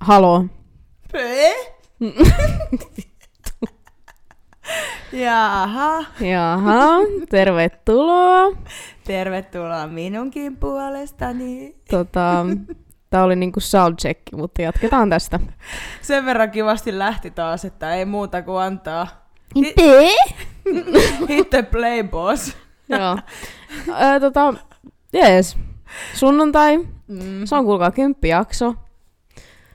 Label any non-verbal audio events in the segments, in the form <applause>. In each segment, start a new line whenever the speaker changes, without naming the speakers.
Halo.
Pöö? <laughs> Jaha,
Jaha, tervetuloa.
tervetuloa minunkin puolestani.
Tota, tää oli niinku soundcheck, mutta jatketaan tästä.
Sen verran kivasti lähti taas, että ei muuta kuin antaa
Te?
hit the play boss.
Joo. Ö, tota, jees. Sunnuntai.
Mm.
Se on kuulkaa kymppijakso.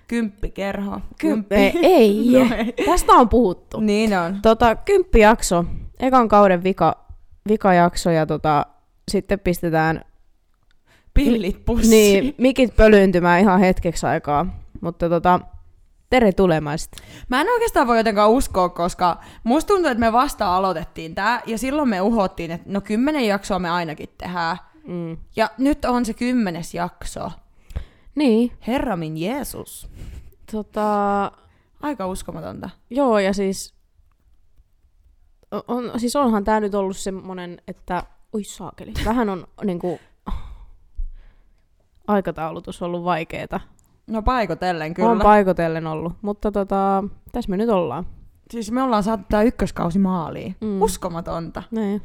Kymppikerho.
Kymppi. Ei, ei. <laughs>
No ei.
Tästä on puhuttu.
Niin on.
Tota, kymppijakso. Ekan kauden vika, vikajakso ja tota, sitten pistetään
Pillit pussiin.
niin, mikit pölyyntymään ihan hetkeksi aikaa. Mutta tota, tere tulemasta.
Mä en oikeastaan voi jotenkaan uskoa, koska musta tuntuu, että me vasta aloitettiin tää, ja silloin me uhottiin, että no kymmenen jaksoa me ainakin tehdään.
Mm.
Ja nyt on se kymmenes jakso.
Niin,
Herra min Jeesus.
tota,
Aika uskomatonta.
joo ja siis, on, siis onhan tää nyt ollut semmonen, että, oi saakeli, vähän on niinku, aikataulutus ollut vaikeeta.
No paikotellen kyllä.
On paikotellen ollut, mutta tota, tässä me nyt ollaan.
siis me ollaan saatu tää ykköskausi maaliin.
Mm.
Uskomatonta.
Niin.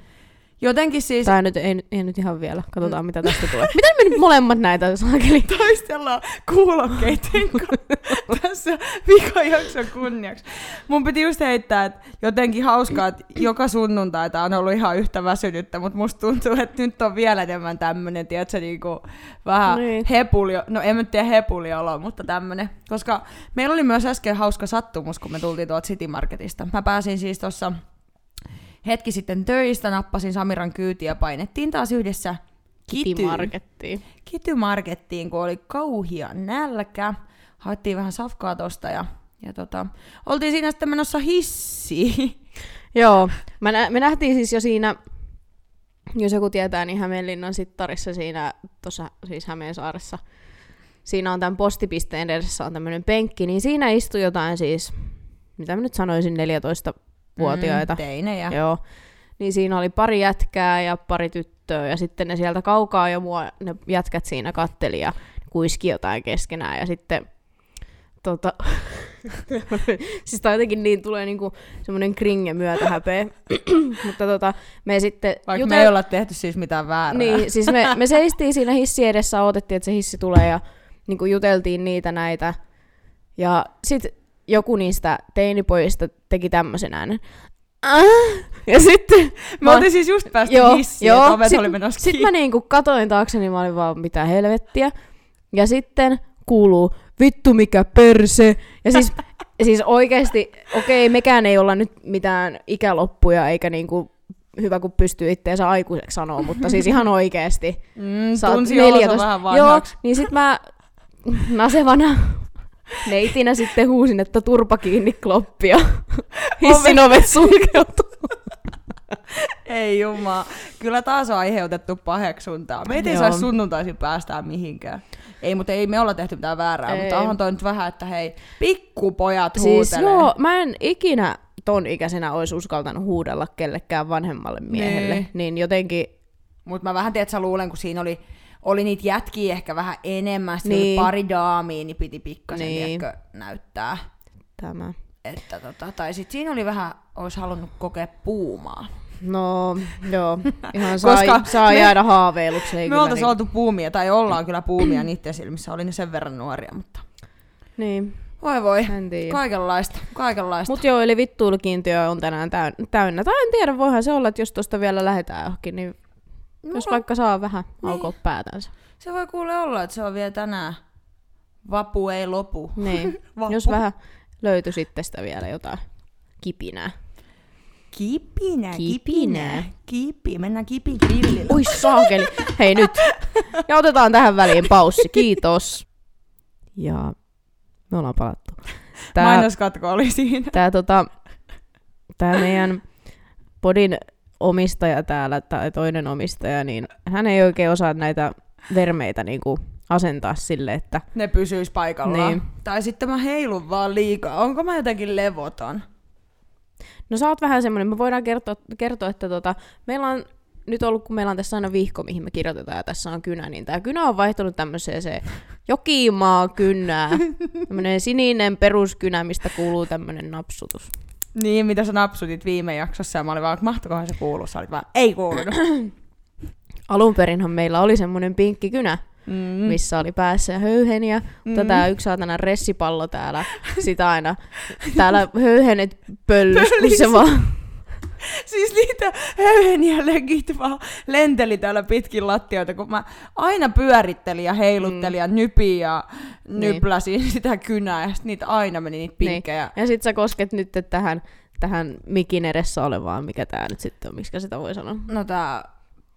Jotenkin siis
Tää nyt ei, ei nyt ihan vielä. Katsotaan, mitä tästä tulee. <laughs> Miten me nyt molemmat näitä saakeli?
taistellaan kuulokkeiden <laughs> tässä vikajakson kunniaksi. Mun piti just heittää, että jotenkin hauskaa, että joka sunnuntai tää on ollut ihan yhtä väsynyttä, mutta musta tuntuu, että nyt on vielä enemmän tämmönen, tiedätkö, niinku vähän
Niin.
niin. hepulio, no en mä tiedä hepuliolo, mutta tämmönen. Koska meillä oli myös äsken hauska sattumus, kun me tultiin tuolta City Marketista. Mä pääsin siis tuossa hetki sitten töistä, nappasin Samiran kyytiä ja painettiin taas yhdessä
Kitty
kityyn.
Markettiin.
Kitymarkettiin, kun oli kauhia nälkä. Haettiin vähän safkaa tosta ja, ja tota, oltiin siinä sitten menossa hissiin. <laughs>
Joo, mä nä- me nähtiin siis jo siinä, jos joku tietää, niin Hämeenlinnan sittarissa siinä, tuossa siis Hämeensaaressa, siinä on tämän postipisteen edessä on tämmöinen penkki, niin siinä istui jotain siis, mitä mä nyt sanoisin, 14-vuotiaita.
Mm, teinejä.
Joo. Niin siinä oli pari jätkää ja pari tyttöä ja sitten ne sieltä kaukaa jo mua, ne jätkät siinä katteli ja kuiski jotain keskenään ja sitten tota, <laughs> siis tää jotenkin niin tulee niinku semmonen kringe myötä häpeä. <clears throat> Mutta tota, me sitten
Vaikka
jutel-
me ei olla tehty siis mitään väärää.
niin, siis me, me seistiin siinä hissi edessä, odotettiin, että se hissi tulee ja niin kuin juteltiin niitä näitä. Ja sitten joku niistä teinipojista teki tämmöisen äänen. Ah! Ja sitten
Me oltiin siis just päästy
Joo,
hissiin,
joo.
ovet
Sit-
oli menossa
sitten mä niinku katoin taakse, niin mä olin vaan mitä helvettiä. Ja sitten kuuluu vittu mikä perse. Ja siis, <laughs> siis oikeesti, okei, mekään ei olla nyt mitään ikäloppuja, eikä niinku hyvä kun pystyy itteensä aikuiseksi sanoa, mutta siis ihan <laughs> oikeesti.
Mm,
Sä oot
tunsi olonsa
14.
vähän
Joo,
vanhaksi.
niin sit mä nasevana neitinä sitten huusin, että turpa kiinni kloppia. <laughs> Hissin ovet sulkeutuu. <laughs>
Ei jumala. Kyllä taas on aiheutettu paheksuntaa. Meitä ei saisi sunnuntaisin päästään mihinkään. Ei, mutta ei me olla tehty mitään väärää,
Ei.
mutta onhan toi nyt vähän, että hei, pikkupojat
Siis
huutelee.
joo, mä en ikinä ton ikäisenä olisi uskaltanut huudella kellekään vanhemmalle miehelle.
Niin.
Niin jotenkin,
Mutta mä vähän tiedän, että sä luulen, kun siinä oli, oli niitä jätkiä ehkä vähän enemmän, sitten
Niin.
oli pari daamia, niin piti pikkasen
Niin.
tiedätkö, näyttää.
tämä.
Että tota, tai sitten siinä oli vähän, olisi halunnut kokea puumaa.
No, joo. Ihan <laughs> saa,
Koska
saa
me-
jäädä haaveiluksi. Ei
Me oltaisiin
niin,
oltu puumia, tai ollaan kyllä puumia niiden silmissä, oli ne sen verran nuoria, mutta
niin,
voi voi,
en tiedä.
kaikenlaista, kaikenlaista.
Mut joo, eli vittuilukiintiö on tänään täyn- täynnä. Tai en tiedä, voihan se olla, että jos tosta vielä lähdetään johonkin, niin
No,
jos vaikka saa vähän
Niin.
aukoa päätänsä.
Se voi kuule olla, että se on vielä tänään. Vapu ei lopu.
Niin, <laughs>
Vapu.
jos vähän löytyi sitten sitä vielä jotain kipinää.
Kipinä,
Kipinä.
Kipi, mennään kipin grillillä.
Ui saakeli. Hei nyt. Ja otetaan tähän väliin paussi. Kiitos. Ja me ollaan palattu. Tää,
Mainoskatko oli siinä.
tää, tota, tää meidän podin omistaja täällä, tai toinen omistaja, niin hän ei oikein osaa näitä vermeitä niinku asentaa sille, että
Ne pysyis paikallaan.
Niin.
Tai sitten mä heilun vaan liikaa. Onko mä jotenkin levoton?
No sä oot vähän semmonen, me voidaan kertoa, kertoa että tota, meillä on nyt ollut, kun meillä on tässä aina vihko, mihin me kirjoitetaan, ja tässä on kynä, niin tämä kynä on vaihtunut tämmöiseen se jokimaa kynää. <laughs> Tämmöinen sininen peruskynä, mistä kuuluu tämmöinen napsutus.
Niin, mitä sä napsutit viime jaksossa, ja mä olin vaan, että mahtokohan se kuuluu, sä olit vaan, ei kuulunut. <clears throat>
Alun perinhan meillä oli semmoinen pinkki kynä,
Mm.
missä oli päässä höyheniä, mutta
Mm.
tää yksi saatana ressipallo täällä, <laughs> sitä aina, täällä höyhenet pöllys, kun se vaan, <laughs>
Siis niitä höyheniä legit vaan lenteli täällä pitkin lattioita, kun mä aina pyörittelin ja heiluttelin mm. ja nypin ja
Niin.
nypläsin <laughs> sitä kynää, ja sit niitä aina meni niitä pinkkejä.
ja sit sä kosket nyt tähän, tähän mikin edessä olevaan, mikä tää nyt sitten on, miksi sitä voi sanoa.
No tää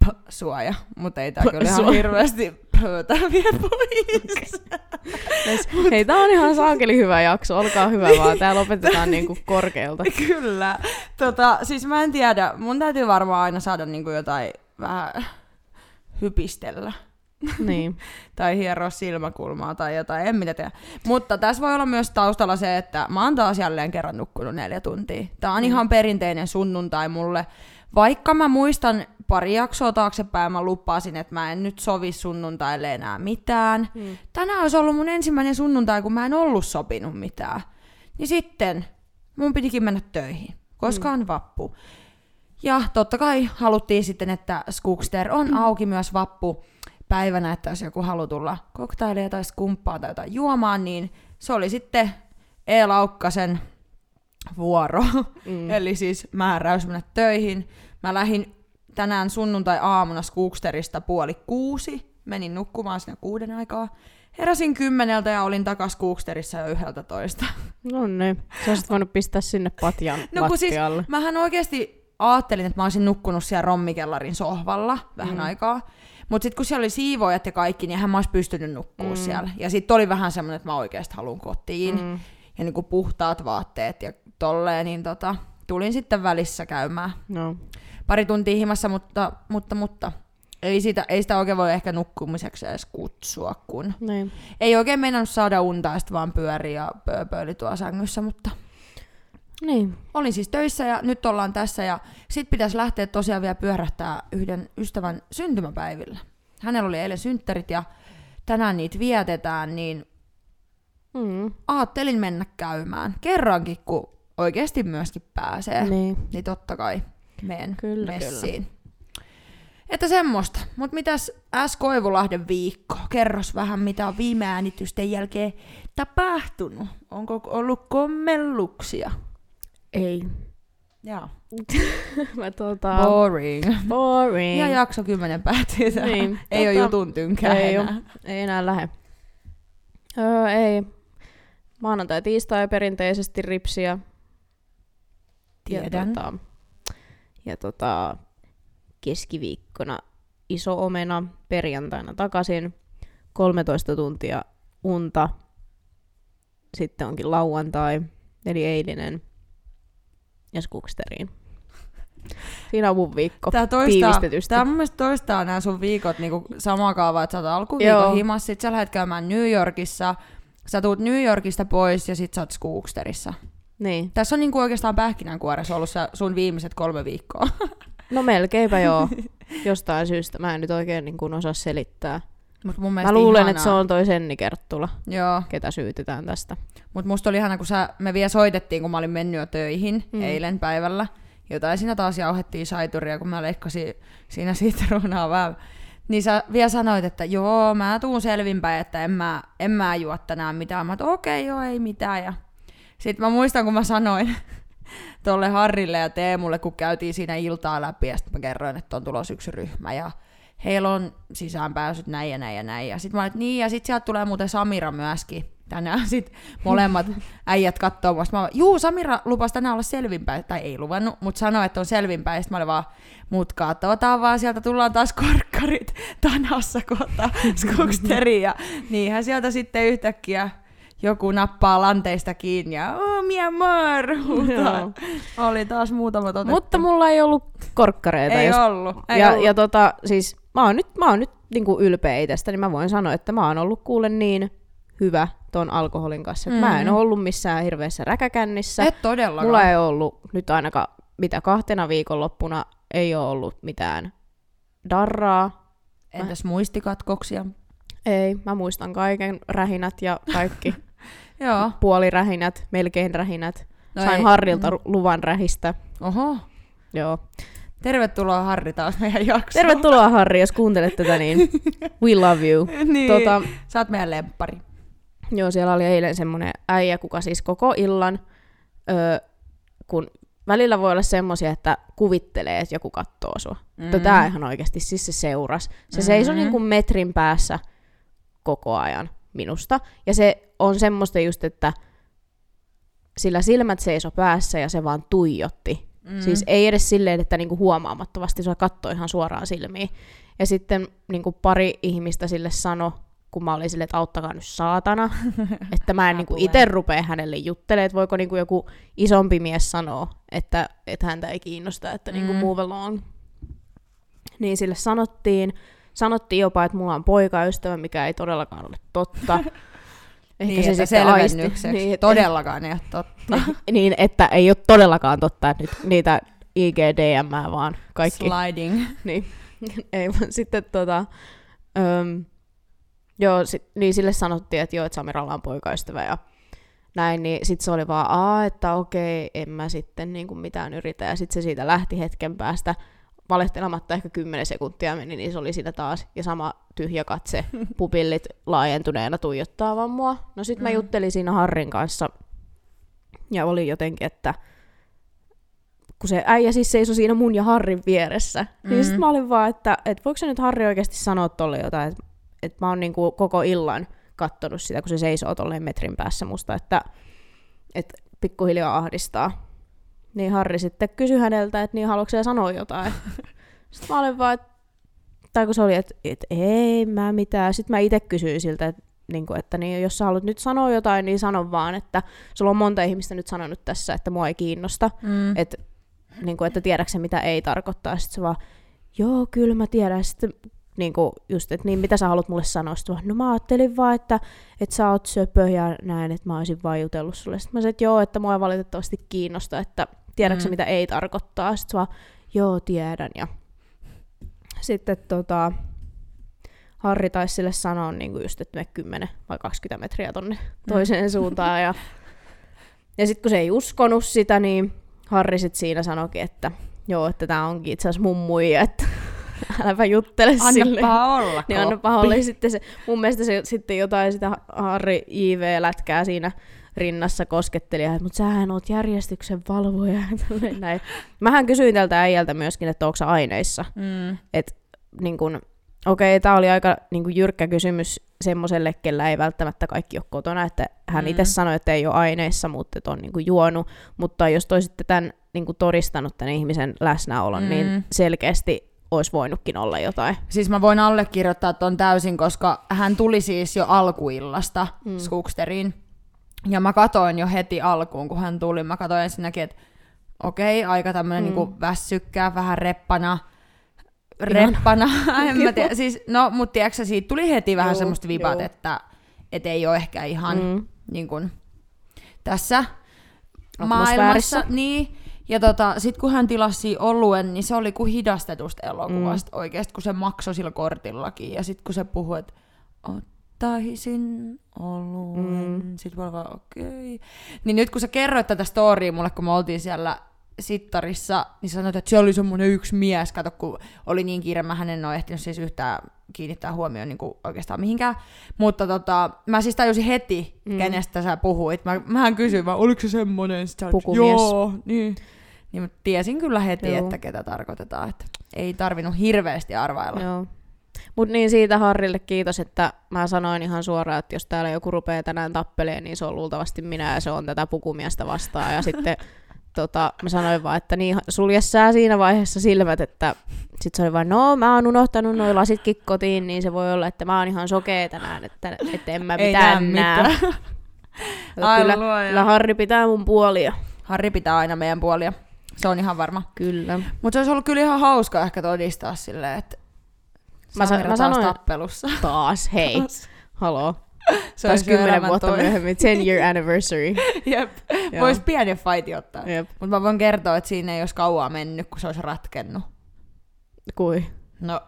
p-suoja, mutta ei tää kyllä ihan hirveästi pöötä <laughs> vie pois.
Hei, tää on ihan saakeli hyvä jakso, olkaa hyvä <laughs> vaan, tää lopetetaan niinku korkealta. <laughs>
Kyllä. Tota, siis mä en tiedä, mun täytyy varmaan aina saada niinku jotain vähän hypistellä.
Niin.
tai hieroa silmäkulmaa tai jotain, en mitä tiedä. Mutta tässä voi olla myös taustalla se, että mä oon taas jälleen kerran nukkunut neljä tuntia. Tää on ihan perinteinen sunnuntai mulle. Vaikka mä muistan pari jaksoa taaksepäin, mä lupasin, että mä en nyt sovi sunnuntaille enää mitään.
Mm.
Tänään olisi ollut mun ensimmäinen sunnuntai, kun mä en ollut sopinut mitään. Niin sitten mun pitikin mennä töihin, koska on vappu. Ja totta kai haluttiin sitten, että Skookster on auki myös vappu päivänä, että jos joku haluaa tulla koktaileja tai skumppaa tai jotain juomaan, niin se oli sitten E. Laukkasen vuoro.
Mm. <laughs>
Eli siis määräys mennä töihin. Mä lähdin tänään sunnuntai-aamuna Skooksterista puoli kuusi. Menin nukkumaan sinne kuuden aikaa. Heräsin kymmeneltä ja olin takas Skooksterissa jo yhdeltä toista.
No niin, sä olisit voinut pistää sinne patjan
No kun siis, mähän oikeasti ajattelin, että mä olisin nukkunut siellä rommikellarin sohvalla vähän
Mm.
aikaa. Mutta sitten kun siellä oli siivoojat ja kaikki, niin hän mä olisi pystynyt nukkua
Mm.
siellä. Ja sitten oli vähän semmoinen, että mä oikeasti haluan kotiin. Mm. Ja niinku puhtaat vaatteet ja tolleen, niin tota, tulin sitten välissä käymään
No.
Pari tuntia himassa, mutta, mutta, mutta ei sitä, ei sitä oikein voi ehkä nukkumiseksi edes kutsua, kun
Niin.
ei oikein meinannut saada unta ja vaan pyöri ja pööpöili tuolla sängyssä, mutta
Niin.
olin siis töissä ja nyt ollaan tässä ja sit pitäisi lähteä tosiaan vielä pyörähtää yhden ystävän syntymäpäivillä. Hänellä oli eilen synttärit ja tänään niitä vietetään, niin
Mm.
ajattelin mennä käymään. Kerrankin, kun oikeasti myöskin pääsee, Niin.
niin
totta kai meen
Kyllä,
messiin. Että semmoista. Mutta mitäs S. Koivulahden viikko? Kerros vähän, mitä on viime äänitysten jälkeen tapahtunut. Onko ollut kommelluksia?
Ei.
Joo. <laughs>
Mä tota...
Boring.
boring.
Ja jakso kymmenen päättyy tähän.
Niin,
Ei ole
tota,
jutun tynkää
ei,
enää.
ei enää lähe. Öö, ei. Maanantai, tiistai perinteisesti ripsiä.
Tiedän.
Ja, tota, ja tota, keskiviikkona iso omena, perjantaina takaisin, 13 tuntia unta, sitten onkin lauantai, eli eilinen, ja skuksteriin. Siinä on mun viikko
Tää toistaa, tää mun mielestä toistaa nämä sun viikot niinku samaa kaavaa, että sä oot alkuviikon himassa, sit sä lähdet käymään New Yorkissa, sä tuut New Yorkista pois ja sit sä oot Skooksterissa.
Niin.
Tässä on niinku oikeastaan pähkinänkuoressa ollut sun viimeiset kolme viikkoa.
No melkeinpä joo. <laughs> Jostain syystä. Mä en nyt oikein niin kuin osaa selittää.
Mut mun
Mä luulen,
ihanaa.
että se on toi Senni Kerttula,
Joo,
ketä syytetään tästä.
mut musta oli ihana, kun sä, me vielä soitettiin, kun mä olin mennyt jo töihin
Mm.
eilen päivällä. Jotain siinä taas jauhettiin saituria, kun mä leikkasin siinä sitruunaa vähän. Niin sä vielä sanoit, että joo, mä tuun selvinpäin, että en mä, en mä juo tänään mitään. Mä okei, okay, joo, ei mitään. Ja sitten mä muistan, kun mä sanoin <laughs> tolle Harrille ja Teemulle, kun käytiin siinä iltaa läpi, ja sitten mä kerroin, että on tulossa yksi ryhmä, ja heillä on sisäänpääsyt näin ja näin ja näin. Ja sitten mä olin, niin, ja sitten sieltä tulee muuten Samira myöskin tänään. <laughs> Sitten molemmat äijät kattoo musta. Mä olin, juu, Samira lupasi tänään olla selvinpäin, tai ei luvannut, mutta sanoi, että on selvinpäin. Sitten mä olin vaan, mut katsotaan vaan, sieltä tullaan taas korkkarit tanassa kohta <laughs> skuksteriin. Ja niinhän sieltä sitten yhtäkkiä joku nappaa lanteista kiinni ja oh, mi amor. <laughs> Oli taas muutama otettu.
Mutta mulla ei ollut korkkareita.
ei
jos...
ollut. Ei
ja,
ollut.
ja tota, siis mä oon nyt, mä oon nyt niinku ylpeä itsestäni. Mä voin sanoa, että mä oon ollut kuule niin hyvä ton alkoholin kanssa. Mm. Mä en ole ollut missään hirveässä räkäkännissä.
Et todellakaan.
Mulla ei ollut nyt ainakaan mitä kahtena viikonloppuna ei ole ollut mitään darraa.
Entäs muistikatkoksia?
Ei, mä muistan kaiken rähinät ja kaikki <laughs>
Joo.
puolirähinät, melkein rähinät.
No
Sain
ei.
Harrilta
Mm.
luvan rähistä.
Oho.
Joo.
Tervetuloa Harri taas meidän jaksoon.
Tervetuloa Harri, jos kuuntelet tätä, niin we love you. <laughs>
niin.
Tota,
Sä oot meidän lemppari.
joo, siellä oli eilen semmoinen äijä, kuka siis koko illan, öö, kun välillä voi olla semmoisia, että kuvittelee, että joku katsoo sua. Mm. Mutta tää ihan oikeasti, siis se seuras. Se
Mhm.
seisoi niin kuin metrin päässä koko ajan minusta. Ja se on semmoista just, että sillä silmät seiso päässä ja se vaan tuijotti. Mm. Siis ei edes silleen, että niinku huomaamattomasti se katsoi ihan suoraan silmiin. Ja sitten niinku pari ihmistä sille sano, kun mä olin silleen, että auttakaa nyt saatana, <laughs> että mä en niinku itse rupea hänelle juttelemaan, että voiko niinku joku isompi mies sanoa, että, että häntä ei kiinnosta, että mm. niinku
Mm.
move along. Niin sille sanottiin, sanottiin jopa, että mulla on poikaystävä, mikä ei todellakaan ole totta. <laughs> Ehkä
niin,
se sitten aisti. Niin, että-
Todellakaan ei ole totta. <laughs>
niin, että ei ole todellakaan totta, että nyt niitä IGDM vaan kaikki.
Sliding. <laughs>
Niin, ei vaan sitten tota, öm, joo, sit, niin sille sanottiin, että joo, että Samiralla on poikaystävä ja näin, niin sitten se oli vaan, aa, että okei, en mä sitten niin kuin mitään yritä, ja sitten se siitä lähti hetken päästä, valehtelematta ehkä 10 sekuntia meni, niin se oli siinä taas, ja sama tyhjä katse, <laughs> pupillit laajentuneena tuijottaa vaan mua. No sitten mä
Mm.
juttelin siinä Harrin kanssa, ja oli jotenkin, että kun se äijä siis seisoi siinä mun ja Harrin vieressä, mm. niin
Mm.
sitten mä olin vaan, että, että voiko se nyt Harri oikeasti sanoa tolle jotain, että, että mä oon niinku koko illan kattonut sitä, kun se seisoo tolleen metrin päässä musta, että, että pikkuhiljaa ahdistaa. Niin Harri sitten kysyi häneltä, että niin haluatko sanoa jotain. <laughs> Sitten mä olin vaan, että, tai kun se oli, että, että ei mä mitään. Sitten mä itse kysyin siltä, että, niin kuin, että niin, jos sä haluat nyt sanoa jotain, niin sano vaan, että sulla on monta ihmistä nyt sanonut tässä, että mua ei kiinnosta.
Mm.
Et, niin kuin, että tiedätkö mitä ei tarkoittaa. Sitten se vaan, joo, kyllä mä tiedän. Sitten niin kuin, just, että niin, mitä sä haluat mulle sanoa? Sitten vaan, no mä ajattelin vaan, että, että sä oot söpö ja näin, että mä olisin vaan jutellut sulle. Sitten mä sanoin, että joo, että mua ei valitettavasti kiinnosta, että tiedätkö
Mm.
mitä ei tarkoittaa? Sitten se vaan, joo, tiedän. Ja sitten tota, Harri taisi sille sanoa niin kuin just, että me 10 vai 20 metriä tonne toiseen <laughs> suuntaan. Ja, ja sitten kun se ei uskonut sitä, niin Harri sit siinä sanoikin, että joo, että tämä onkin itse asiassa mun muija, että <laughs> äläpä juttele sille.
Annapa olla.
Niin anna oli sitten se, mun mielestä se sitten jotain sitä Harri JV-lätkää siinä rinnassa kosketteli, että mutta sähän oot järjestyksen valvoja. <laughs> näin. Mähän kysyin tältä äijältä myöskin, että onko aineissa.
Mm.
Et, niin kun, okei, tämä oli aika niin kun jyrkkä kysymys semmoiselle, kellä ei välttämättä kaikki ole kotona, että hän
Mm.
itse sanoi, että ei ole aineissa, mutta että on niin juonut, mutta jos toisitte tämän niin todistanut tämän ihmisen läsnäolon,
Mm.
mm. niin selkeästi olisi voinutkin olla jotain.
Siis mä voin allekirjoittaa ton täysin, koska hän tuli siis jo alkuillasta mm.
Mm.
Skooksteriin. Ja mä katoin jo heti alkuun, kun hän tuli. Mä katoin ensinnäkin, että okei, aika tämmönen mm.
Mm.
niinku väsykkää, vähän reppana. Reppana, <laughs> en mä tiedä. Siis, no, mut tiedätkö, siitä tuli heti vähän
Joo,
semmoista vibat,
joo.
että et ei ole ehkä ihan mm.
Mm.
niin kuin, tässä maailmassa. Niin. Ja tota, sit kun hän tilasi oluen, niin se oli kuin hidastetusta elokuvasta mm. oikeasti, kun se maksoi sillä kortillakin. Ja sit kun se puhui, että ottaisin oluen, mm. sit mä vaan okei. Okay. Niin nyt kun sä kerroit tätä storya mulle, kun me oltiin siellä sittarissa, niin sanoit, että siellä oli semmoinen yksi mies, kato kun oli niin kiire, mä en ole ehtinyt siis yhtään kiinnittää huomioon niin oikeastaan mihinkään. Mutta tota, mä siis tajusin heti, mm. Kenestä sä puhuit. Mä, mähän kysyin vaan, oliko se semmoinen? Sitten
Pukumies.
Joo, niin. Niin mä tiesin kyllä heti,
Joo.
että ketä tarkoitetaan. Että ei tarvinnut hirveästi arvailla.
Joo. Mut niin siitä Harrille kiitos, että mä sanoin ihan suoraan, että jos täällä joku rupeaa tänään tappeleen, niin se on luultavasti minä ja se on tätä pukumiestä vastaan. Ja sitten <laughs> tota, mä sanoin vaan, että niin, sulje sä siinä vaiheessa silmät, että sit se oli vaan, no mä oon unohtanut noi lasitkin kotiin, niin se voi olla, että mä oon ihan sokea tänään, että, että en mä mitään
näe <laughs> mitään.
Mutta
Ai
Kyllä,
luoja.
kyllä Harri pitää mun puolia.
Harri pitää aina meidän puolia. Se on ihan varma.
Kyllä.
Mutta se olisi ollut kyllä ihan hauska ehkä todistaa silleen, että
Mä sa- mä
taas
sanoin-
tappelussa.
Taas, hei.
Taas.
Haloo. <laughs>
Se olisi
kymmenen vuotta
toi-
myöhemmin, 10 year <laughs> anniversary.
Jep. Voisi pieni fight ottaa.
Jep.
Mutta mä voin kertoa, että siinä ei olisi kauaa mennyt, kun se olisi ratkennut.
Kui?
No,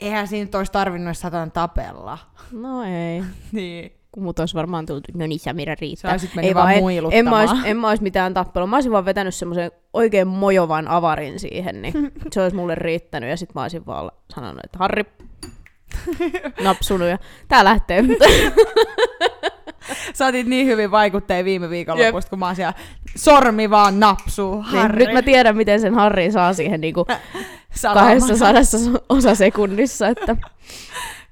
eihän siinä nyt olisi tarvinnut edes satan tapella.
No ei. <laughs>
Niin.
Mut olisi varmaan tullut, no niin Samira
Sä
riittää.
mennyt
Ei
vaan
en, en, mä ois, en mä ois mitään tappelua. Mä olisin vaan vetänyt semmoisen oikein mojovan avarin siihen, niin <laughs> se olisi mulle riittänyt. Ja sit mä olisin vaan sanonut, että Harri, napsunut ja tää lähtee. <laughs>
Sä otit niin hyvin vaikutteja viime viikonlopusta, kun mä oon siellä sormi vaan napsuu.
niin,
Harri.
nyt mä tiedän, miten sen Harri saa siihen niinku <laughs>
Salaman.
kahdessa sadassa osa sekunnissa, että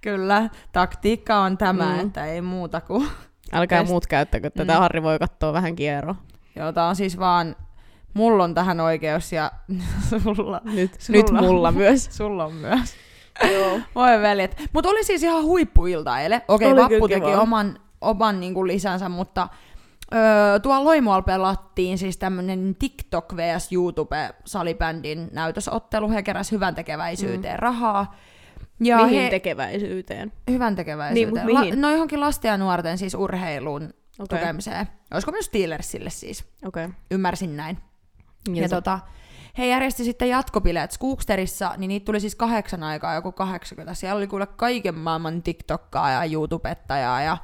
Kyllä, taktiikka on tämä,
Mm.
että ei muuta kuin... <laughs>
älkää
Kest-
muut käyttäkö tätä.
Mm.
Harri voi katsoa vähän kierroa.
Joo, tää on siis vaan... Mulla on tähän oikeus ja <laughs> sulla,
Nyt,
Sulla.
nyt mulla myös. <laughs>
sulla on myös.
Joo.
Voi veljet. Mutta oli siis ihan huippuilta eilen. Okei,
Oli
Vappu teki oman, oman niinku lisänsä, mutta öö, tuolla Loimualla pelattiin siis tämmönen TikTok vs YouTube-salibändin näytösottelu. He keräs hyvän tekeväisyyteen mm. rahaa. Ja
Mihin
he,
tekeväisyyteen?
hyvän
Niin,
tekeväisyyteen.
mut mihin?
no johonkin lasten ja nuorten siis urheiluun okay. tukemiseen. Olisiko myös Steelersille siis?
okei.
Ymmärsin näin. Ja,
Ja
ja
to-
tota, he järjesti sitten jatkobileet Skooksterissa, niin niitä tuli siis kahdeksan aikaa, joku 80. Siellä oli kuule kaiken maailman TikTokkaa ja YouTubettajaa ja,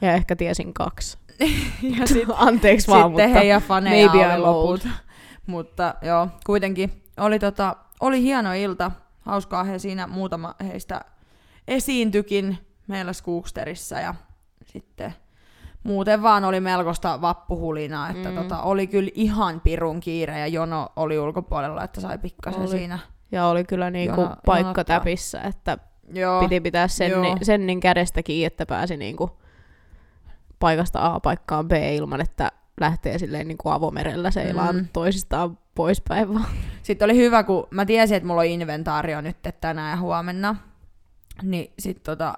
ja ehkä tiesin kaksi. <laughs>
ja <laughs> sit,
Anteeksi vaan,
sitten
mutta
heidän faneja
maybe
oli loput. Mutta joo, kuitenkin oli, tota, oli hieno ilta. Hauskaa he siinä muutama heistä esiintykin meillä Skooksterissa ja sitten muuten vaan oli melkoista vappuhulinaa, että
Mm.
tota, oli kyllä ihan pirun kiire ja jono oli ulkopuolella, että sai pikkasen
Oli.
siinä.
Ja oli kyllä niinku
Jono-
paikka
jonottaa.
täpissä, että
Joo,
piti pitää senni,
joo.
sennin kädestä kiinni, että pääsi niinku paikasta A paikkaan B ilman, että lähtee silleen niinku avomerellä seilaan
mm.
toisistaan poispäin vaan.
Sitten oli hyvä, kun mä tiesin, että mulla on inventaario nyt tänään ja huomenna. Niin sit tota,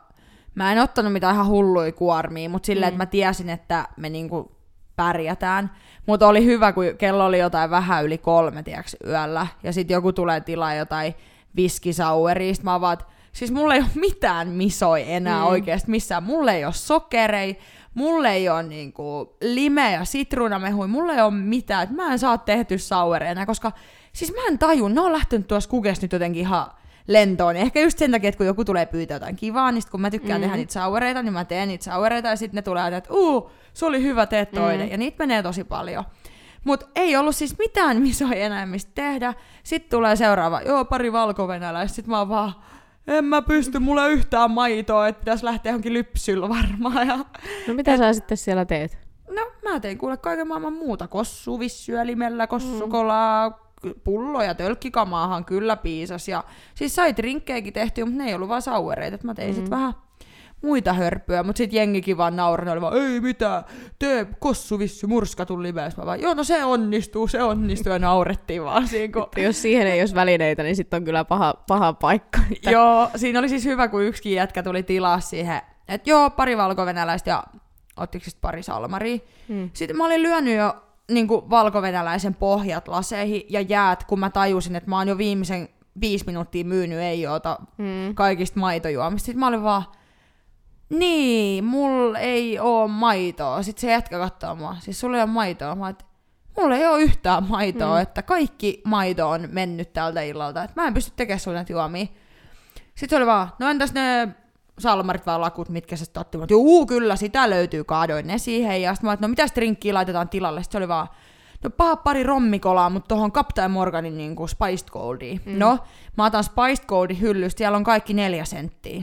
mä en ottanut mitään ihan hulluja kuormia, mutta silleen,
Mm.
että mä tiesin, että me niinku pärjätään. Mutta oli hyvä, kun kello oli jotain vähän yli kolme, tiiäks, yöllä. Ja sitten joku tulee tilaa jotain viskisaueria. Sit mä vaan, siis mulla ei ole mitään misoi enää
Mm.
mm. oikeasti missään. Mulla ei ole sokerei, mulla ei ole niinku lime ja sitruunamehui, mulla ei ole mitään. Et mä en saa tehty sauereina, koska siis mä en taju, ne on lähtenyt tuossa kukes nyt jotenkin ihan lentoon. Ehkä just sen takia, että kun joku tulee pyytää jotain kivaa, niin sit kun mä tykkään
Mm.
tehdä niitä sauereita, niin mä teen niitä sauereita ja sitten ne tulee, että uu, se oli hyvä, teet toinen.
Mm.
Ja niitä menee tosi paljon. Mutta ei ollut siis mitään, missä ei enää mistä tehdä. Sitten tulee seuraava, joo, pari valkovenäläistä. Sitten mä oon vaan, en mä pysty, mulla yhtään maitoa, että pitäisi lähteä johonkin lypsyllä varmaan. Ja...
No mitä sä sitten siellä teet?
No, mä tein kuule kaiken maailman muuta. Kossu, vissyölimellä, kossukolaa, mm. pulloja, tölkkikamaahan kyllä piisas. Ja siis sai drinkkejäkin tehtyä, mutta ne ei ollut vaan sauereita. Et mä tein mm. sit
Mm.
vähän muita hörppyjä, mutta sitten jengikin vaan nauroi, oli vaan, ei mitään, tee kossu, vissy, murskatun limeys. Mä vaan, joo, no se onnistuu, se onnistuu, ja naurettiin vaan siinä, kun...
Jos siihen ei olisi välineitä, niin sitten on kyllä paha, paha paikka. Että...
Joo, siinä oli siis hyvä, kun yksikin jätkä tuli tilaa siihen, että joo, pari valkovenäläistä ja ottiko sit pari salmaria.
Mm.
Sitten mä olin lyönyt jo niin valkovenäläisen pohjat laseihin ja jäät, kun mä tajusin, että mä oon jo viimeisen viisi minuuttia myynyt ei ota
Mm.
kaikista maitojuomista. Sitten mä olin vaan, niin, mulla ei oo maitoa. Sitten se jätkä katsoo mua, siis sulla ei ole maitoa. Mä oon, mulla ei ole yhtään maitoa,
Mm.
että kaikki maito on mennyt tältä illalta. Että mä en pysty tekemään sulle näitä juomia. Sitten se oli vaan, no entäs ne salmarit vai lakut, mitkä se otti? Mä Juu, kyllä, sitä löytyy, kaadoin ne siihen. Ja sitten mä että no mitäs drinkkiä laitetaan tilalle? Sitten se oli vaan, no paha pari rommikolaa, mutta tuohon Captain Morganin niin kuin Spiced Goldia.
Mm.
Mm. No, mä otan Spiced Goldin hyllystä, siellä on kaikki neljä senttiä.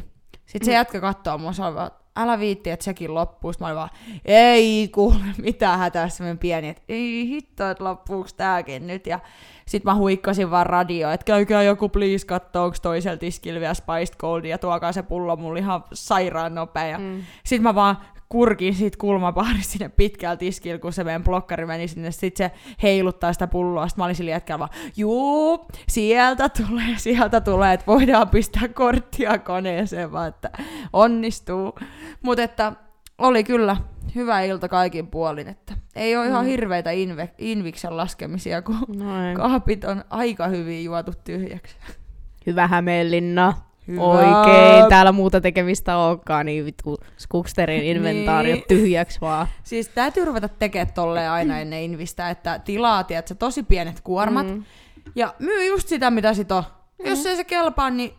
Sitten se
Mm.
jätkä kattoo mua, se on vaan, älä viitti, että sekin loppuu. Sitten mä olin vaan, ei kuule, <laughs> mitä hätää semmoinen pieni, että ei hitto, että loppuuko tääkin nyt. Ja sitten mä huikkasin vaan radio, että käykää joku please kattoo, onko toisella tiskillä vielä Spiced Goldia, tuokaa se pullo mulle ihan sairaan nopea. Ja
Mm.
sitten mä vaan kurkin siitä kulmapaarista <laughs> sinne pitkällä tiskillä, kun se meidän blokkari meni sinne. Sitten se heiluttaa sitä pulloa. Sitten mä olin sillä jätkällä vaan, juu, sieltä tulee, <laughs> sieltä tulee, että voidaan pistää korttia koneeseen, vaan että onnistuu. Mutta että oli kyllä hyvä ilta kaikin puolin, että ei ole ihan
Mm.
hirveitä inve, inviksen laskemisia, kun
No ei.
kaapit on aika hyvin juotu tyhjäksi.
Hyvä Hämeenlinna.
Hyvä.
Oikein, täällä muuta tekemistä onkaan, niin vittu Skuksterin inventaariot
Niin.
tyhjäksi vaan.
Siis täytyy ruveta tekemään tolleen aina <clears throat> ennen invistä, että tilaa, tiedätkö, tosi pienet kuormat,
Mm.
ja myy just sitä, mitä sit on Jos ei se kelpaa, niin...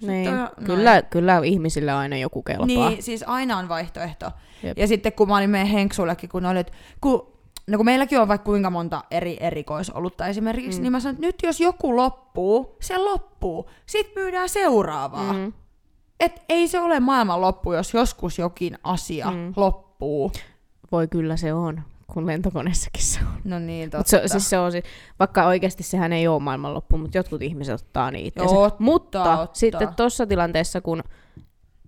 Niin.
On-
Kyllä, kyllä ihmisille aina joku kelpaa.
Niin, siis aina on vaihtoehto.
Jep.
Ja sitten kun mä olin meidän henksullekin, kun että kun, no kun meilläkin on vaikka kuinka monta eri erikoisolutta esimerkiksi, mm. niin mä sanoin, että nyt jos joku loppuu, se loppuu. Sitten myydään seuraavaa. Mm. Et ei se ole maailman loppu, jos joskus jokin asia mm. Loppuu.
Voi kyllä se on, kun lentokoneessakin se on.
No niin, totta.
Mut se, siis se on, vaikka oikeasti sehän ei ole maailmanloppu, mutta jotkut ihmiset ottaa niitä.
Totta,
Mutta
totta.
sitten tuossa tilanteessa, kun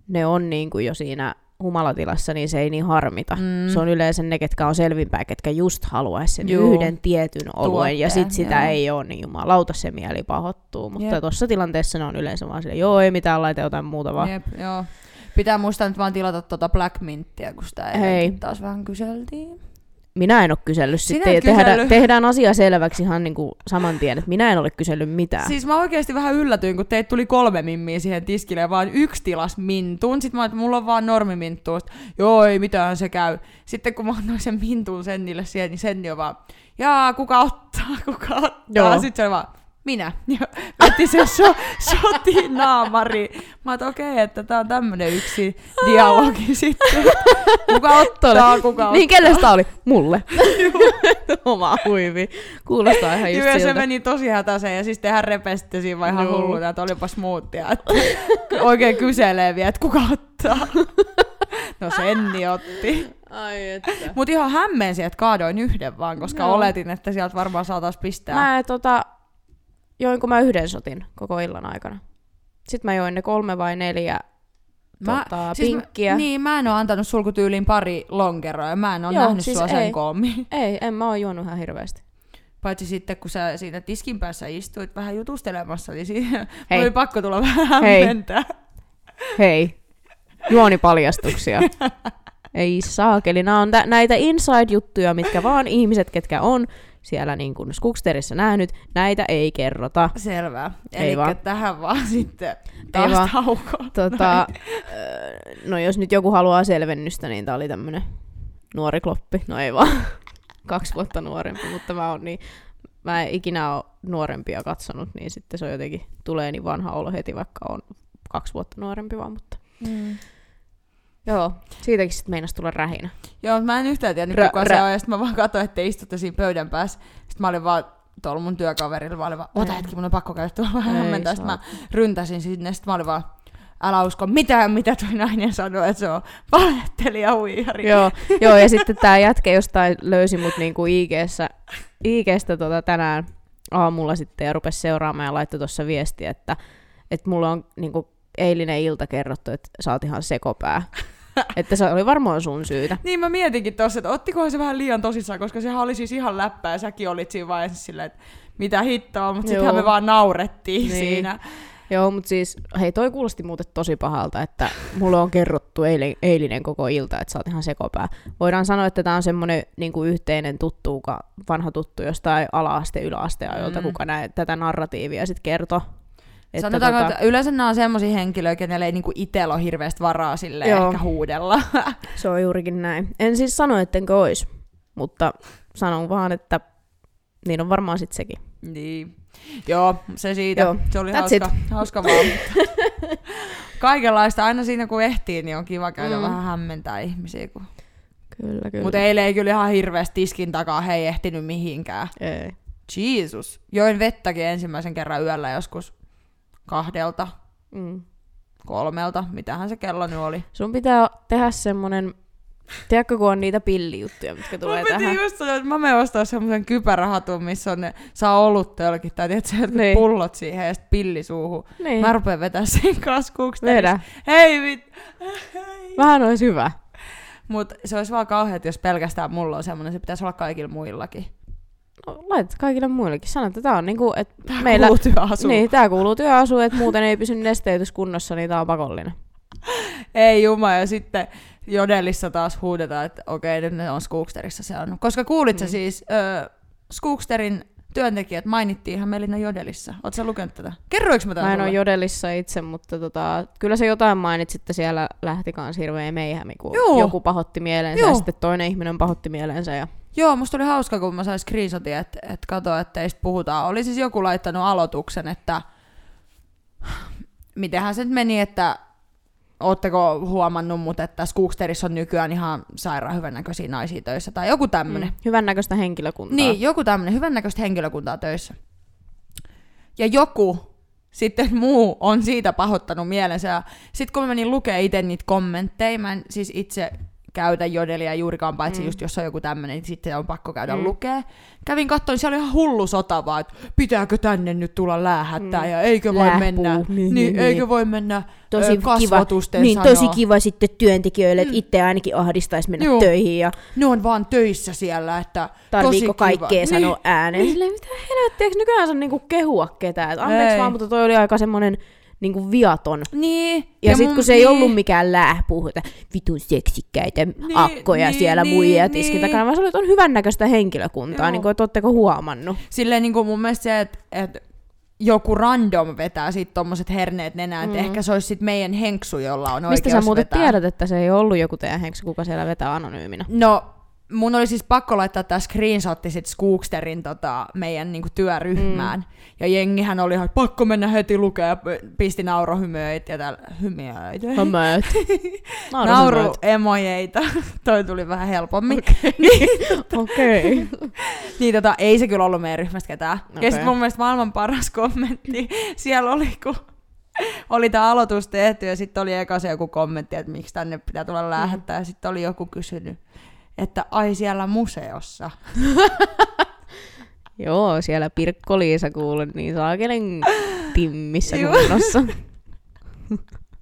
ne on niin kuin jo siinä humalatilassa, niin se ei niin harmita.
Mm.
Se on yleensä ne, ketkä on selvinpäin, ketkä just haluaisi sen
Juu.
yhden tietyn oluen, ja sit sitä
joo.
ei ole, niin jumalauta se mieli pahoittuu. Mutta tuossa tilanteessa ne on yleensä vaan silleen, joo, ei mitään laita jotain muuta vaan.
Jep, joo. Pitää muistaa nyt vaan tilata tuota Black Minttiä, kun sitä
Hei.
eilenkin taas vähän kyseltiin.
Minä en ole kysellyt
Sinä
sitten, ja tehdään, tehdään asia selväksi ihan niin kuin saman tien, että minä en ole kysellyt mitään.
Siis mä oikeasti vähän yllätyin, kun teitä tuli kolme mimmiä siihen tiskille ja vaan yksi tilas mintun. Sitten mä että mulla on vaan normiminttu. Joo, ei mitään, se käy. Sitten kun mä annoin sen mintun Sennille siihen, niin Senni on vaan, jaa, kuka ottaa, <laughs> kuka ottaa.
Joo.
Sitten se vaan, minä. <laughs> Ja veti sen so, shotin naamari. Mä että okei, okay, että tää on tämmönen yksi dialogi <laughs> sitten. Kuka ottaa, kuka ottaa.
Niin, kelle sitä oli? Mulle. <laughs> Oma huivi. Kuulostaa ihan just
Joo, se meni tosi hätäiseen ja siis tehän repesitte siinä vaan ihan hulluna, että olipa smoothia. Että oikein kyselee vielä, että kuka ottaa. No Senni otti.
Ai että.
Mut ihan hämmensi, että kaadoin yhden vaan, koska
Joo.
oletin, että sieltä varmaan saatais pistää.
Mä tota, join kun mä yhden sotin koko illan aikana. Sitten mä join ne kolme vai neljä tota, pinkkiä.
Mä, niin, mä en oo antanut sulkutyyliin pari lonkeroa ja mä en oo
Joo,
nähnyt
siis
sua sen
ei.
koommin. <laughs>
Ei, en mä oo juonut ihan hirveästi.
Paitsi sitten, kun sä siinä tiskin päässä istuit vähän jutustelemassa, niin siinä <laughs>
Hei.
oli pakko tulla vähän
Hei.
hämmentää.
Hei, juonipaljastuksia. <laughs> Ei saakeli, nämä on tä- näitä inside-juttuja, mitkä vaan ihmiset, ketkä on siellä niin kuin Skooksterissa nähnyt, näitä ei kerrota.
Selvä. Eli tähän vaan sitten taas
vaan.
tauko.
Tota, öö, no jos nyt joku haluaa selvennystä, niin tää oli tämmönen nuori kloppi. No ei vaan, <laughs> kaksi vuotta nuorempi, mutta mä oon niin, mä en ikinä ole nuorempia katsonut, niin sitten se on jotenkin, tulee niin vanha olo heti, vaikka on kaksi vuotta nuorempi vaan, mutta
Mm.
Joo, siitäkin sitten meinas tulla rähinä.
Joo, mä en yhtään tiennyt,
Rä-
kuka
rä-
se on, ja sitten mä vaan katsoin, että te istutte siinä pöydän päässä. Sitten mä olin vaan tuolla mun työkaverilla, mä olin vaan, ota hetki, mun on pakko käydä tuolla vähän hämmentää. Sitten mä ryntäsin sinne, sitten mä olin vaan, älä usko mitään, mitä tuo nainen sanoi, että se on valehtelija huijari.
joo, joo, ja sitten tää jätkä jostain löysi mut niinku IGssä, IGstä tota tänään aamulla sitten ja rupesi seuraamaan ja laittoi tuossa viestiä, että, että mulla on niinku eilinen ilta kerrottu, että sä oot ihan sekopää. <laughs> että se oli varmaan sun syytä.
Niin mä mietinkin tossa, että ottikohan se vähän liian tosissaan, koska sehän oli siis ihan läppää ja säkin olit siinä vaiheessa silleen, että mitä hittoa, mutta sittenhän me vaan naurettiin
Niin.
siinä.
Joo, mutta siis, hei, toi kuulosti muuten tosi pahalta, että mulle on kerrottu eilen, eilinen koko ilta, että sä oot ihan sekopää. Voidaan sanoa, että tämä on semmoinen niin yhteinen tuttu, vanha tuttu jostain ala-aste, yläasteajoilta,
Mm.
mm. kuka näe tätä narratiivia sitten kertoo. Että
Sanotaanko,
tota,
että yleensä nämä on semmoisia henkilöitä, kenelle ei niinku itsellä ole hirveästi varaa sille ehkä huudella. <laughs>
se on juurikin näin. En siis sano, ettenkö ois, mutta sanon vaan, että niin on varmaan sitten sekin.
niin. Joo, se siitä.
Joo,
Se oli
that's
hauska, hauska vaan. <laughs> Kaikenlaista. Aina siinä kun ehtii, niin on kiva käydä
Mm.
vähän hämmentää ihmisiä. Kun...
Kyllä, kyllä.
Mutta eilen ei kyllä ihan hirveästi tiskin takaa he ei ehtinyt mihinkään.
Ei.
Jesus. Join vettäkin ensimmäisen kerran yöllä joskus kahdelta,
Mm.
kolmelta. Mitähän se kello nyt oli?
Sun pitää tehdä semmonen, tiedätkö kun on niitä pillijuttuja, mitkä tulee
Mä
tähän.
just sanoa, että mä menen ostaa semmoisen kypärähatun, missä on ne, saa oluttölkit tai tiedätkö, jotkut
Niin.
pullot siihen ja sitten pilli suuhun.
Niin.
Mä rupean vetää sen kanssa
Vedä.
Hei vit! Hei.
Vähän olisi hyvä.
Mut se olisi vaan kauheat, jos pelkästään mulla on semmoinen, se pitäisi olla kaikilla muillakin.
No, laitat kaikille muillekin. Sano, että tää on niinku, että
Tää
meillä...
kuuluu työasuun.
Niin, tää kuuluu työasuun, että muuten ei pysy nesteytys kunnossa, niin tää on pakollinen.
Ei juma, ja sitten Jodelissa taas huudetaan, että okei, nyt ne on Skooksterissa se on. Koska kuulit
Mm.
siis, ö, Skooksterin työntekijät mainittiin ihan Melina Jodelissa. Oletko sä lukenut tätä? Kerroinko mä tämän
Mä en ole jodelissa itse, mutta tota, kyllä se jotain mainitsit, että siellä lähti kans hirveä meihämi, kun
Juu.
joku pahotti mielensä ja
Juu.
sitten toinen ihminen pahotti mielensä. Ja...
Joo, musta oli hauska, kun mä sain screenshotin, että et kato, että teistä puhutaan. Oli siis joku laittanut aloituksen, että mitenhän se nyt meni, että ootteko huomannut, mutta että Skooksterissa on nykyään ihan sairaan hyvännäköisiä naisia töissä tai joku tämmönen.
Mm. Hyvännäköistä henkilökuntaa.
Niin, joku tämmönen hyvännäköistä henkilökuntaa töissä. Ja joku sitten muu on siitä pahoittanut mielensä. Ja sitten kun mä menin lukea itse niitä kommentteja, mä en siis itse käytä jodelia juurikaan, paitsi mm. just jos on joku tämmöinen, niin sitten on pakko käydä mm. lukea. Kävin katsoin, siellä oli ihan hullu sota vaan, että pitääkö tänne nyt tulla läähättää mm. ja eikö voi
Lähpuu.
mennä,
Niin,
niin,
niin,
eikö
niin.
voi mennä
tosi
ö,
kiva,
kasvatusten
niin,
sanoa.
tosi kiva sitten työntekijöille, että
Mm.
itse ainakin ahdistaisi mennä
Juu.
töihin ja
Ne on vaan töissä siellä, että
tarviiko
tosi kiva.
kaikkea sanoa
Niin.
ääneen. Silleen, mitä helvettiä, eikö nykyään saa niinku kehua ketään? Et anteeksi
Ei.
vaan, mutta toi oli aika semmonen niinku viaton.
Niin.
Ja, ja sit
mun-
kun se ei
niin.
ollut mikään lähpuhu, että vitun seksikkäitä niin, akkoja
niin,
siellä
niin,
muijia
niin.
tiskin takana, vaan se oli, että on hyvännäköistä henkilökuntaa,
Joo.
niin kuin, että ootteko huomannut.
Silleen niin kuin mun mielestä se, että, että joku random vetää sit tommoset herneet nenään, mm. Että ehkä se olisi sit meidän henksu, jolla on
Mistä
oikeus
sä muuten
vetää.
tiedät, että se ei ollut joku teidän henksu, kuka siellä vetää anonyyminä?
No, mun oli siis pakko laittaa tää screenshotti sit Skooksterin tota, meidän niinku työryhmään. Mm. Ja jengihän oli ihan pakko mennä heti lukea ja pisti naurohymyöitä ja täällä hymiöitä.
Hömööt. <laughs>
Nauruemojeita. <laughs> Toi tuli vähän helpommin.
Okei. <laughs>
Niin tota, ei se kyllä ollut meidän ryhmästä ketään. Okay. Ja sitten mun mielestä maailman paras kommentti siellä oli, kun oli tämä aloitus tehty ja sitten oli eka se joku kommentti, että miksi tänne pitää tulla lähettää. Ja sitten oli joku kysynyt, että ai siellä museossa. <laughs>
Joo, siellä Pirkko-Liisa kuulen niin saakelen timmissä kunnossa. <laughs>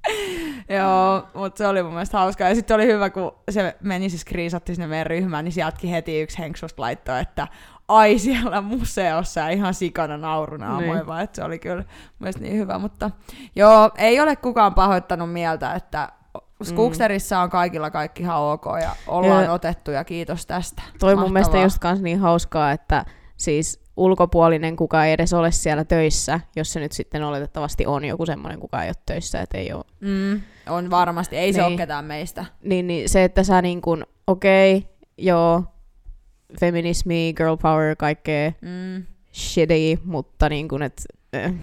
<laughs>
Joo, mutta se oli mun mielestä hauskaa. Ja sitten oli hyvä, kun se meni se screenshotti sinne meidän ryhmään, niin sieltäkin heti yksi henksusta laittoi, että ai siellä museossa ja ihan sikana naurunaamoja,
Niin.
vaan että se oli kyllä mun mielestä niin hyvä. Mutta joo, ei ole kukaan pahoittanut mieltä, että Skooksterissa on kaikilla kaikki ihan ok ja ollaan
Ja-
otettu ja kiitos tästä.
Toi mun mielestä
Mahtavaa.
just kans niin hauskaa, että siis ulkopuolinen, kuka ei edes ole siellä töissä, jos se nyt sitten oletettavasti on joku semmoinen, kuka ei ole töissä, että ei ole.
Mm, on varmasti, ei se
Niin.
ole ketään meistä.
Niin, niin se, että sä niin kuin, okei, okay, joo, feminismi, girl power, kaikkea
Mm,
shitty, mutta niin kuin, et, äh,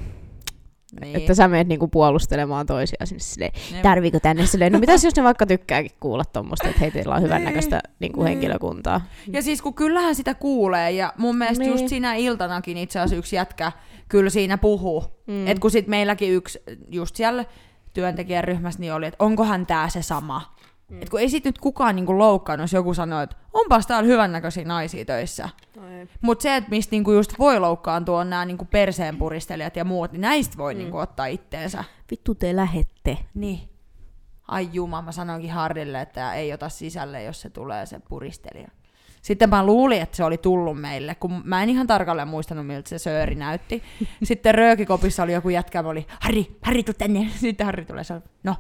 niin.
että sä menet niin kuin puolustelemaan toisia sinne silleen,
Jep.
tarviiko tänne silleen, no mitäs <laughs> jos ne vaikka tykkääkin kuulla tuommoista, että hei, teillä on hyvännäköistä niin kuin
niin.
henkilökuntaa.
Ja siis kun kyllähän sitä kuulee, ja mun mielestä
Niin.
just siinä iltanakin itse asiassa yksi jätkä kyllä siinä puhuu.
Mm.
Mm. Et kun sit meilläkin yksi just siellä työntekijäryhmässä niin oli, että onkohan tää se sama. Mm. Et kun ei sit nyt kukaan niinku loukkaannut, jos joku sanoo, että onpas täällä hyvännäköisiä naisia töissä. Mutta se, että mistä niinku just voi loukkaantua, on nämä niinku perseenpuristelijat ja muut, niin näistä voi mm. niinku ottaa itteensä.
Vittu te lähette.
Niin. Ai juma, mä sanoinkin Hardille, että ei ota sisälle, jos se tulee se puristelija. Sitten mä luulin, että se oli tullut meille, kun mä en ihan tarkalleen muistanut, miltä se sööri näytti. <laughs> Sitten röökikopissa oli joku jätkä, oli, Harri, Harri, tuu tänne. <laughs> Sitten Harri tulee, se on, no,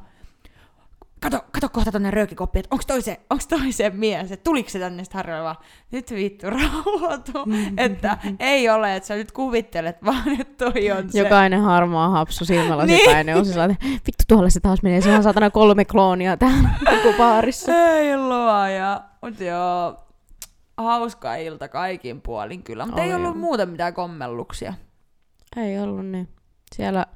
kato, kato kohta tonne röökikoppi, että onks toi se, onks toi se mies, että tuliko se tänne, vaan, nyt vittu <laughs> rauhoitu, että ei ole, että sä nyt kuvittelet vaan, että toi on se.
Jokainen harmaa hapsu silmälasi
Niin.
päin, niin on se sellainen, vittu tuolla se taas menee, se on saatana kolme kloonia täällä koko baarissa.
Ei luoja. Mut joo, hauska ilta kaikin puolin kyllä. Mutta ei ollut muuten mitään kommelluksia.
Ei ollut niin. Siellä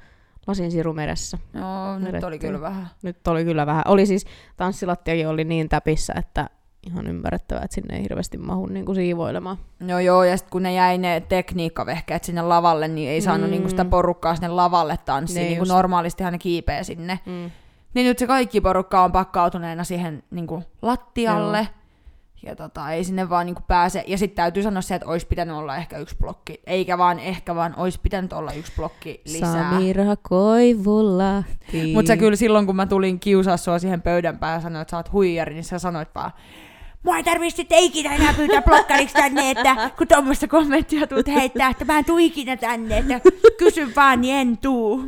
lasin sirumeressä.
Joo, nyt oli kyllä vähän.
Nyt oli kyllä vähän. Oli siis, tanssilattiakin oli niin täpissä, että ihan ymmärrettävää, että sinne ei hirveästi mahu niin kuin siivoilemaan.
No joo, ja sitten kun ne jäi ne tekniikkavehkeet sinne lavalle, niin ei saanut
Mm.
niinku sitä porukkaa sinne lavalle tanssiin,
Ne
niin kuin normaalistihan ne kiipee sinne.
Mm.
Niin nyt se kaikki porukka on pakkautuneena siihen niinku lattialle.
Joo.
Ja tota, ei sinne vaan niinku pääse. Ja sitten täytyy sanoa se, että olisi pitänyt olla ehkä yksi blokki. Eikä vaan ehkä, vaan olisi pitänyt olla yksi blokki lisää.
Samira Koivulahti.
Mutta sä kyllä silloin, kun mä tulin kiusaa sua siihen pöydän päähän ja sanoin, että sä oot huijari, niin sä sanoit vaan, Mua ei tarvitse sitten ikinä enää pyytää blokkariksi tänne, että kun tuommoista kommenttia tuut heittää, että mä en tuu ikinä tänne, että kysy vaan, niin en tuu.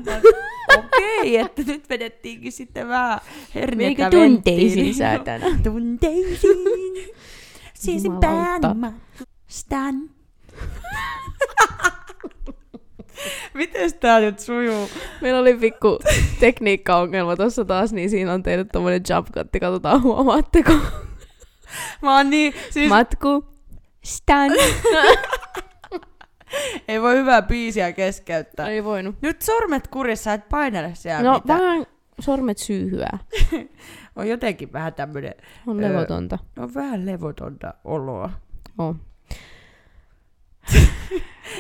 Okei, että nyt vedettiinkin sitten vähän herniätä
Eikö tunteisiin, saatana?
Tunteisiin. Siisin
Jumalauta.
pään Stan. Miten tää nyt sujuu?
Meillä oli pikku tekniikkaongelma tuossa taas, niin siinä on teille tommonen jump cutti, katsotaan huomaatteko. <laughs>
Mä oon niin, siis
Matku, stan. <laughs>
Ei voi hyvää biisiä keskeyttää.
Ei voinut.
Nyt sormet kurissa, et painele siellä
No
mitään.
vähän sormet syyhyää. <laughs>
On jotenkin vähän tämmönen,
On
Öö.
levotonta.
on vähän levotonta oloa.
On.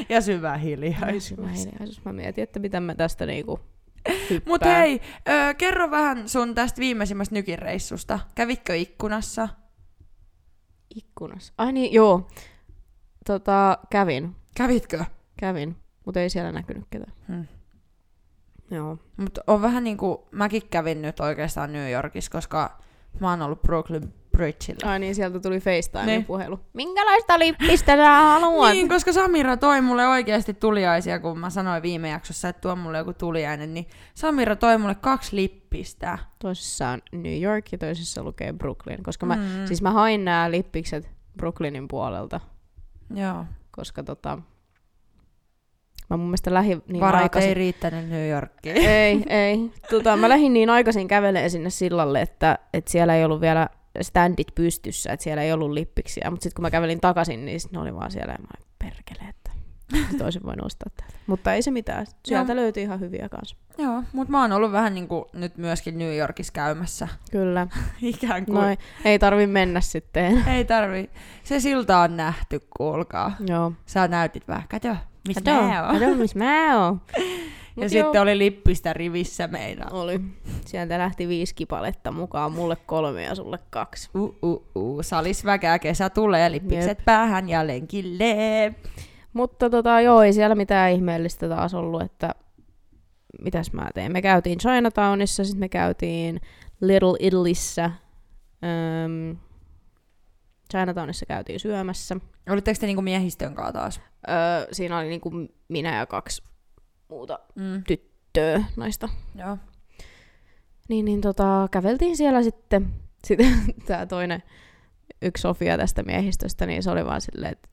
Ja syvä hiljaisuus.
Mä, hiljaisuus. mä mietin, että mitä mä tästä niinku hyppään.
Mut hei, ö, kerro vähän sun tästä viimeisimmästä nykireissusta. Kävitkö ikkunassa?
Ikkunassa. Ai niin, joo. Tota, kävin.
Kävitkö?
Kävin. Mutta ei siellä näkynyt ketään.
Hmm.
Joo.
Mut on vähän niinku, mäkin kävin nyt oikeastaan New Yorkissa, koska mä oon ollut Brooklyn Bridgeillä.
Ai niin, sieltä tuli
Niin.
FaceTime-puhelu. Minkälaista lippistä sä haluat?
Niin, koska Samira toi mulle oikeasti tuliaisia, kun mä sanoin viime jaksossa, että tuo mulle joku tuliainen, niin Samira toi mulle kaksi lippistä.
Toisessa on New York ja toisessa lukee Brooklyn. Koska mä,
Mm.
siis mä hain nämä lippikset Brooklynin puolelta,
Joo.
koska tota, mä mun mielestä lähin niin
Varat
aikaisin.
ei riittänyt New Yorkiin.
ei, ei. Tota, mä lähdin niin aikaisin kävelemään sinne sillalle, että, että siellä ei ollut vielä standit pystyssä, että siellä ei ollut lippiksiä. Mutta sitten kun mä kävelin takaisin, niin ne oli vaan siellä ja mä perkele, että <laughs> nyt olisin voinut ostaa täältä. Mutta ei se mitään. Sieltä löytyi ihan hyviä kanssa.
Joo, mutta mä oon ollut vähän niinku nyt myöskin New Yorkissa käymässä.
Kyllä. <laughs>
Ikään kuin.
Noin. Ei tarvi mennä sitten. <laughs>
Ei tarvi. Se silta on nähty, kuulkaa.
Joo.
Sä näytit vähän, kato, missä mä oon.
kato, missä mä oon.
Ja
Mut
sitten
joo.
oli lippistä rivissä meidän.
Oli. Sieltä lähti viisi kipaletta mukaan, mulle kolme ja sulle kaksi.
Uh, uh, uh. Salisväkää kesä tulee, lippikset päähän ja lenkille.
Mutta tota, joo, ei siellä mitään ihmeellistä taas ollut, että mitäs mä tein. Me käytiin Chinatownissa, sitten me käytiin Little Italyssä. Öm, Chinatownissa käytiin syömässä.
Olitteko te niinku miehistön kanssa taas?
Öö, siinä oli niinku minä ja kaksi muuta
Mm.
tyttöä naista.
Joo.
Niin, niin tota, käveltiin siellä sitten. <laughs> Sitten tämä toinen, yksi Sofia tästä miehistöstä, niin se oli vaan silleen, että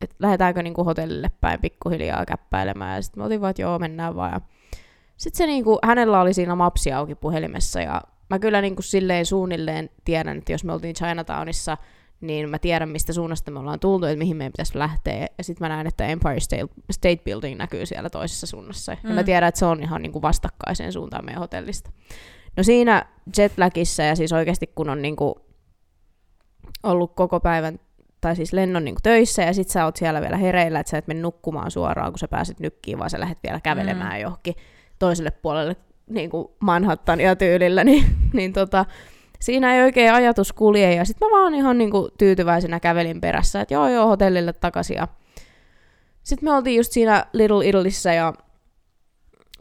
et lähdetäänkö niinku hotellille päin pikkuhiljaa käppäilemään. Ja sitten me oltiin vaan, että joo, mennään vaan. Ja sitten se niinku, hänellä oli siinä mapsi auki puhelimessa ja mä kyllä niinku silleen suunnilleen tiedän, että jos me oltiin Chinatownissa, niin mä tiedän, mistä suunnasta me ollaan tultu, että mihin meidän pitäisi lähteä. Ja sitten mä näen, että Empire State, State Building näkyy siellä toisessa suunnassa. Mm. Ja mä
Mm.
tiedän, että se on ihan niinku vastakkaiseen suuntaan meidän hotellista. No siinä jetlagissa ja siis oikeasti kun on niinku ollut koko päivän tai siis lennon niinku töissä ja sit sä oot siellä vielä hereillä, että sä et mene nukkumaan suoraan, kun sä pääset nykkiin, vaan sä lähdet vielä kävelemään mm. johonkin toiselle puolelle niinku Manhattania tyylillä, <laughs> niin, niin tota, siinä ei oikein ajatus kulje ja sit mä vaan ihan niinku tyytyväisenä kävelin perässä, että joo joo hotellille takaisin ja sitten me oltiin just siinä Little Italyssä ja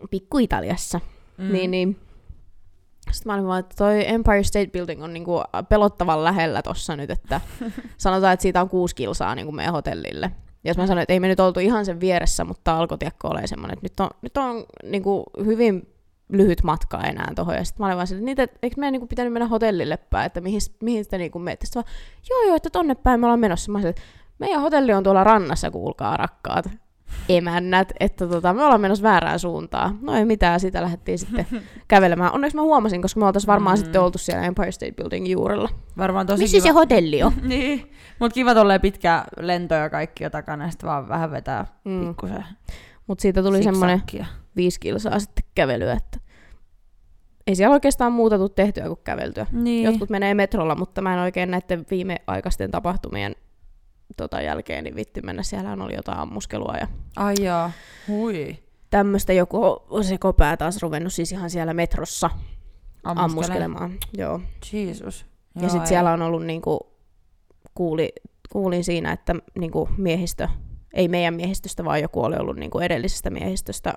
Pikku-Italiassa, mm. niin, niin sitten mä olin vaan, että toi Empire State Building on niinku pelottavan lähellä tossa nyt, että <laughs> sanotaan, että siitä on kuusi kilsaa niinku meidän hotellille. Ja jos mä sanoin, että ei me nyt oltu ihan sen vieressä, mutta alkoi tiekko olemaan semmoinen, että nyt on, nyt on niinku hyvin lyhyt matka enää tuohon. Ja sitten mä olin vaan sille, että, eikö meidän niinku pitänyt mennä hotellille päin, että mihin, mihin te niinku menette. Sitten vaan, joo joo, että tonne päin me ollaan menossa. Mä olin, että meidän hotelli on tuolla rannassa, kuulkaa rakkaat emännät, että tota, me ollaan menossa väärään suuntaan. No ei mitään, sitä lähdettiin sitten <laughs> kävelemään. Onneksi mä huomasin, koska me oltaisiin varmaan
Mm.
sitten oltu siellä Empire State Building juurella.
Varmaan tosi
Missä
kiva.
se hotelli on? <laughs>
niin. Mut kiva tolleen pitkä lento ja kaikki jo takana, ja sit vaan vähän vetää
Mm.
pikkusen
Mutta siitä tuli semmoinen. Viisi kilsaa sitten kävelyä, että ei siellä oikeastaan muuta tule tehtyä kuin käveltyä.
Niin.
Jotkut menee metrolla, mutta mä en oikein näiden viimeaikaisten tapahtumien tota, jälkeen niin vitti mennä. Siellähän oli jotain ammuskelua ja
Ai jaa. Hui.
tämmöistä joku on se kopää taas ruvennut siis ihan siellä metrossa
Ammuskele.
ammuskelemaan. Joo.
Jeesus.
Ja
Joo,
sitten
ei.
siellä on ollut niinku, kuuli, kuulin siinä, että niinku miehistö, ei meidän miehistöstä, vaan joku oli ollut niinku edellisestä miehistöstä,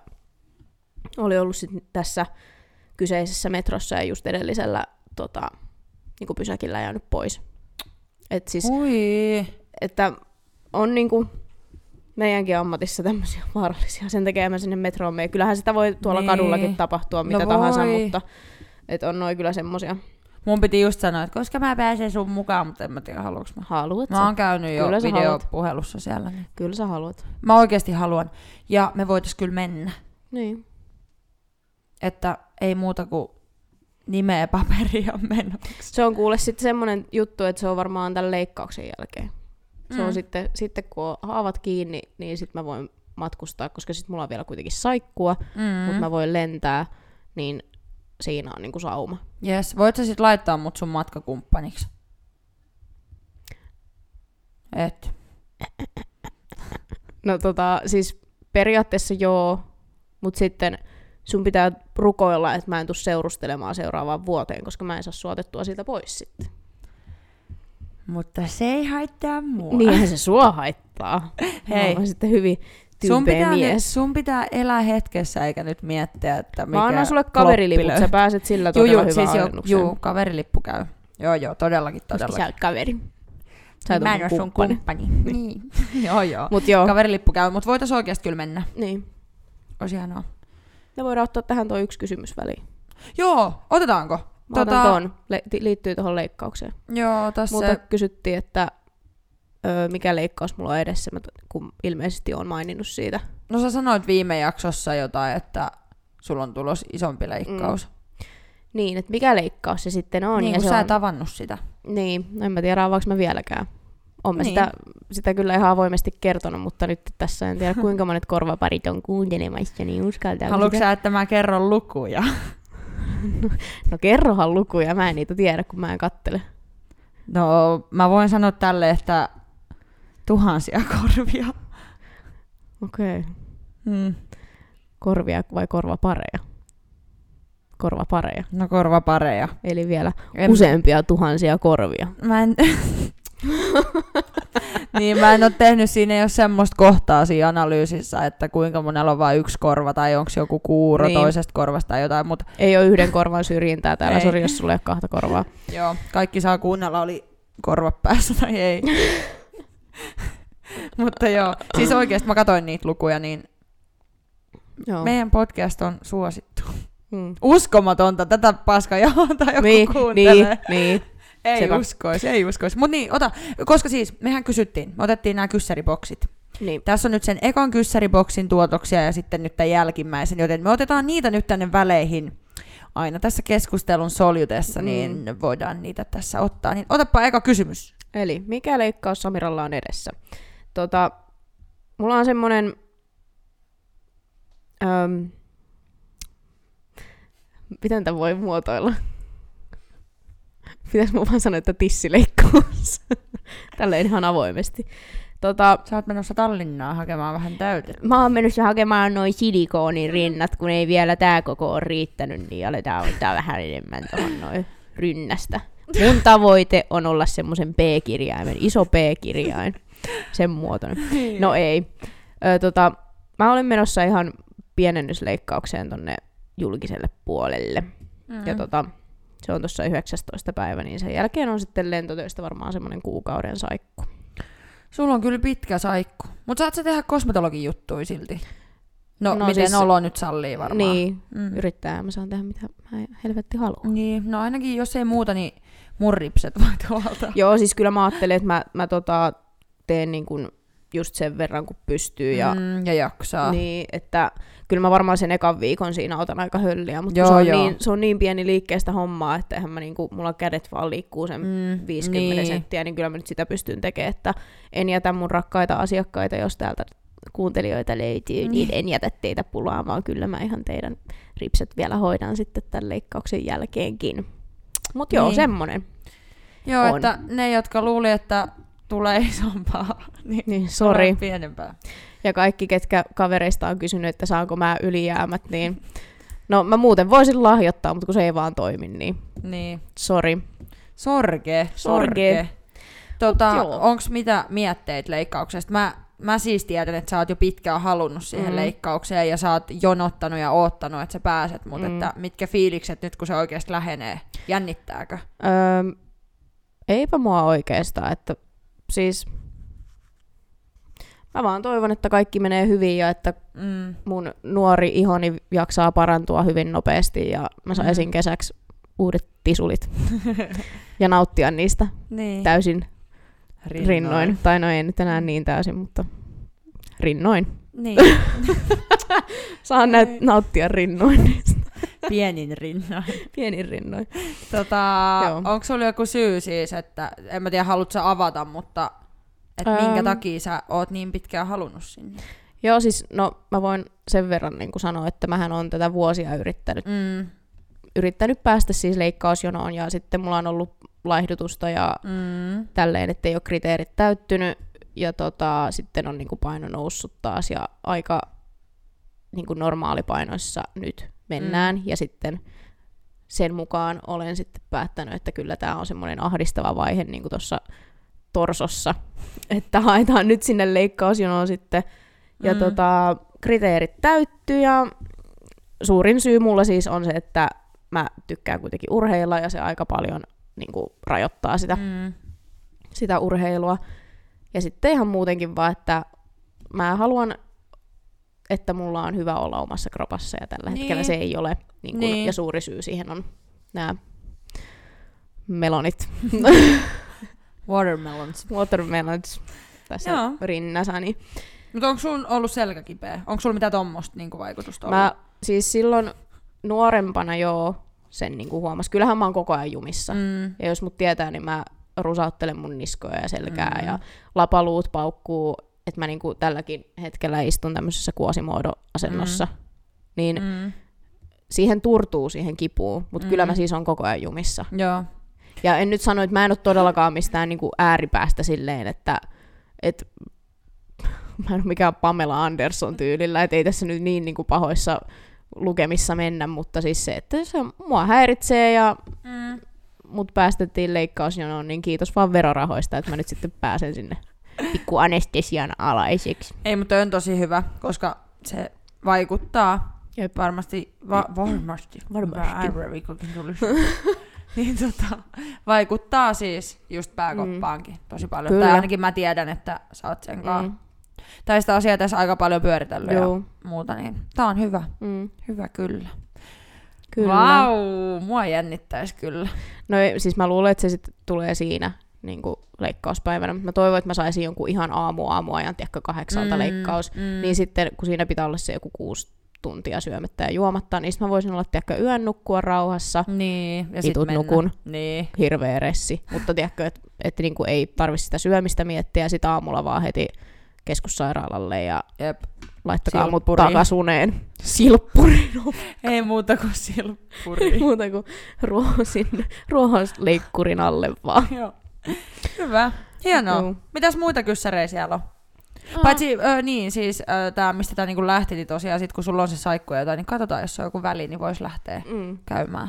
oli ollut sit tässä kyseisessä metrossa ja just edellisellä tota, niinku pysäkillä jäänyt pois. Et siis,
Hui.
että on niinku meidänkin ammatissa tämmöisiä <laughs> vaarallisia. Sen takia mä sinne metroon mene. Kyllähän sitä voi tuolla
Niin.
kadullakin tapahtua mitä
No
tahansa, mutta et on noin kyllä semmosia.
Mun piti just sanoa, että koska mä pääsen sun mukaan, mutta en mä tiedä haluanko mä.
Haluat
Mä oon käynyt jo
Kyllä sä haluat.
videopuhelussa siellä. Niin.
Kyllä sä haluat.
Mä oikeasti haluan. Ja me voitais kyllä mennä.
Niin.
Että ei muuta kuin nimeä paperia menoksi.
Se on kuule sitten semmoinen juttu, että se on varmaan tämän leikkauksen jälkeen. Se on
Mm.
sitten, sitten kun on haavat kiinni, niin sitten mä voin matkustaa, koska sitten mulla on vielä kuitenkin saikkua, mm. Mutta mä voin lentää, niin siinä on niinku sauma.
Yes. Voit sä sit laittaa mut sun matkakumppaniksi? Et.
No tota, siis periaatteessa joo, mutta sitten sun pitää rukoilla, että mä en tuu seurustelemaan seuraavaan vuoteen, koska mä en saa suotettua siitä pois sitten.
Mutta se ei haittaa mua.
Niinhän se sua haittaa. <laughs>
Hei.
Mä sitten hyvin
sun pitää, nyt,
mies.
sun pitää elää hetkessä eikä nyt miettiä, että mikä
Mä annan sulle kaveriliput,
kloppi
sä pääset sillä
Juu,
todella
juu,
hyvään
siis jo, juu, kaverilippu käy. Joo, joo, todellakin,
Koska
todellakin.
sä oot kaveri. Sä et
Mä en oo sun
kumppani. <laughs>
Niin. <laughs> joo, joo.
Mut joo,
Kaverilippu käy, mutta voitais oikeasti kyllä mennä.
niin.
Olisi ihanaa.
Me voidaan ottaa tähän tuo yksi kysymys väliin.
Joo, otetaanko?
Mä otan ton, le- liittyy tuohon leikkaukseen.
Joo, tässä
Mutta kysyttiin, että ö, mikä leikkaus mulla on edessä, mä kun ilmeisesti on maininnut siitä.
No sä sanoit viime jaksossa jotain, että sulla on tulos isompi leikkaus. Mm.
Niin, että mikä leikkaus se sitten on.
niin,
ja
kun
se
sä
on...
et avannut sitä.
Niin, no en mä tiedä avaanko mä vieläkään. Mä
Niin.
sitä, sitä kyllä ihan avoimesti kertonut, mutta nyt tässä en tiedä kuinka monet korvaparit on kuuntelemassa, niin uskaltaa.
Haluatko sä, että mä kerron lukuja? <laughs>
No kerrohan lukuja, mä en niitä tiedä, kun mä en kattele.
No, mä voin sanoa tälle, että tuhansia <laughs> korvia.
Okei. Okay.
Mm.
Korvia vai korvapareja? Korvapareja.
No korvapareja.
Eli vielä
En-
useampia tuhansia korvia.
Mä en... <laughs> <laughs> niin, mä en ole tehnyt siinä ole semmoista kohtaa siinä analyysissä, että kuinka monella on vain yksi korva tai onko joku kuuro
Niin.
toisesta korvasta tai jotain, mutta
Ei ole yhden korvan syrjintää täällä,
Ei.
sori jos sulla ei ole kahta korvaa. <laughs>
joo, kaikki saa kuunnella, oli korva päässä tai ei. <laughs> mutta joo, siis oikeasti mä katsoin niitä lukuja, niin
Joo.
meidän podcast on suosittu.
Mm.
Uskomatonta, tätä paskaa tai joku
Niin,
kuuntelee.
niin, niin.
Ei
Sepä.
uskois, ei uskois. Mut niin, ota, koska siis, mehän kysyttiin, me otettiin nämä kyssäriboksit.
niin.
Tässä on nyt sen ekan kyssäriboksin tuotoksia ja sitten nyt tämän jälkimmäisen, joten me otetaan niitä nyt tänne väleihin aina tässä keskustelun soljutessa,
Mm.
niin voidaan niitä tässä ottaa. Niin otapa eka kysymys.
Eli mikä leikkaus Samiralla on edessä? Tota, mulla on semmonen... Öm, miten tämä voi muotoilla? Pitäis mä vaan sanoa, että tissileikkaus. <laughs> Tälleen ihan avoimesti. Tota,
Sä oot menossa Tallinnaan hakemaan vähän täytettä.
mä oon menossa hakemaan noin silikoonin rinnat, kun ei vielä tää koko on riittänyt, niin aletaan ottaa vähän enemmän tuohon noin rynnästä. Mun tavoite on olla semmoisen P-kirjaimen, iso P-kirjain, sen muotoinen. No ei. Ö, tota, mä olen menossa ihan pienennysleikkaukseen tonne julkiselle puolelle.
Mm.
Ja tota, se on tuossa 19. päivä, niin sen jälkeen on sitten lentotöistä varmaan semmoinen kuukauden saikku.
Sulla on kyllä pitkä saikku. Mut saat sä tehdä kosmetologin juttuja silti? No,
No
miten
siis-
olo nyt sallii varmaan.
Niin,
Mm.
yrittää, mä saan tehdä mitä mä helvetti haluan.
Niin, no ainakin jos ei muuta, niin mun ripset voi tuolta. <laughs>
Joo, siis kyllä mä ajattelin, että mä, mä tota, teen niin kuin just sen verran, kun pystyy. Ja,
mm, ja jaksaa.
niin, että kyllä mä varmaan sen ekan viikon siinä otan aika hölliä, mutta
Joo,
se, on
joo.
niin, se on niin pieni liikkeestä hommaa, että eihän mä niinku, mulla kädet vaan liikkuu sen
Mm,
50
niin.
senttiä, niin kyllä mä nyt sitä pystyn tekemään, että en jätä mun rakkaita asiakkaita, jos täältä kuuntelijoita löytyy, niin,
Niin.
en jätä teitä pulaamaan. Kyllä mä ihan teidän ripset vielä hoidan sitten tämän leikkauksen jälkeenkin. Mutta joo,
Niin.
semmonen.
Joo,
on.
että ne, jotka luuli, että tulee isompaa, <laughs> niin
Niin, sori.
pienempää.
Ja kaikki, ketkä kavereista on kysynyt, että saanko mä ylijäämät, niin no mä muuten voisin lahjoittaa, mutta kun se ei vaan toimi, niin
Niin.
sori.
Sorge,
Sorge.
sorge. Tota, onks mitä mietteitä leikkauksesta? Mä, mä siis tiedän, että sä oot jo pitkään halunnut siihen
Mm.
leikkaukseen ja sä oot jonottanut ja oottanut, että sä pääset, mutta
mm.
että mitkä fiilikset nyt, kun se oikeasti lähenee? Jännittääkö?
Öö, eipä mua oikeastaan, että siis mä vaan toivon, että kaikki menee hyvin ja että
Mm.
mun nuori ihoni jaksaa parantua hyvin nopeasti ja mä saisin
Mm.
kesäksi uudet tisulit ja nauttia niistä
Niin.
täysin rinnoin. rinnoin. Tai no ei nyt enää niin täysin, mutta rinnoin.
Niin, <laughs>
Saan näyt- nauttia rinnoin niistä.
pienin rinnoin. <laughs>
Pienin rinnoin.
Tota, onko sulla joku syy siis, että en mä tiedä, haluatko avata, mutta Että minkä
Öm.
takia sä oot niin pitkään halunnut sinne?
Joo, siis no mä voin sen verran niin kuin sanoa, että mähän on tätä vuosia yrittänyt,
Mm,
yrittänyt päästä siis leikkausjonoon ja sitten mulla on ollut laihdutusta ja
mm,
tälleen, että ei ole kriteerit täyttynyt ja tota, sitten on niin kuin paino noussut taas ja aika niin kuin normaalipainoissa nyt mennään mm. ja sitten sen mukaan olen sitten päättänyt, että kyllä tämä on semmoinen ahdistava vaihe niin kuin tuossa torsossa, että haetaan nyt sinne leikkausjonoon sitten ja
Mm.
tota, kriteerit täyttyy ja suurin syy mulla siis on se, että mä tykkään kuitenkin urheilla ja se aika paljon niin kuin, rajoittaa sitä
mm,
sitä urheilua. Ja sitten ihan muutenkin vaan, että mä haluan, että mulla on hyvä olla omassa kropassa ja tällä
Niin.
hetkellä se ei ole. Niin kun,
Niin.
Ja suuri syy siihen on nämä melonit, <laughs>
watermelons.
watermelons tässä
Joo.
rinnasani.
Mutta onko sun ollut selkäkipeä? Onko sulla mitään tommosta niinku vaikutusta ollut?
Mä siis silloin nuorempana joo sen niin kuin huomas. Kyllähän mä oon koko ajan jumissa.
Mm,
Ja jos mut tietää, niin mä rusauttelen mun niskoja ja selkää
Mm.
ja lapaluut paukkuu. Että mä niinku tälläkin hetkellä istun tämmöisessä kuosimoido-asennossa. Mm. Niin mm. siihen turtuu siihen kipuun, mutta mm. kyllä mä siis on koko ajan jumissa.
joo.
Ja en nyt sano, että mä en ole todellakaan mistään niinku ääripäästä silleen, että et, <laughs> mä en ole mikään Pamela Anderson tyylillä, että ei tässä nyt niin niinku pahoissa lukemissa mennä, mutta siis se, että se mua häiritsee ja
Mm.
mut päästettiin leikkausjonoon, niin kiitos vaan verorahoista, että mä nyt sitten pääsen sinne pikku anestesian alaiseksi.
Ei, mutta on tosi hyvä, koska se vaikuttaa
Jep.
varmasti, va- varmasti,
Varmasti.
Tuli. <laughs> <laughs> niin tota, vaikuttaa siis just pääkoppaankin tosi paljon.
Kyllä.
Tai ainakin mä tiedän, että sä oot sen kanssa.
Mm.
Tai sitä asiaa tässä aika paljon pyöritellyt
Joo.
ja muuta, niin tää on hyvä.
Mm.
Hyvä kyllä.
Kyllä.
Vau, mua jännittäisi kyllä.
No siis mä luulen, että se sitten tulee siinä niin kuin leikkauspäivänä. Mä toivon, että mä saisin jonkun ihan aamu aamuajan, tiedätkö, kahdeksalta mm, leikkaus.
mm.
Niin sitten, kun siinä pitää olla se joku kuusi tuntia syömättä ja juomatta, niin mä voisin olla, tiedätkö, yön nukkua rauhassa.
Niin, ja sit
Itut
mennä.
nukun.
Niin.
Hirveä ressi. Mutta tiedätkö, että et niinku ei tarvitse sitä syömistä miettiä ja sit aamulla vaan heti keskussairaalalle ja
Jep.
laittakaa mut
Silppuriin.
takasuneen. Silppuriin.
Ei muuta kuin silppuri.
Muuta kuin ruohosin, ruohosleikkurin alle vaan.
Joo. Hyvä. Hienoa.
Joo.
Mitäs muita kyssäreitä siellä on? Paitsi, ö, niin, siis ö, tää, mistä tää niinku lähti, niin tosiaan sit kun sulla on se saikku ja jotain, niin katsotaan, jos on joku väli, niin vois lähteä
Mm.
käymään.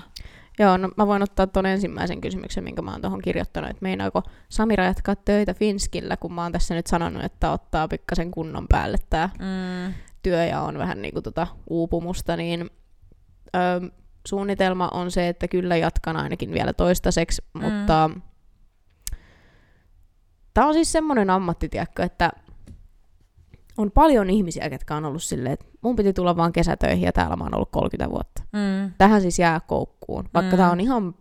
Joo, no mä voin ottaa ton ensimmäisen kysymyksen, minkä mä oon tuohon kirjoittanut, että meinaako Samira jatkaa töitä Finskillä, kun mä oon tässä nyt sanonut, että ottaa pikkasen kunnon päälle tää
Mm.
työ ja on vähän niinku tota uupumusta, niin ö, suunnitelma on se, että kyllä jatkan ainakin vielä toistaiseksi,
Mm.
mutta tämä on siis semmoinen ammatti, tiedätkö, että on paljon ihmisiä, ketkä on ollut silleen, että mun piti tulla vaan kesätöihin ja täällä mä oon ollut 30 vuotta.
Mm.
Tähän siis jää koukkuun, vaikka
Mm.
tämä on ihan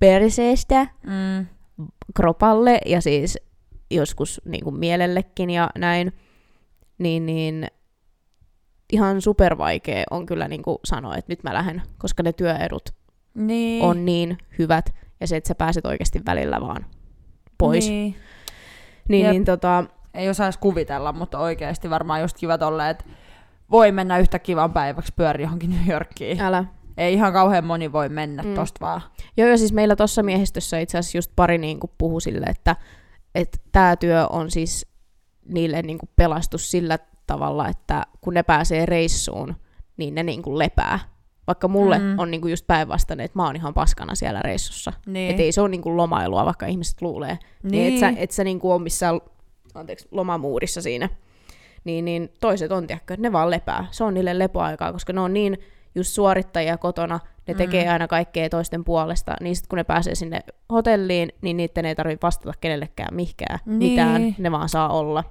perseestä
Mm.
kropalle ja siis joskus niin kuin mielellekin ja näin, niin, niin ihan supervaikea on kyllä niin kuin sanoa, että nyt mä lähden, koska ne työedut
Niin.
on niin hyvät ja se, että sä pääset oikeasti välillä vaan pois. Niin,
Niin.
niin,
Jep.
niin tota,
Ei osaisi kuvitella, mutta oikeasti varmaan just kiva tolle, että voi mennä yhtä kivan päiväksi pyöri johonkin New Yorkiin.
älä.
Ei ihan kauhean moni voi mennä mm. Tosta vaan.
Joo, ja siis meillä tuossa miehistössä itse asiassa just pari niin kuin puhu sille, että että tämä työ on siis niille niin kuin pelastus sillä tavalla, että kun ne pääsee reissuun, niin ne niin kuin lepää. Vaikka mulle
Mm.
on niin kuin just päinvastainen, että mä oon ihan paskana siellä reissussa.
Niin.
Että ei se ole niin kuin lomailua, vaikka ihmiset luulee. Niin. niin et sä, et sä niin kuin ole missään anteeksi, lomamuurissa siinä. Niin, niin toiset on, tiedätkö, että ne vaan lepää. Se on niille lepoaikaa, koska ne on niin just suorittajia kotona, ne
Mm.
tekee aina kaikkea toisten puolesta, niin sitten kun ne pääsee sinne hotelliin, niin niiden ei tarvitse vastata kenellekään mihkään,
Niin.
mitään, ne vaan saa olla.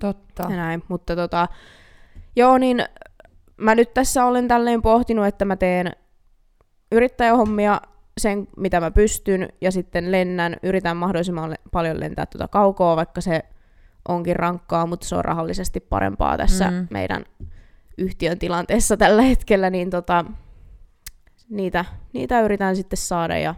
Totta.
Ja näin, mutta tota, joo, niin mä nyt tässä olen tälleen pohtinut, että mä teen yrittäjähommia sen, mitä mä pystyn, ja sitten lennän, yritän mahdollisimman paljon lentää tuota kaukoa, vaikka se onkin rankkaa, mutta se on rahallisesti parempaa tässä
Mm.
meidän yhtiön tilanteessa tällä hetkellä, niin tota, niitä, niitä yritän sitten saada, ja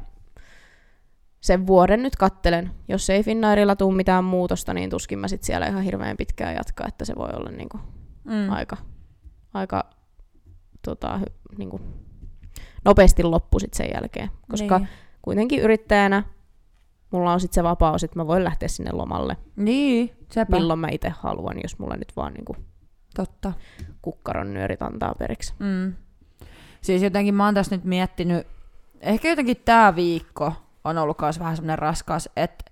sen vuoden nyt kattelen. Jos ei Finnairilla tule mitään muutosta, niin tuskin mä sit siellä ihan hirveän pitkään jatkaa, että se voi olla niinku
Mm.
aika, aika tota, niinku, nopeasti loppu sit sen jälkeen. Koska
Niin.
kuitenkin yrittäjänä mulla on sitten se vapaus, että mä voin lähteä sinne lomalle,
Niin, sepä.
milloin mä itse haluan, jos mulla nyt vaan niinku
Totta.
kukkaron nyörit antaa periksi.
Mm. Siis jotenkin mä oon tässä nyt miettinyt, ehkä jotenkin tää viikko on ollut myös vähän semmoinen raskas, että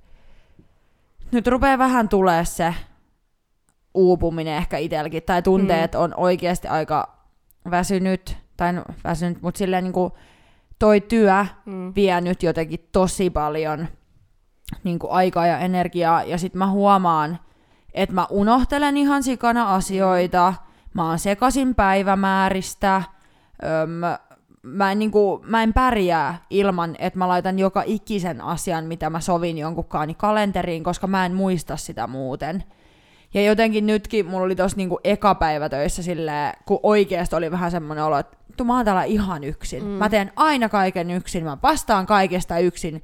nyt rupeaa vähän tulee se uupuminen ehkä itselläkin, tai tunteet mm. on oikeasti aika väsynyt, tai no, väsynyt, mutta silleen niinku toi työ
Mm.
vie nyt jotenkin tosi paljon niin kuin aikaa ja energiaa, ja sitten mä huomaan, että mä unohtelen ihan sikana asioita, mä oon sekasin päivämääristä, öm, mä, en, niin kuin, mä en pärjää ilman, että mä laitan joka ikisen asian, mitä mä sovin jonkunkaan kalenteriin, koska mä en muista sitä muuten. Ja jotenkin nytkin mulla oli tossa niinku eka päivä töissä silleen, kun oikeasti oli vähän semmoinen olo, että "Vittu, mä oon täällä ihan yksin.
Mm.
Mä teen aina kaiken yksin, mä vastaan kaikesta yksin.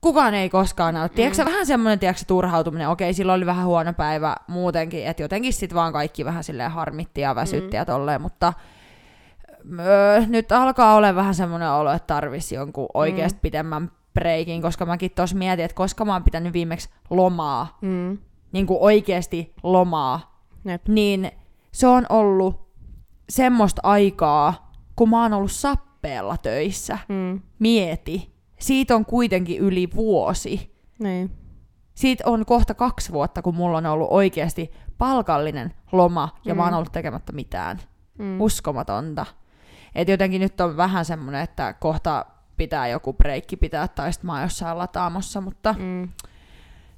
Kukaan ei koskaan. Tiedätkö mm. vähän semmoinen tiedätkö, turhautuminen, okei, silloin oli vähän huono päivä muutenkin, että jotenkin sit vaan kaikki vähän silleen harmitti ja väsytti
Mm.
ja tolleen, mutta öö, nyt alkaa olla vähän semmoinen olo, että tarvisi jonkun oikeasti
Mm.
pitemmän breikin, koska mäkin tuossa mietin, että koska mä oon pitänyt viimeksi lomaa,
Mm.
Niin kuin oikeasti lomaa,
Jep.
niin se on ollut semmoista aikaa, kun mä oon ollut sappeella töissä.
Mm.
Mieti. Siitä on kuitenkin yli vuosi.
Niin.
Siitä on kohta kaksi vuotta, kun mulla on ollut oikeasti palkallinen loma ja mm. mä oon
Mm.
ollut tekemättä mitään.
Mm.
Uskomatonta. Et jotenkin nyt on vähän semmoinen, että kohta pitää joku breikki pitää tai sitten mä oon jossain lataamossa, mutta
Mm.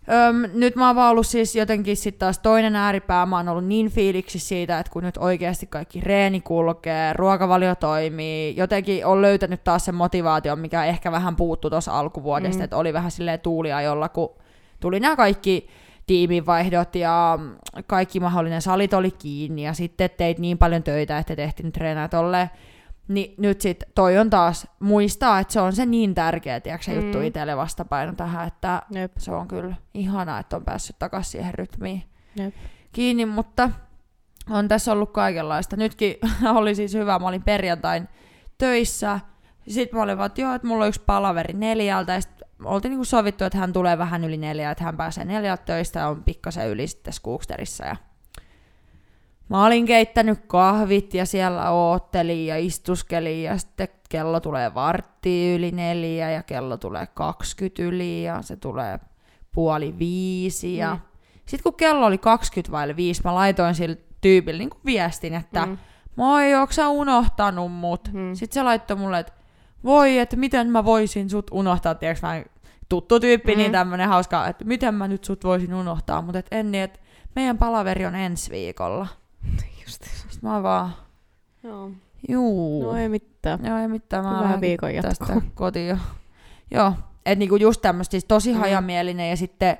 Öm, nyt mä oon vaan ollut siis jotenkin sit taas toinen ääripää. Mä oon ollut niin fiiliksi siitä, että kun nyt oikeasti kaikki reeni kulkee, ruokavalio toimii, jotenkin on löytänyt taas sen motivaation, mikä ehkä vähän puuttu tuossa alkuvuodesta,
mm.
että oli vähän silleen tuuliajolla, kun tuli nämä kaikki tiiminvaihdot ja kaikki mahdollinen salit oli kiinni ja sitten teit niin paljon töitä, että tehtiin treenaa tolleen. Niin nyt sit toi on taas muistaa, että se on se niin tärkeä tiiäks, se
Mm.
juttu itselle vastapaino tähän, että
Jep.
se on kyllä ihanaa, että on päässyt takaisin siihen rytmiin
Jep.
kiinni, mutta on tässä ollut kaikenlaista. Nytkin <laughs> oli siis hyvä, mä olin perjantain töissä, sitten mä olin vaan, että joo, että mulla on yksi palaveri neljältä, ja sitten oltiin niinku sovittu, että hän tulee vähän yli neljä, että hän pääsee neljältä töistä ja on pikkasen yli sitten Skooksterissa. Ja mä olin keittänyt kahvit ja siellä oottelin ja istuskelin ja sitten kello tulee vartti yli neljä ja kello tulee 20 yli ja se tulee puoli viisi ja
Mm.
sitten kun kello oli 20 vaille viisi, mä laitoin sille tyypille niin viestin, että mm. Moi, onko sä unohtanut mut?
Mm.
Sitten se laittoi mulle, että voi, että miten mä voisin sut unohtaa, tiedätkö vähän tuttu tyyppi,
Mm.
mm. niin tämmönen hauska, että miten mä nyt sut voisin unohtaa, mutta et en niin, että meidän palaveri on ensi viikolla. Mä vaan,
Joo.
juu.
No ei mitään.
Joo, ei mitään, mä lähdenkin
viikon jatkoa.
tästä kotiin jo. Joo, että niinku just tämmöistä siis tosi
Mm.
mm. hajamielinen ja sitten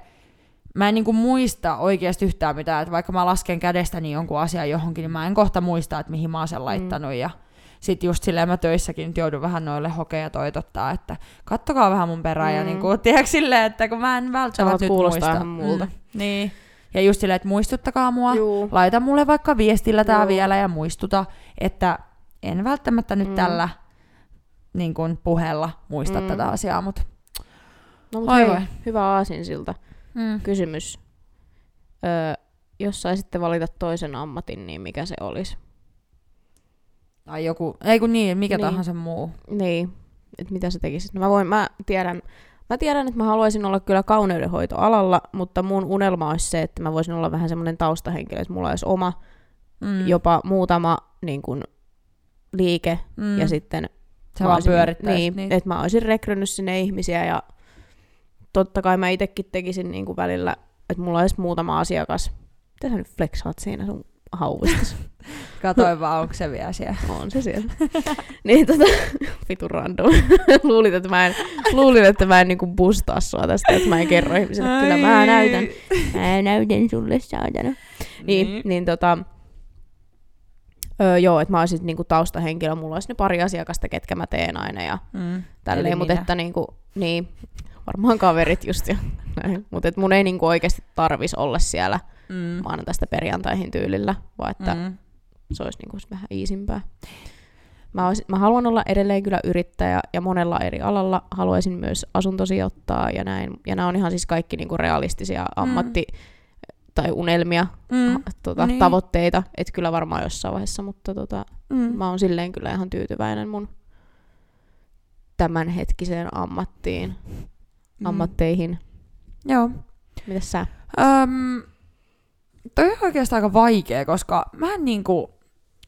mä en niinku muista oikeasti yhtään mitään, että vaikka mä lasken kädestäni jonkun asian johonkin, niin mä en kohta muista, että mihin mä oon sen laittanut ja sitten just silleen mä töissäkin nyt joudun vähän noille hokeja toitottaa, että kattokaa vähän mun perään mm. ja
Mm.
niinku, tiedätkö silleen, että kun mä en välttämättä nyt muista.
ihan multa.
Mm. Niin. Ja just silleen, että muistuttakaa mua,
Juu.
laita mulle vaikka viestillä tää
Joo.
vielä ja muistuta, että en välttämättä nyt
Mm.
tällä niin kuin puheella muista
Mm.
tätä asiaa, mutta
No mut hei, hyvä aasinsilta.
mm.
Kysymys. Öö, jos saisitte valita toisen ammatin, niin mikä se olisi?
tai joku, ei kun niin, mikä
niin.
tahansa muu.
Niin, että mitä sä tekisit? No mä, voin, mä tiedän, mä tiedän, että mä haluaisin olla kyllä kauneudenhoitoalalla, mutta mun unelma olisi se, että mä voisin olla vähän semmoinen taustahenkilö, että mulla olisi oma,
Mm.
jopa muutama niin kun, liike,
mm.
ja sitten
se
mä
vaan
olisin-
pyörittäisi.
Niin,
Niin,
että mä olisin rekrynyt sinne ihmisiä ja totta kai mä itsekin tekisin niin kuin välillä, että mulla olisi muutama asiakas. Mitä sä nyt flexaat siinä sun hauvistasi? <laughs>
Katoin vaan, onko se vielä siellä. <laughs>
On se siellä. <laughs> niin tota, vitun random. luulin, että mä en, luulin, että mä en niinku bustaa sua tästä, että mä en kerro ihmisille. Kyllä mä
Ai.
näytän. Mä näytän sulle saatana. Niin, niin. niin tota, öö, joo, että mä olisin niinku taustahenkilö, mulla olisi ne pari asiakasta, ketkä mä teen aina ja
Mm.
tälleen, mutta että niinku, niin, varmaan kaverit just ja näin. Mutta mun ei niinku oikeasti tarvis olla siellä
Mm.
maanantaista perjantaihin tyylillä, vaan että mm.
Mm.
se olisi niinku sit vähän iisimpää. Mä, mä haluan olla edelleen kyllä yrittäjä ja monella eri alalla haluaisin myös asuntosijoittaa ja näin. Ja nämä on ihan siis kaikki niinku realistisia ammatti- tai unelmia,
Mm.
tota,
Niin.
tavoitteita. Että kyllä varmaan jossain vaiheessa, mutta tota,
Mm.
mä oon silleen kyllä ihan tyytyväinen mun tämänhetkiseen ammattiin,
Mm.
ammatteihin.
Joo.
Mitäs sä?
Öm, toi on oikeastaan aika vaikea, koska mä en niinku,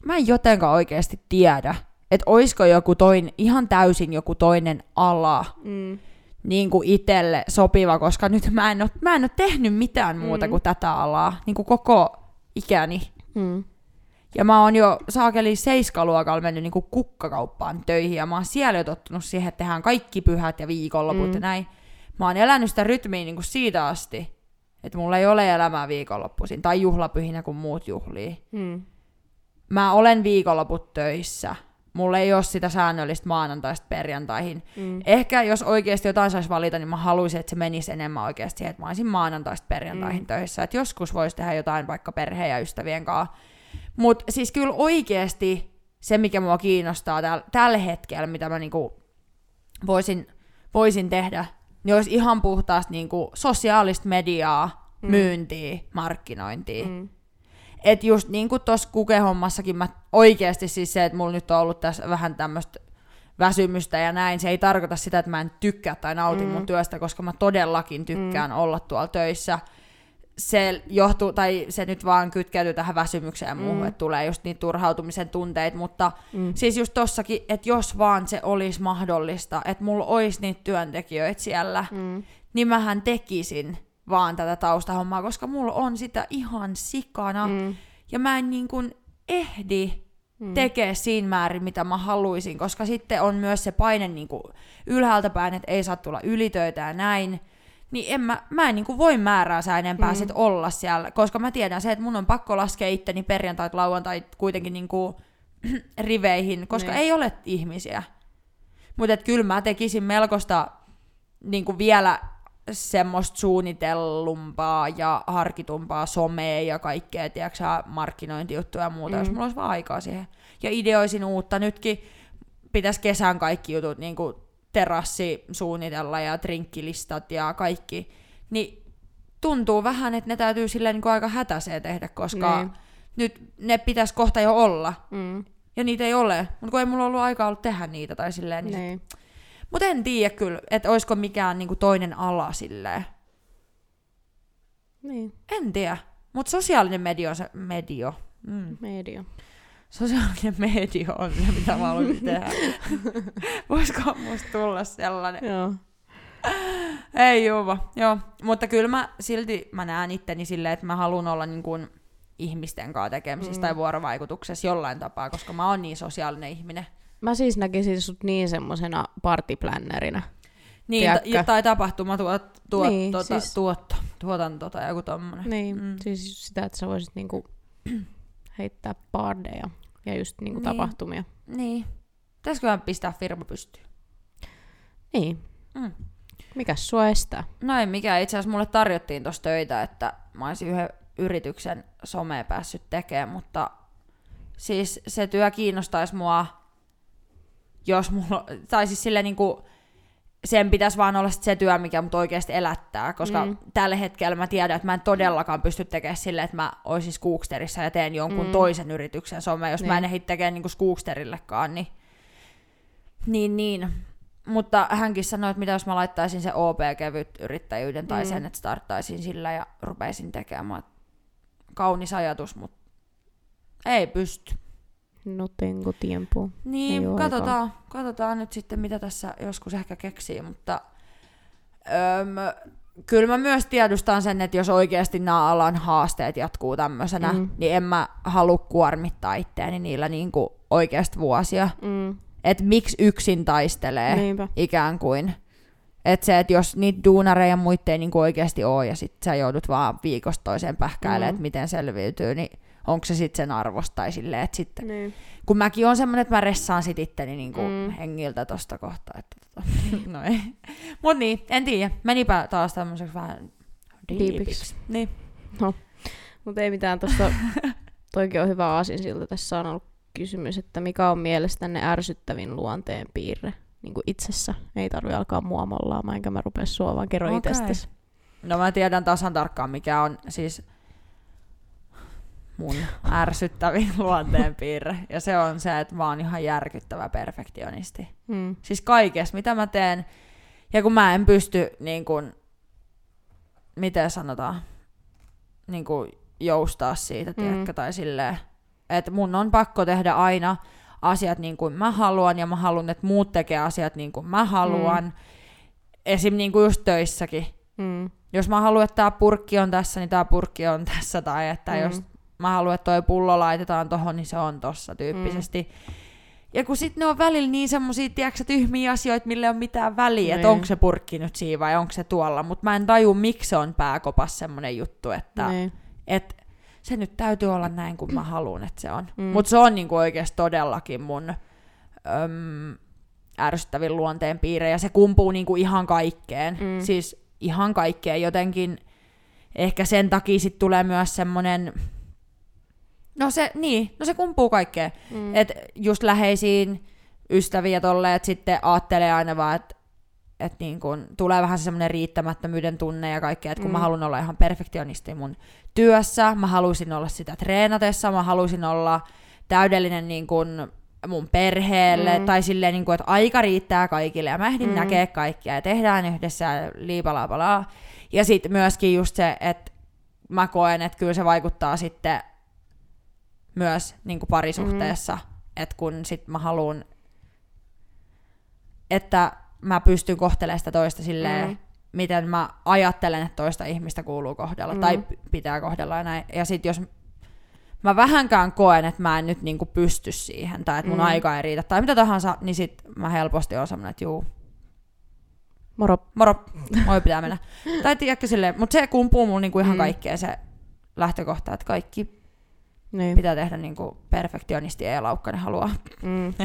mä en jotenkaan oikeasti tiedä, että oisko joku toinen, ihan täysin joku toinen ala
Mm.
niin kuin itselle sopiva, koska nyt mä en, ole, mä en ole tehnyt mitään muuta
Mm.
kuin tätä alaa niin kuin koko ikäni.
Mm.
Ja mä oon jo saakeli seiskaluokalla mennyt niin kuin kukkakauppaan töihin, ja mä oon siellä jo tottunut siihen, että tehdään kaikki pyhät ja viikonloput
Mm.
ja näin. Mä oon elänyt sitä rytmiä niin kuin siitä asti, että mulla ei ole elämää viikonloppuisin tai juhlapyhinä kuin muut juhlii.
Mm.
Mä olen viikonloput töissä. Mulla ei ole sitä säännöllistä maanantaista perjantaihin.
Mm.
Ehkä jos oikeasti jotain saisi valita, niin mä haluaisin, että se menisi enemmän oikeasti siihen, että mä olisin maanantaista perjantaihin
Mm.
töissä. Että joskus voisi tehdä jotain vaikka perheen ja ystävien kanssa. Mutta siis kyllä oikeasti se, mikä mua kiinnostaa täl, tällä hetkellä, mitä mä niinku voisin, voisin tehdä, niin olisi ihan puhtaasti niinku sosiaalista mediaa,
Mm.
myyntiä, markkinointia.
Mm.
Et just niin kuin tuossa kukehommassakin mä oikeasti siis se, että mulla nyt on ollut tässä vähän tämmöistä väsymystä ja näin, se ei tarkoita sitä, että mä en tykkää tai nauti
Mm.
mun työstä, koska mä todellakin tykkään olla tuolla töissä. Se johtuu, tai se nyt vaan kytkeytyy tähän väsymykseen ja muuhun,
Mm.
että tulee just niitä turhautumisen tunteita, mutta
Mm.
siis just tossakin, että jos vaan se olisi mahdollista, että mulla olisi niitä työntekijöitä siellä,
Mm.
niin mähän tekisin vaan tätä taustahommaa, koska mulla on sitä ihan sikana.
Mm.
Ja mä en niin kuin ehdi
Mm.
tekee siinä määrin, mitä mä haluaisin, koska sitten on myös se paine niin kuin ylhäältä päin, että ei saa tulla ylitöitä ja näin. Niin en mä, mä en niin kuin voi määrää sä enempää
Mm.
sit olla siellä, koska mä tiedän se, että mun on pakko laskea itteni perjantait, lauantait kuitenkin niin kuin <clears throat> riveihin, koska
Niin.
ei ole ihmisiä. Mutta kyllä mä tekisin melkoista niin kuin vielä semmoista suunnitellumpaa ja harkitumpaa somea ja kaikkea, tiedätkö markkinointijuttuja ja muuta, mm. jos mulla olisi vaan aikaa siihen. Ja ideoisin uutta. Nytkin pitäisi kesän kaikki jutut, niin kuin terassi suunnitella ja drinkkilistat ja kaikki. Niin tuntuu vähän, että ne täytyy silleen niin kuin aika hätäiseen tehdä, koska
Niin.
nyt ne pitäisi kohta jo olla.
Mm.
Ja niitä ei ole. Mutta kun ei mulla ollut aikaa ollut tehdä niitä tai silleen, niin
Niin.
mutta en tiedä kyllä, että olisiko mikään niinku toinen ala silleen.
Niin.
En tiedä. Mutta sosiaalinen media on se medio. Mm.
Media.
Sosiaalinen media on se, mitä mä haluaisin tehdä. <laughs> Voisiko musta tulla sellainen?
Joo.
Ei juva, joo. Mutta kyllä mä silti mä näen itteni silleen, että mä haluan olla niin kuin ihmisten kanssa tekemisissä
Mm.
tai vuorovaikutuksessa jollain tapaa, koska mä oon niin sosiaalinen ihminen.
Mä siis näkisin sut niin semmosena partyplännerinä.
Niin, ta- tai tapahtuma tuot, tuot,
Niin,
tuota,
siis-
tuotto, tuotanto tai joku tommonen.
Niin,
Mm.
siis sitä, että sä voisit niinku heittää bardeja ja just niinku
Niin.
tapahtumia.
Niin. Pitäisiköhän pistää firma pystyyn?
Niin.
Mm.
Mikäs sua estää?
No ei mikään. Itse asiassa mulle tarjottiin tuossa töitä, että mä olisin yhden yrityksen somea päässyt tekemään, mutta siis se työ kiinnostaisi mua, jos mulla, tai siis silleen niinku, sen pitäisi vaan olla sit se työ, mikä mut oikeasti elättää, koska
Mm.
tällä hetkellä mä tiedän, että mä en todellakaan pysty tekemään silleen, että mä olisin Skooksterissa ja teen jonkun
Mm.
mm. toisen yrityksen somea, jos niin. mä en
Niin.
ehdi tekemään niinku Skooksterillekaan, niin niin, niin. Mutta hänkin sanoi, että mitä jos mä laittaisin se OP-kevyt yrittäjyyden tai
Mm.
sen, että starttaisin sillä ja rupeisin tekemään. Kaunis ajatus, mutta ei pysty.
No tengo tiempo.
Niin,
Ei
katsotaan, katsotaan nyt sitten, mitä tässä joskus ehkä keksii, mutta öm, kyllä mä myös tiedustan sen, että jos oikeasti nämä alan haasteet jatkuu tämmöisenä,
Mm.
niin en mä halua kuormittaa itteeni niillä niinku oikeasti vuosia.
Mm.
Että miksi yksin taistelee
Niinpä.
ikään kuin. Että se, että jos niitä duunareja muita ei niinku oikeasti ole ja sit sä joudut vaan viikosta toiseen pähkäilemään,
Mm.
että miten selviytyy, niin onko se sitten sen arvosta tai silleen, että sitten,
Niin.
kun mäkin on semmoinen, että mä ressaan sit itteni niinku
Mm.
mm. hengiltä tosta kohtaa, että tota, <laughs> no ei. Mut niin, en tiedä, menipä taas tämmöiseksi vähän
Diipiksi.
Niin.
Mutta ei mitään tuossa, toikin on hyvä aasinsilta. Tässä on ollut kysymys, että mikä on mielestänne ärsyttävin luonteen piirre niin kuin itsessä. Ei tarvi alkaa mua mollaamaan, enkä mä rupea sua, vaan kerro
Okei.
itsestäsi.
No mä tiedän tasan tarkkaan, mikä on siis mun ärsyttävin <laughs> luonteenpiirre. Ja se on se, että mä oon ihan järkyttävä perfektionisti.
Mm.
Siis kaikessa, mitä mä teen. Ja kun mä en pysty, niin kun, miten sanotaan, niin kun joustaa siitä,
Mm.
tiedätkö, tai silleen, että mun on pakko tehdä aina asiat niin kuin mä haluan, ja mä haluan, että muut tekee asiat niin kuin mä haluan. Mm. Esim. niin kuin just töissäkin.
Mm.
Jos mä haluan, että tämä purkki on tässä, niin tämä purkki on tässä, tai että
mm.
jos mä haluan, että toi pullo laitetaan tohon, niin se on tossa tyyppisesti. Mm. Ja kun sitten ne on välillä niin semmosia, tiedätkö, tyhmiä asioita, millä ei ole mitään väliä, että
Niin.
onko se purkki nyt siinä vai onko se tuolla, mutta mä en taju, miksi se on pääkopas semmonen juttu, että
Niin.
et se nyt täytyy olla näin, kun mä haluan, että se on.
Mm.
Mutta se on niinku oikeasti todellakin mun öm, ärsyttävin luonteen piirre, ja se kumpuu niinku ihan kaikkeen.
Mm.
Siis ihan kaikkeen jotenkin. Ehkä sen takia sit tulee myös semmonen... No se, niin, no se kumpuu kaikkeen.
Mm.
Mm. Et just läheisiin ystäviä tolle, että sitten aattelee aina vaan, että et niin kun tulee vähän semmoinen riittämättömyyden tunne ja kaikkea, että kun
Mm.
mä haluan olla ihan perfektionisti mun työssä, mä haluaisin olla sitä treenatessa, mä haluaisin olla täydellinen niin kun mun perheelle,
Mm.
tai silleen, niin kun, että aika riittää kaikille, ja mä ehdin
Mm.
näkee kaikkia, ja tehdään yhdessä, ja liipalapalaa. Ja sitten myöskin just se, että mä koen, että kyllä se vaikuttaa sitten myös niin kuin parisuhteessa, mm. että kun sit mä haluan, että mä pystyn kohtelemaan sitä toista silleen,
Mm.
miten mä ajattelen, että toista ihmistä kuuluu kohdella,
Mm.
tai pitää kohdella ja näin. Ja sit jos mä vähänkään koen, että mä en nyt niinku pysty siihen, tai että mun
Mm.
aika ei riitä, tai mitä tahansa, niin sit mä helposti oon semmonen, että juu,
Moro.
moro, moi pitää mennä. tai tiedätkö silleen, mutta se kumpuu mulla niinku ihan
mm.
kaikkea se lähtökohta, että kaikki
Niin.
pitää tehdä niinku perfektionisti ja Laukkanen haluaa.
Mm. <laughs>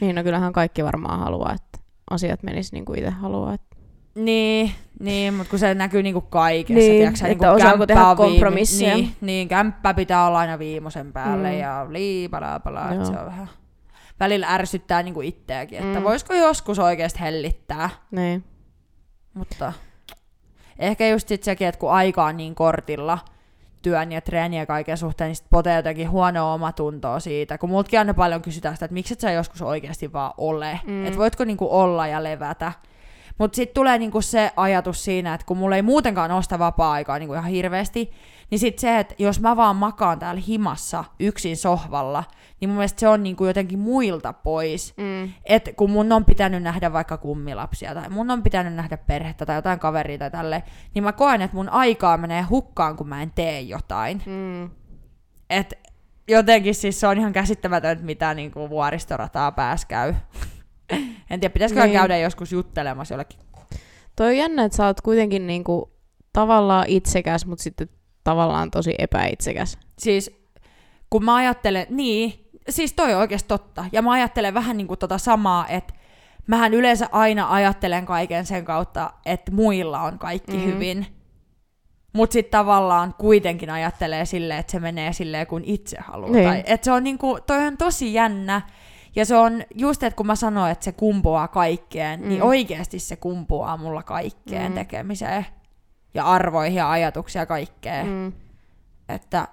Niin, no kyllähän kaikki varmaan haluaa, että asiat menis niin kuin itse haluaa. Että...
niin, niin mutta kun se näkyy niinku kaikessa,
Niin,
tiedätkö,
että osaako
kämppä
tehdä
viime-
kompromisseja.
Niin, niin, kämppä pitää olla aina viimeisen päälle
Mm.
ja liipalapala,
Joo.
että se on vähän välillä ärsyttää niinku itseäkin, että
mm.
voisiko joskus oikeasti hellittää,
Niin.
mutta ehkä just sit sekin, että kun aika on niin kortilla työn ja treenien ja kaiken suhteen, niin sit potee jotenkin huonoa omatuntoa siitä, kun multakin aina paljon kysytään sitä, että miksi et sä joskus oikeasti vaan ole,
Mm.
että voitko niinku olla ja levätä, mutta sitten tulee niinku se ajatus siinä, että kun mulla ei muutenkaan sitä vapaa-aikaa niinku ihan hirveästi, niin sitten se, että jos mä vaan makaan täällä himassa yksin sohvalla, niin mun mielestä se on niinku jotenkin muilta pois.
Mm.
Et kun mun on pitänyt nähdä vaikka kummilapsia tai mun on pitänyt nähdä perhettä tai jotain kaveria tai tälle, niin mä koen, että mun aikaa menee hukkaan, kun mä en tee jotain.
Mm.
Et jotenkin siis se on ihan käsittämätöntä, mitä niinku vuoristorataa pääs käy. en tiedä, pitäisikö
niin.
käydä joskus juttelemassa jollekin.
Toi on jännä, että sä oot kuitenkin niinku tavallaan itsekäs, mutta sitten tavallaan tosi epäitsekäs.
Siis kun mä ajattelen, niin, siis toi on oikeasti totta. Ja mä ajattelen vähän niin kuin tota samaa, että mähän yleensä aina ajattelen kaiken sen kautta, että muilla on kaikki
Mm.
mm. hyvin. Mutta sitten tavallaan kuitenkin ajattelee silleen, että se menee silleen, kun itse haluaa.
Niin.
Tai, että se on niinku, toi on tosi jännä. Ja se on just, että kun mä sanoin, että se kumpuaa kaikkeen, mm. niin
Mm.
oikeasti se kumpuaa mulla kaikkeen
mm.
tekemiseen. Ja arvoihin ja ajatuksia kaikkeen. Mm. Että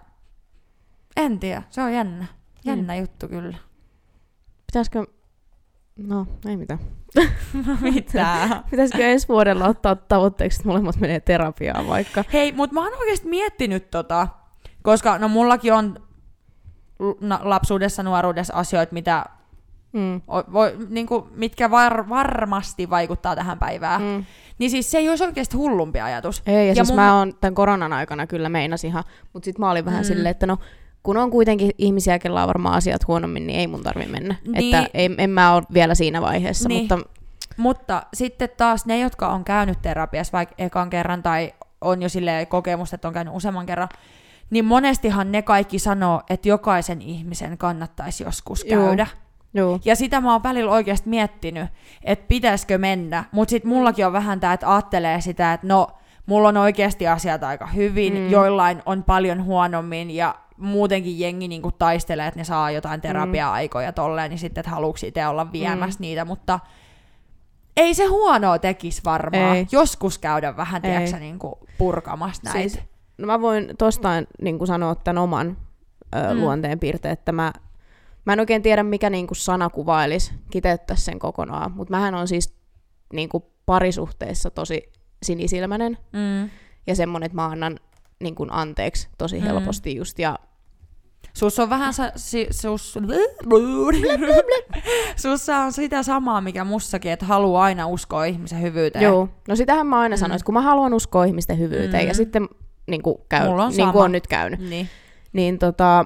en tiedä, se on jännä. Jännä mm. juttu kyllä.
Pitäisikö... No, ei mitään. <laughs>
Mitä? <laughs>
Pitäisikö ensi vuodella ottaa tavoitteeksi, että molemmat menee terapiaan vaikka?
Hei, mutta mä oon oikeasti miettinyt tota, koska no mullakin on lapsuudessa, nuoruudessa asioita, mitä
Mm.
voi, niinku, mitkä var- varmasti vaikuttaa tähän päivään. Mm. Niin siis se ei olisi oikeasti hullumpi ajatus.
Ei, ja, ja siis
mun-
mä oon tämän koronan aikana kyllä meinas ihan, mutta sitten mä olin vähän
Mm.
silleen, että no kun on kuitenkin ihmisiä, kella on varmaan asiat huonommin, niin ei mun tarvi mennä.
Niin.
Että ei, en mä ole vielä siinä vaiheessa,
Niin.
mutta
Mutta sitten taas ne, jotka on käynyt terapiassa vaikka ekan kerran tai on jo sille kokemusta, että on käynyt useamman kerran, niin monestihan ne kaikki sanoo, että jokaisen ihmisen kannattaisi joskus käydä.
Joo.
Ja sitä mä oon välillä oikeasti miettinyt, että pitäisikö mennä. Mutta sitten mullakin on vähän tää, että ajattelee sitä, että no, mulla on oikeasti asiat aika hyvin,
Mm.
mm. joillain on paljon huonommin ja muutenkin jengi niinku taistelee, että ne saa jotain terapia-aikoja tolleen, niin sitten, että haluuks itse olla viemässä
Mm.
niitä, mutta ei se huonoa tekisi varmaan.
Ei.
Joskus käydä vähän,
Ei.
tiedätkö, niinku purkamassa näitä.
Siis, no mä voin tostain niin kuin sanoa tämän oman ö,
Mm.
mm. luonteenpiirteen, että mä, mä en oikein tiedä, mikä niin kuin sana kuvailisi, kiteyttäisi sen kokonaan, mutta mähän on siis niin kuin parisuhteessa tosi sinisilmäinen
Mm.
ja semmonen, että mä annan niin kuin anteeksi tosi
Mm.
helposti just, ja
Sus on vähän sa- si- sus... <laughs> Sussa on sitä samaa, mikä mussakin, että haluaa aina uskoa ihmisen hyvyyteen.
Joo, no sitähän mä aina
Mm.
sanoin, että kun mä haluan uskoa ihmisten hyvyyteen
Mm.
ja sitten niin kuin käy,
Mulla on
niin kuin on nyt käynyt,
Niin.
niin tota,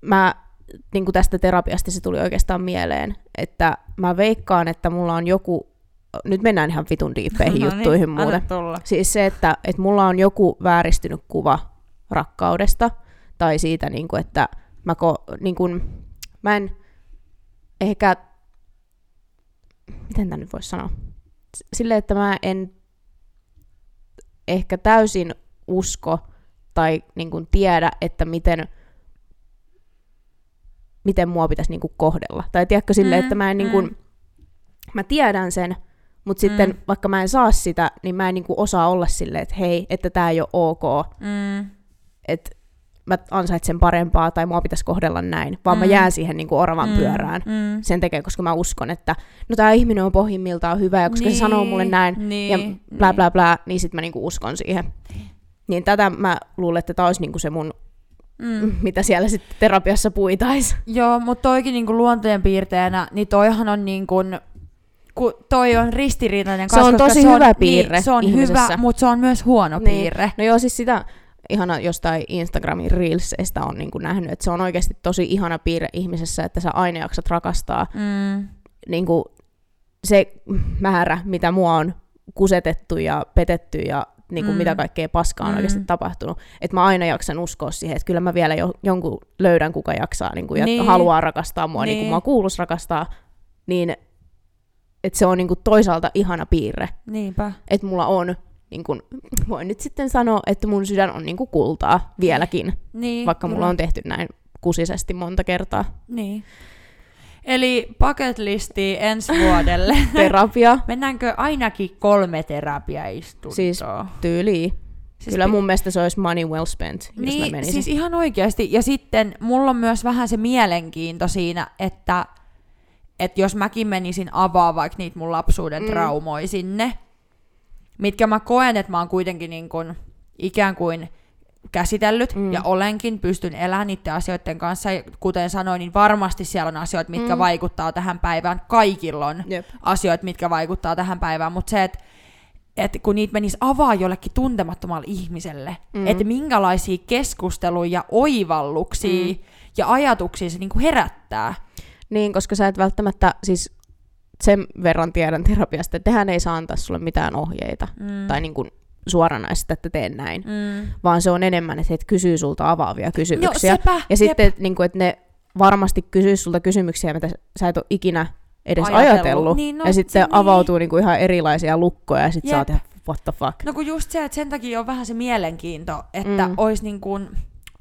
mä niin kuin tästä terapiasta se tuli oikeastaan mieleen, että mä veikkaan, että mulla on joku, nyt mennään ihan vitun diippeihin <laughs>
No
juttuihin
niin,
muuten. Siis se, että, että mulla on joku vääristynyt kuva rakkaudesta, tai siitä, niin kuin, että mä, ko, niin kuin, mä en ehkä, miten tämä nyt voisi sanoa, silleen, että mä en ehkä täysin usko tai niin kuin tiedä, että miten, miten mua pitäisi niin kuin kohdella. Tai tiedätkö silleen,
Mm,
että mä en niin kuin,
mm.
mä tiedän sen, mutta sitten
Mm.
vaikka mä en saa sitä, niin mä en niin kuin osaa olla silleen, että hei, että tämä ei ole ok,
Mm.
että mä ansaitsen parempaa tai mua pitäisi kohdella näin, vaan mm. mä jään siihen niin kuin oravan
Mm,
pyörään
Mm.
sen tekee, koska mä uskon, että no tämä ihminen on pohjimmiltaan hyvä ja koska se sanoo mulle näin
niin,
ja bla bla bla, niin sit mä niinku uskon siihen. Niin tätä mä luulen, että tämä olisi niinku se mun,
Mm. <laughs>
mitä siellä sitten terapiassa puitais.
Joo, mutta toikin niinku luonteen piirteenä, niin toihan on niinku, kun toi on ristiriitainen
Se on tosi
se
hyvä
on,
piirre
niin, se on
ihmisessä.
hyvä, mutta se on myös huono
Niin.
piirre.
No joo, siis sitä ihana jostain Instagramin Reelsista on niinku nähnyt, että se on oikeasti tosi ihana piirre ihmisessä, että sä aina jaksat rakastaa
Mm.
niinku se määrä, mitä mua on kusetettu ja petetty ja niinku
Mm.
mitä kaikkea paskaa on
Mm.
oikeasti tapahtunut. Että mä aina jaksan uskoa siihen, että kyllä mä vielä jo, jonkun löydän, kuka jaksaa niinku, ja
Niin.
haluaa rakastaa mua niin. niin kuin
Niin.
mua kuuluisi rakastaa. Niin että se on niinku toisaalta ihana piirre,
Niinpä.
että mulla on, niin kuin, voin nyt sitten sanoa, että mun sydän on niinku kultaa vieläkin,
Niin,
vaikka mulla on tehty näin kusisesti monta kertaa.
Niin. Eli bucket listi ensi vuodelle. <laughs>
Terapia
Mennäänkö ainakin kolme terapiaistuntoa?
Siis tyyliin.
Siis
Kyllä mun mielestä se olisi money well spent, jos mä
Niin,
menisin.
siis ihan oikeasti. Ja sitten mulla on myös vähän se mielenkiinto siinä, että, että jos mäkin menisin avaa vaikka niitä mun lapsuuden
Mm.
mm. traumoja sinne, mitkä mä koen, että mä oon kuitenkin niin kuin, ikään kuin käsitellyt
Mm.
ja olenkin, pystyn elämään niiden asioiden kanssa. Ja kuten sanoin, niin varmasti siellä on asioita, mitkä
Mm.
vaikuttaa tähän päivään. Kaikilla on
Jep.
asioita, mitkä vaikuttaa tähän päivään, mutta se, että et kun niitä menisi avaa jollekin tuntemattomalle ihmiselle,
Mm.
että minkälaisia keskusteluja ja oivalluksia
Mm.
ja ajatuksia se niinku herättää.
Niin, koska sä et välttämättä, siis sen verran tiedän terapiasta, että tehän ei saa antaa sulle mitään ohjeita.
Mm.
Tai niin kuin suoranaisesti, että teen näin.
mm.
Vaan se on enemmän, että he kysyy sulta avaavia
No
kysymyksiä.
sepä,
ja sitten, että, niin kuin, että ne varmasti kysyy sulta kysymyksiä, mitä sä et ole ikinä edes ajatellut.
Ajatellut. Niin, no,
ja sitten
niin.
avautuu niin kuin ihan erilaisia lukkoja ja sitten sä oot ihan, what the fuck.
No kun just se, että sen takia on vähän se mielenkiinto, että
mm.
olisi niin kuin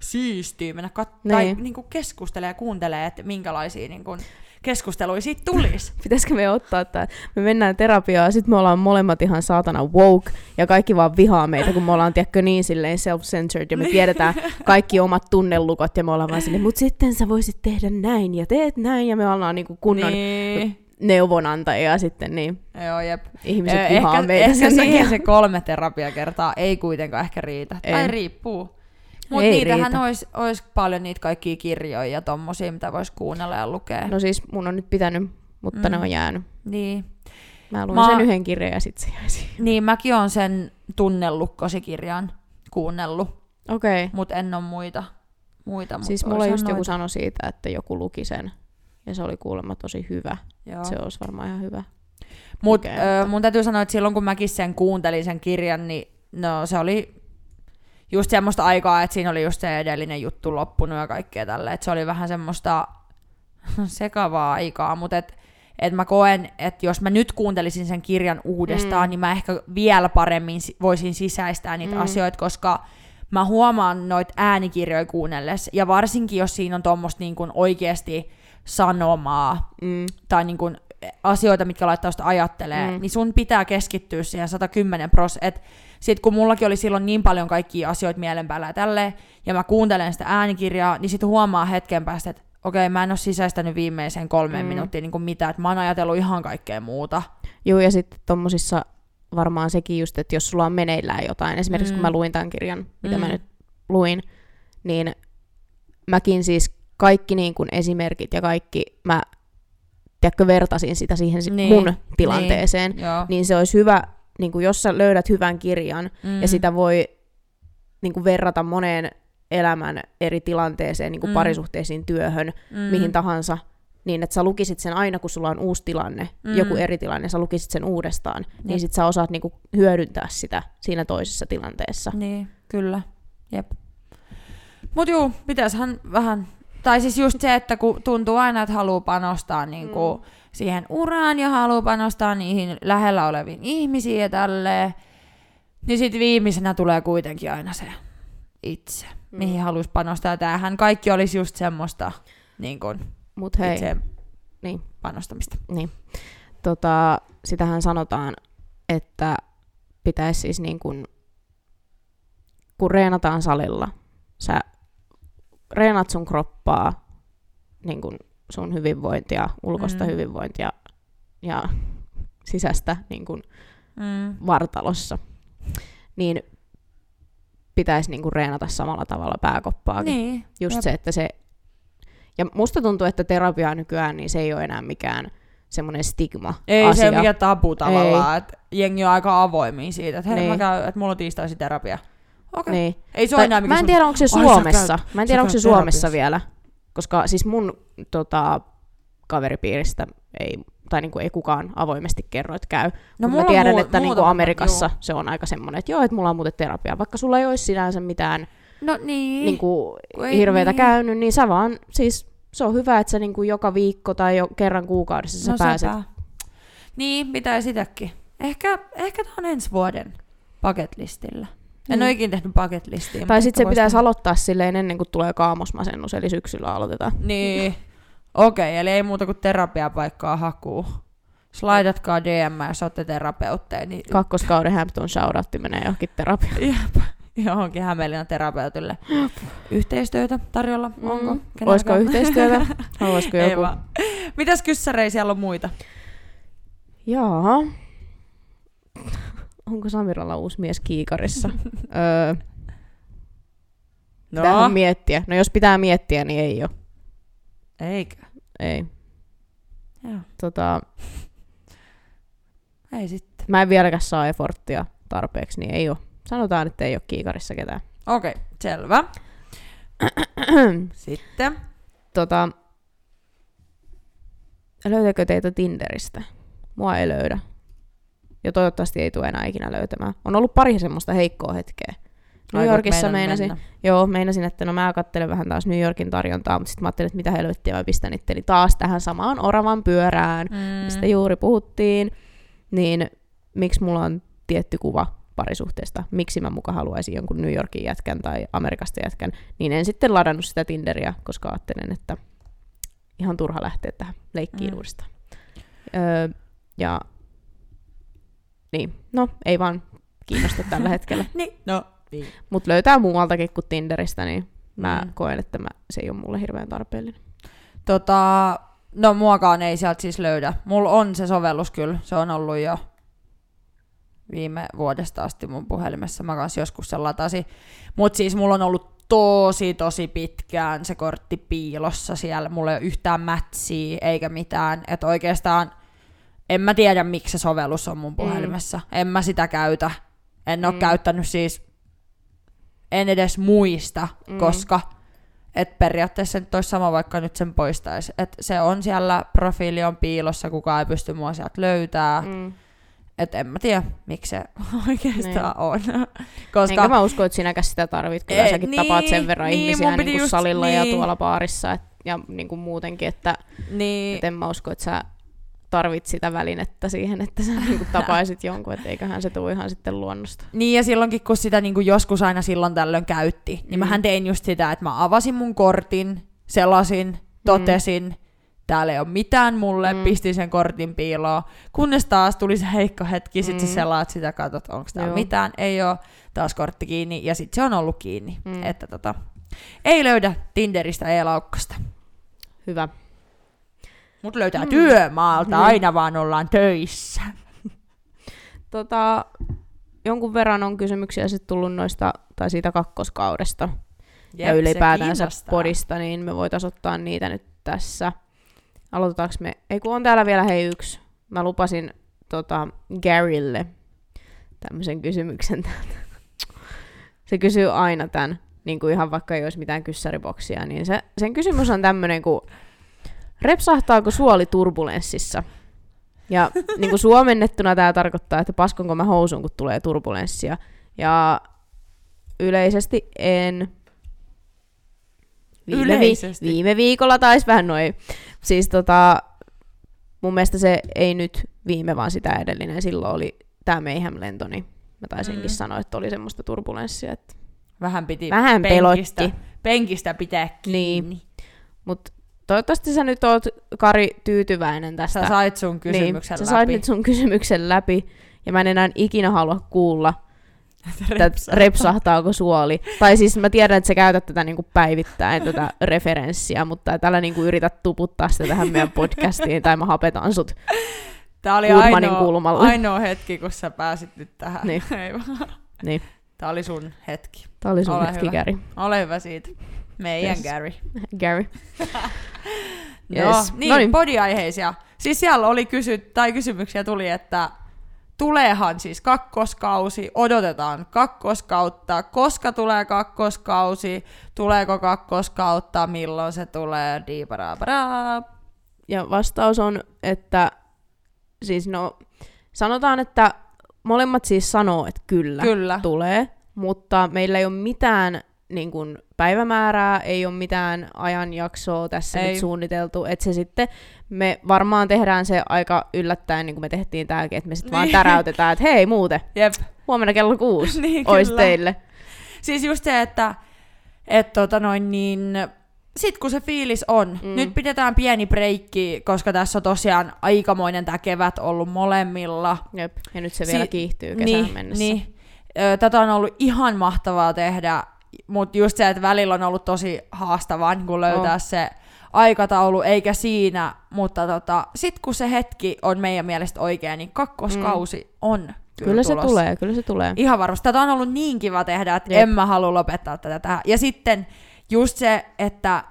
siistiä mennä kat-
Niin.
tai niin kuin keskustelee ja kuuntelee, että minkälaisia niin kuin keskusteluja siitä tulisi. <laughs>
Pitäisikö me ottaa, että me mennään terapiaan, sitten me ollaan molemmat ihan saatana woke, ja kaikki vaan vihaa meitä, kun me ollaan, tiedätkö, niin silleen self-centered, ja me tiedetään kaikki omat tunnelukot, ja me ollaan vaan silleen, mutta sitten sä voisit tehdä näin, ja teet näin, ja me ollaan niinku kunnon niin.
niin.
neuvonantajia sitten, niin
Joo, jep.
ihmiset
Ö,
vihaa
ehkä,
meitä
ehkä
sen takia.
se kolme terapiakertaa ei kuitenkaan ehkä riitä.
Ei.
Tai riippuu. Mutta niitähän
riitä.
olisi olis paljon niitä kaikkia kirjoja ja tommosia, mitä voisi kuunnella ja lukea.
No siis mun on nyt pitänyt, mutta mm. ne on jäänyt.
Niin.
Mä luin
Mä-
sen yhden kirjan ja sitten se jäi siihen.
niin, mäkin on sen tunnellukkosikirjan kuunnellut,
Okei. Okay.
mutta en ole muita. muita mut
Siis mulla just joku
noita.
sanoi siitä, että joku luki sen, ja se oli kuulemma tosi hyvä.
Joo.
Se olisi varmaan ihan hyvä.
Mut
lukea,
ö, mun täytyy sanoa, että silloin kun mäkin sen kuuntelin sen kirjan, niin no se oli just semmoista aikaa, että siinä oli just se edellinen juttu loppunut ja kaikkea tälle. Että se oli vähän semmoista <laughs> sekavaa aikaa, mutta et, et mä koen, että jos mä nyt kuuntelisin sen kirjan uudestaan, mm. niin mä ehkä vielä paremmin voisin sisäistää niitä mm. asioita, koska mä huomaan noita äänikirjoja kuunnellessa, ja varsinkin jos siinä on tuommoista niin oikeasti sanomaa, mm. tai niin kuin asioita, mitkä laittaa sitä ajattelee, mm. niin sun pitää keskittyä siihen 110 pros, että sit kun mullakin oli silloin niin paljon kaikkia asioita mielen päällä ja tälleen, ja mä kuuntelen sitä äänikirjaa, niin sit huomaa hetken päästä, että okei, mä en ole sisäistänyt viimeiseen kolmeen mm. minuuttiin niin kuin mitään, että mä oon ajatellut ihan kaikkea muuta.
Joo, ja sitten tommosissa varmaan sekin just, että jos sulla on meneillään jotain, esimerkiksi mm. kun mä luin tämän kirjan, mitä mm. mä nyt luin, niin mäkin siis kaikki niin kuin esimerkit ja kaikki, mä tiedätkö, vertasin sitä siihen niin, mun tilanteeseen, niin, niin se olisi hyvä, niin kuin jos sä löydät hyvän kirjan mm. ja sitä voi niin kuin verrata moneen elämän eri tilanteeseen, niin kuin mm. parisuhteisiin, työhön, mm. mihin tahansa, niin että sä lukisit sen aina, kun sulla on uusi tilanne, mm. joku eri tilanne, sä lukisit sen uudestaan, niin Jep. niin sit sä osaat niinku hyödyntää sitä siinä toisessa tilanteessa.
Niin, kyllä. Jep. Mut juu, pitäisihän vähän, tai siis just se, että kun tuntuu aina, että haluaa panostaa niinku mm. Siihen uraan ja haluaa panostaa niihin lähellä oleviin ihmisiin ja tälleen, niin sitten viimeisenä tulee kuitenkin aina se itse, mm. mihin haluaisi panostaa. Tämähän kaikki olisi just semmoista niin kun,
Mut hei, itse
niin. panostamista.
Niin. Tota, sitähän sanotaan, että pitäisi siis niin kun, kun reenataan salilla, sä reenat sun kroppaa, niin kun sun hyvinvointia, ulkoista mm. hyvinvointia ja sisäistä niin kun, mm. vartalossa, niin pitäisi niinku reenata samalla tavalla pääkoppaakin.
Niin.
Just Jep. se, että se... Ja musta tuntuu, että terapia nykyään, niin se ei ole enää mikään semmoinen stigma
Ei asia. se ole mikään tabu tavallaan, että jengi on aika avoimia siitä, että hei, niin. mä käyn, että mulla on tiistaisin terapia. Okei. Niin. Ei se
tai, enää mä en tiedä, onko se Suomessa. Mä en tiedä, onko se Suomessa vielä. Koska siis mun tota, kaveripiiristä ei tai niin kuin ei kukaan avoimesti kerro, että käy. No, Mutta mä tiedän, muu- että niin kuin Amerikassa juu. se on aika semmoinen, että joo, että mulla on muuten terapia. Vaikka sulla ei olisi sinänsä mitään
no, niin.
Niin kuin hirveätä niin. käynyt, niin sä vaan, siis se on hyvä, että sä niin kuin joka viikko tai jo kerran kuukaudessa sä no, pääset. Sepä.
Niin, pitää sitäkin. Ehkä, ehkä tämä on ensi vuoden paketlistillä. En mm. ole ikinä tehnyt paketlistia.
Tai sitten se pitäisi tehdä. aloittaa silleen ennen kuin tulee kaamosmasennus, eli syksyllä aloitetaan.
Niin. Okei, okay, eli ei muuta kuin terapiapaikkaa hakuu. Jos laitatkaa DM, jos olette terapeutteja. Niin...
Kakkoskauden Hampton shoutoutti menee johonkin terapiaan.
Jep. Johonkin Hämeenlinnan terapeutille. Yhteistyötä tarjolla, mm. onko?
Kenelläkään? Olisiko yhteistyötä? <laughs> Haluaisiko joku? Ei
Mitäs kyssärei siellä on muita?
Jaa. Onko Samiralla uusi mies kiikarissa? <laughs> öö. No. miettiä. No jos pitää miettiä, niin ei ole.
Eikö?
Ei.
Joo.
Tota,
ei sitten.
Mä en vieläkään saa efforttia tarpeeksi, niin ei ole. Sanotaan, että ei ole kiikarissa ketään.
Okei, okay, selvä. sitten.
Tota, löytäkö teitä Tinderistä? Mua ei löydä. Ja toivottavasti ei tule enää ikinä löytämään. On ollut pari semmoista heikkoa hetkeä. New Yorkissa meinasin, mennä. joo, meinasin, että no mä kattelen vähän taas New Yorkin tarjontaa, mutta sitten mä ajattelin, että mitä helvettiä mä pistän itteni taas tähän samaan oravan pyörään, mm. mistä juuri puhuttiin, niin miksi mulla on tietty kuva parisuhteesta, miksi mä muka haluaisin jonkun New Yorkin jätkän tai Amerikasta jätkän, niin en sitten ladannut sitä Tinderia, koska ajattelin, että ihan turha lähteä tähän leikkiin mm. uudestaan. Öö, ja niin, no ei vaan kiinnosta tällä hetkellä. <laughs>
niin, no niin.
Mutta löytää muualtakin kuin Tinderistä, niin mä mm. koen, että mä, se ei ole mulle hirveän tarpeellinen.
Tota, no muakaan ei sieltä siis löydä. Mulla on se sovellus kyllä, se on ollut jo viime vuodesta asti mun puhelimessa. Mä kanssa joskus sen latasi. Mutta siis mulla on ollut tosi tosi pitkään se kortti piilossa siellä. Mulla ei ole yhtään mätsiä eikä mitään. Että oikeastaan en mä tiedä, miksi se sovellus on mun mm. puhelimessa. Mm. En mä sitä käytä. En ole mm. käyttänyt siis en edes muista, mm. koska et periaatteessa nyt olisi sama, vaikka nyt sen poistaisi. Et se on siellä, profiili on piilossa, kukaan ei pysty mua sieltä löytää. Mm. Et en mä tiedä, miksi se <laughs> oikeastaan on. <laughs>
Koska... Enkä mä usko, että sinäkäs sitä tarvit. Kyllä
Ei,
säkin
niin,
tapaat sen verran
niin,
ihmisiä niin kuin
just-
salilla ja
niin.
tuolla baarissa et, ja niin kuin muutenkin, että
niin,
et en mä usko, että sä tarvit sitä välinettä siihen, että sä <laughs> niin kuin tapaisit jonkun, että eiköhän se tule ihan sitten luonnosta.
Niin ja silloinkin, kun sitä niin kuin joskus aina silloin tällöin käytti, niin
Mm.
mähän tein just sitä, että mä avasin mun kortin, selasin, totesin, täällä ei ole mitään mulle,
Mm.
pistin sen kortin piiloon, kunnes taas tuli se heikko hetki, sit
Mm.
sä selaat sitä, katsot, onko täällä
Joo.
mitään, ei ole, taas kortti kiinni, ja sit se on ollut kiinni,
Mm.
että tota, ei löydä Tinderistä e-laukkasta.
Hyvä.
Mut löytää
Mm.
työmaalta,
Niin.
aina vaan ollaan töissä. <laughs>
Tota, jonkun verran on kysymyksiä sitten tullut noista, tai siitä kakkoskaudesta ja
Jep, se
ylipäätänsä podista, niin me voitaisiin ottaa niitä nyt tässä. Aloitetaanko me? Ei kun on täällä vielä hei yksi. Mä lupasin tota, Garylle tämmöisen kysymyksen täältä. <laughs> Se kysyy aina tämän, niin kuin ihan vaikka ei olisi mitään kyssäriboksia, niin se, sen kysymys on tämmöinen kuin, repsahtaako suoli turbulenssissa? Ja niin kuin suomennettuna tämä tarkoittaa, että paskonko mä housuun, kun tulee turbulenssia. Ja yleisesti en. Viime,
Yleisesti?
Vi- viime viikolla taisi vähän noin. Siis tota, mun mielestä se ei nyt viime, vaan sitä edellinen. Silloin oli tämä Mayhem-lento, niin mä taisinkin
Mm.
sanoa, että oli semmoista turbulenssia. Että...
Vähän piti
Vähän
penkistä,
pelotti.
penkistä pitää kiinni.
Niin. Mut toivottavasti sä nyt oot, Kari, tyytyväinen tästä.
Sä sait sun kysymyksen
niin,
läpi.
Sä sait nyt sun kysymyksen läpi, ja mä en enää ikinä halua kuulla, että
Repsahtaa.
repsahtaako suoli. Tai siis mä tiedän, että sä käytät tätä niinku päivittäin, tätä <laughs> referenssiä, mutta tällä niinku yrität tuputtaa sitä tähän meidän podcastiin, tai mä hapetan sut.
Tää oli
Goodmanin
ainoa, ainoa hetki, kun sä pääsit nyt tähän.
Niin. <laughs>
Ei vaan.
Niin.
Tää oli sun hetki.
Tää oli sun
Ole
hetki,
hyvä.
Gary.
Ole hyvä siitä. Meidän
Yes.
Gary. <laughs>
Gary. <laughs>
Yes.
Yes.
No, niin,
Noniin.
podiaiheisia. Siis siellä oli kysy- tai kysymyksiä tuli, että tuleehan siis kakkoskausi, odotetaan kakkoskautta, koska tulee kakkoskausi, tuleeko kakkoskautta, milloin se tulee.
Ja vastaus on, että siis no, sanotaan, että molemmat siis sanoo, että kyllä,
Kyllä.
tulee, mutta meillä ei ole mitään niin kuin, päivämäärää, ei ole mitään ajanjaksoa tässä
Ei.
nyt suunniteltu, että se sitten, me varmaan tehdään se aika yllättäen, niin kuin me tehtiin tämäkin, että me sitten vaan
Niin.
täräytetään, että hei muuten,
Jep.
huomenna kello kuusi <laughs>
Niin,
olisi
kyllä.
teille.
Siis just se, että et tota noin niin, sit kun se fiilis on, mm. Nyt pidetään pieni breikki, koska tässä on tosiaan aikamoinen tämä kevät ollut molemmilla.
Jep. Ja nyt se vielä
Si-
kiihtyy kesään
niin,
mennessä.
Niin. Tätä on ollut ihan mahtavaa tehdä, mutta just se, että välillä on ollut tosi haastavaa niin kun löytää
On.
se aikataulu, eikä siinä, mutta tota, sit kun se hetki on meidän mielestä oikea, niin kakkoskausi mm. on kyllä,
Kyllä se
tulossa.
tulee, kyllä se tulee.
Ihan varmasti. Tätä on ollut niin kiva tehdä, että
Jep.
en mä halua lopettaa tätä. Ja sitten just se, että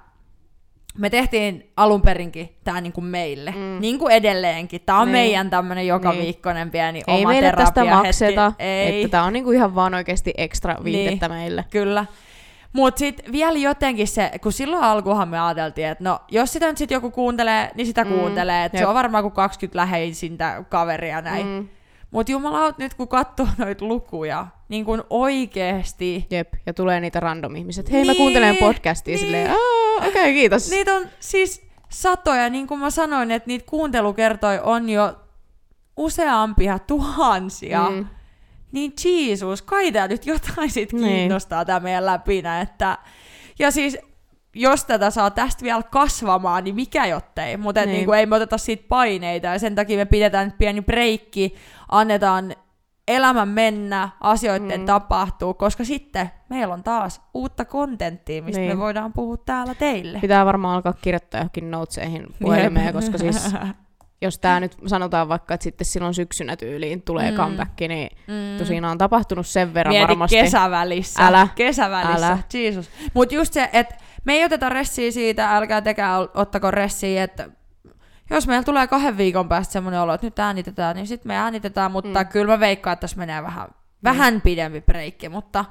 me tehtiin alun perinkin tämä niinku meille, mm. Niin kuin edelleenkin. Tämä on
Niin.
meidän tämmöinen joka
Niin.
viikkoinen pieni
Ei
oma
meille tästä
terapiahetki.
makseta,
Ei,
että tämä on niinku ihan vaan oikeasti ekstra viihdettä
Niin.
meille.
kyllä. Mutta sitten vielä jotenkin se, kun silloin alkuhan me ajateltiin, että no, jos sitä nyt sit joku kuuntelee, niin sitä
Mm,
kuuntelee. Että se on varmaan kuin 20 läheisintä kaveria näin. Mm. Mutta jumalaut nyt kun katsoo noita lukuja, niin kun oikeesti
jep, ja tulee niitä random ihmiset. Hei, mä
Niin,
kuuntelen podcastia
niin.
silleen, "Aa, okei, okay, kiitos.
Niitä on siis satoja, niin kuin mä sanoin, että niitä kuuntelukertoja on jo useampia tuhansia. Mm. Niin Jeesus, kai tää nyt jotain sit
Niin.
kiinnostaa tää meidän läpinä. Että... Ja siis jos tätä saa tästä vielä kasvamaan, niin mikä jottei. Mutta niin.
Niin.
niinku, ei me oteta siitä paineita ja sen takia me pidetään nyt pieni breikki, annetaan elämän mennä, asioiden mm. Tapahtuu, koska sitten meillä on taas uutta kontenttia, mistä niin. me voidaan puhua täällä teille.
Pitää varmaan alkaa kirjoittaa johonkin noteseihin puhelimeen, koska siis <laughs> jos tämä nyt sanotaan vaikka, että sitten silloin syksynä tyyliin tulee
Mm.
comeback, niin
Mm.
tosiaan on tapahtunut sen verran
Mieti
varmasti.
kesävälissä.
Älä.
Kesävälissä,
Älä.
Jeesus. Mut just se, että me ei oteta ressiä siitä, älkää tekään ol- ottako ressiä, että jos meillä tulee kahden viikon päästä semmoinen olo, että nyt äänitetään, niin sitten me äänitetään, mutta mm. Kyllä mä veikkaan, että tässä menee vähän, vähän pidempi breikki, mutta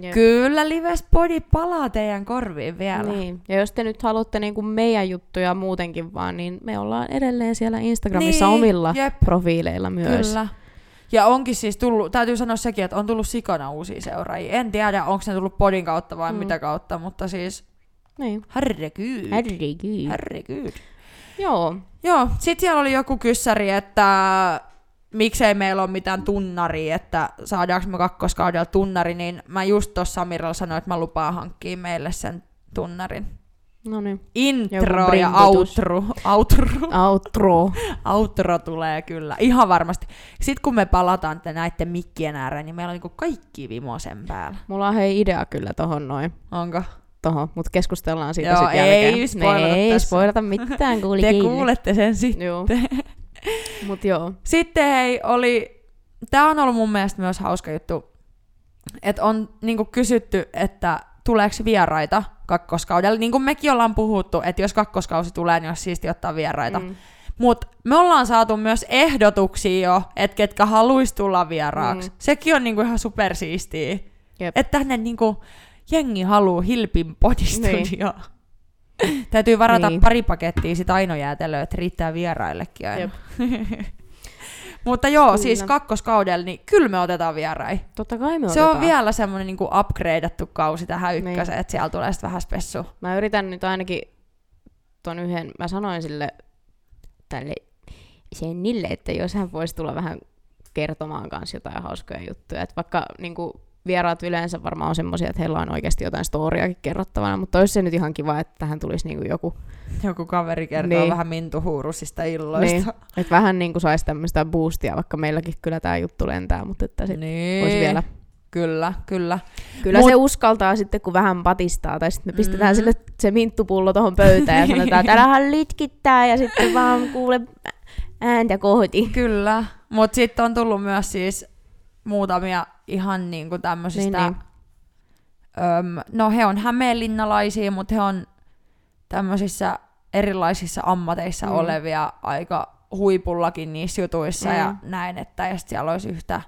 Jep.
kyllä Lives Body palaa teidän korviin vielä.
Niin. Ja jos te nyt haluatte niinku meidän juttuja muutenkin vaan, niin me ollaan edelleen siellä Instagramissa
Niin,
omilla
jep.
profiileilla myös.
Kyllä. Ja onkin siis tullut, täytyy sanoa sekin, että on tullut sikana uusia seuraajia. En tiedä, onko ne tullut podin kautta vai
Mm.
mitä kautta, mutta siis
Niin.
herregud.
Herregud.
herregud.
Joo.
Joo, sit siellä oli joku kyssäri, että miksei meillä ole mitään tunnaria, että saadaanko me kakkoskaudella tunnari, niin mä just tuossa Samiralla sanoin, että mä lupaan hankkia meille sen tunnarin.
No niin.
Intro ja outro, outro,
Outro.
outro tulee kyllä, ihan varmasti. Sitten kun me palataan te näiden mikkien ääreen, niin meillä on niinku kaikki vimosen päällä.
Mulla on hei idea kyllä tohon noin.
Onko?
Tohon, mutta keskustellaan siitä
Joo,
sitten
ei
jälkeen.
spoilata
ei
tässä.
spoilata mitään, <laughs> kuuli
Te
kiinni.
kuulette sen sitten.
Joo. <laughs> Mut joo.
Sitten hei, oli, tää on ollut mun mielestä myös hauska juttu, että on niinku kysytty, että tuleeko vieraita kakkoskaudella. Niin kuin mekin ollaan puhuttu, että jos kakkoskausi tulee, niin olisi siisti ottaa vieraita. Mm. Mutta me ollaan saatu myös ehdotuksia jo, että ketkä haluaisi tulla vieraaksi. Mm. Sekin on niinku ihan supersiistiä. Että tänne niinku jengi haluu Hilpin podistudio. Niin. Täytyy varata niin.
Niin.
pari pakettia sit Aino jäätelöä, että riittää vieraillekin aina. <laughs> Mutta joo,
Kyllä.
siis kakkoskaudella, niin kyllä me otetaan vierai.
Totta kai me
Se
otetaan.
on vielä semmoinen niinku upgradeattu kausi tähän ykköseen,
Niin.
että siellä tulee sitten vähän spessu.
Mä yritän nyt ainakin ton yhden, mä sanoin sille tälle Sennille, että jos hän voisi tulla vähän kertomaan kanssa jotain hauskoja juttuja. Et vaikka niinku, vieraat yleensä varmaan on semmoisia, että heillä on oikeasti jotain storiakin kerrottavana, mutta olisi se nyt ihan kiva, että tähän tulisi niinku joku,
Joku kaveri kertoo
Niin.
vähän Mintu Huurusista illoista.
niin, että vähän niinku saisi tämmöistä boostia, vaikka meilläkin kyllä tämä juttu lentää, mutta että sit
niin.
olisi vielä.
Kyllä, kyllä.
Kyllä
Mut-
se uskaltaa sitten, kun vähän patistaa, tai sitten me pistetään
Mm.
sille se minttupullo tuohon pöytään ja <laughs> sanotaan, että älähän litkittää, ja sitten vaan kuule ääntä kohti.
Kyllä, mutta sitten on tullut myös siis muutamia ihan niinku tämmöisistä,
Niin,
Öm, no he on hämeenlinnalaisia, mutta he on tämmöisissä erilaisissa ammateissa
Mm.
olevia aika huipullakin niissä jutuissa mm. ja näin, että ja sit siellä olisi yhtä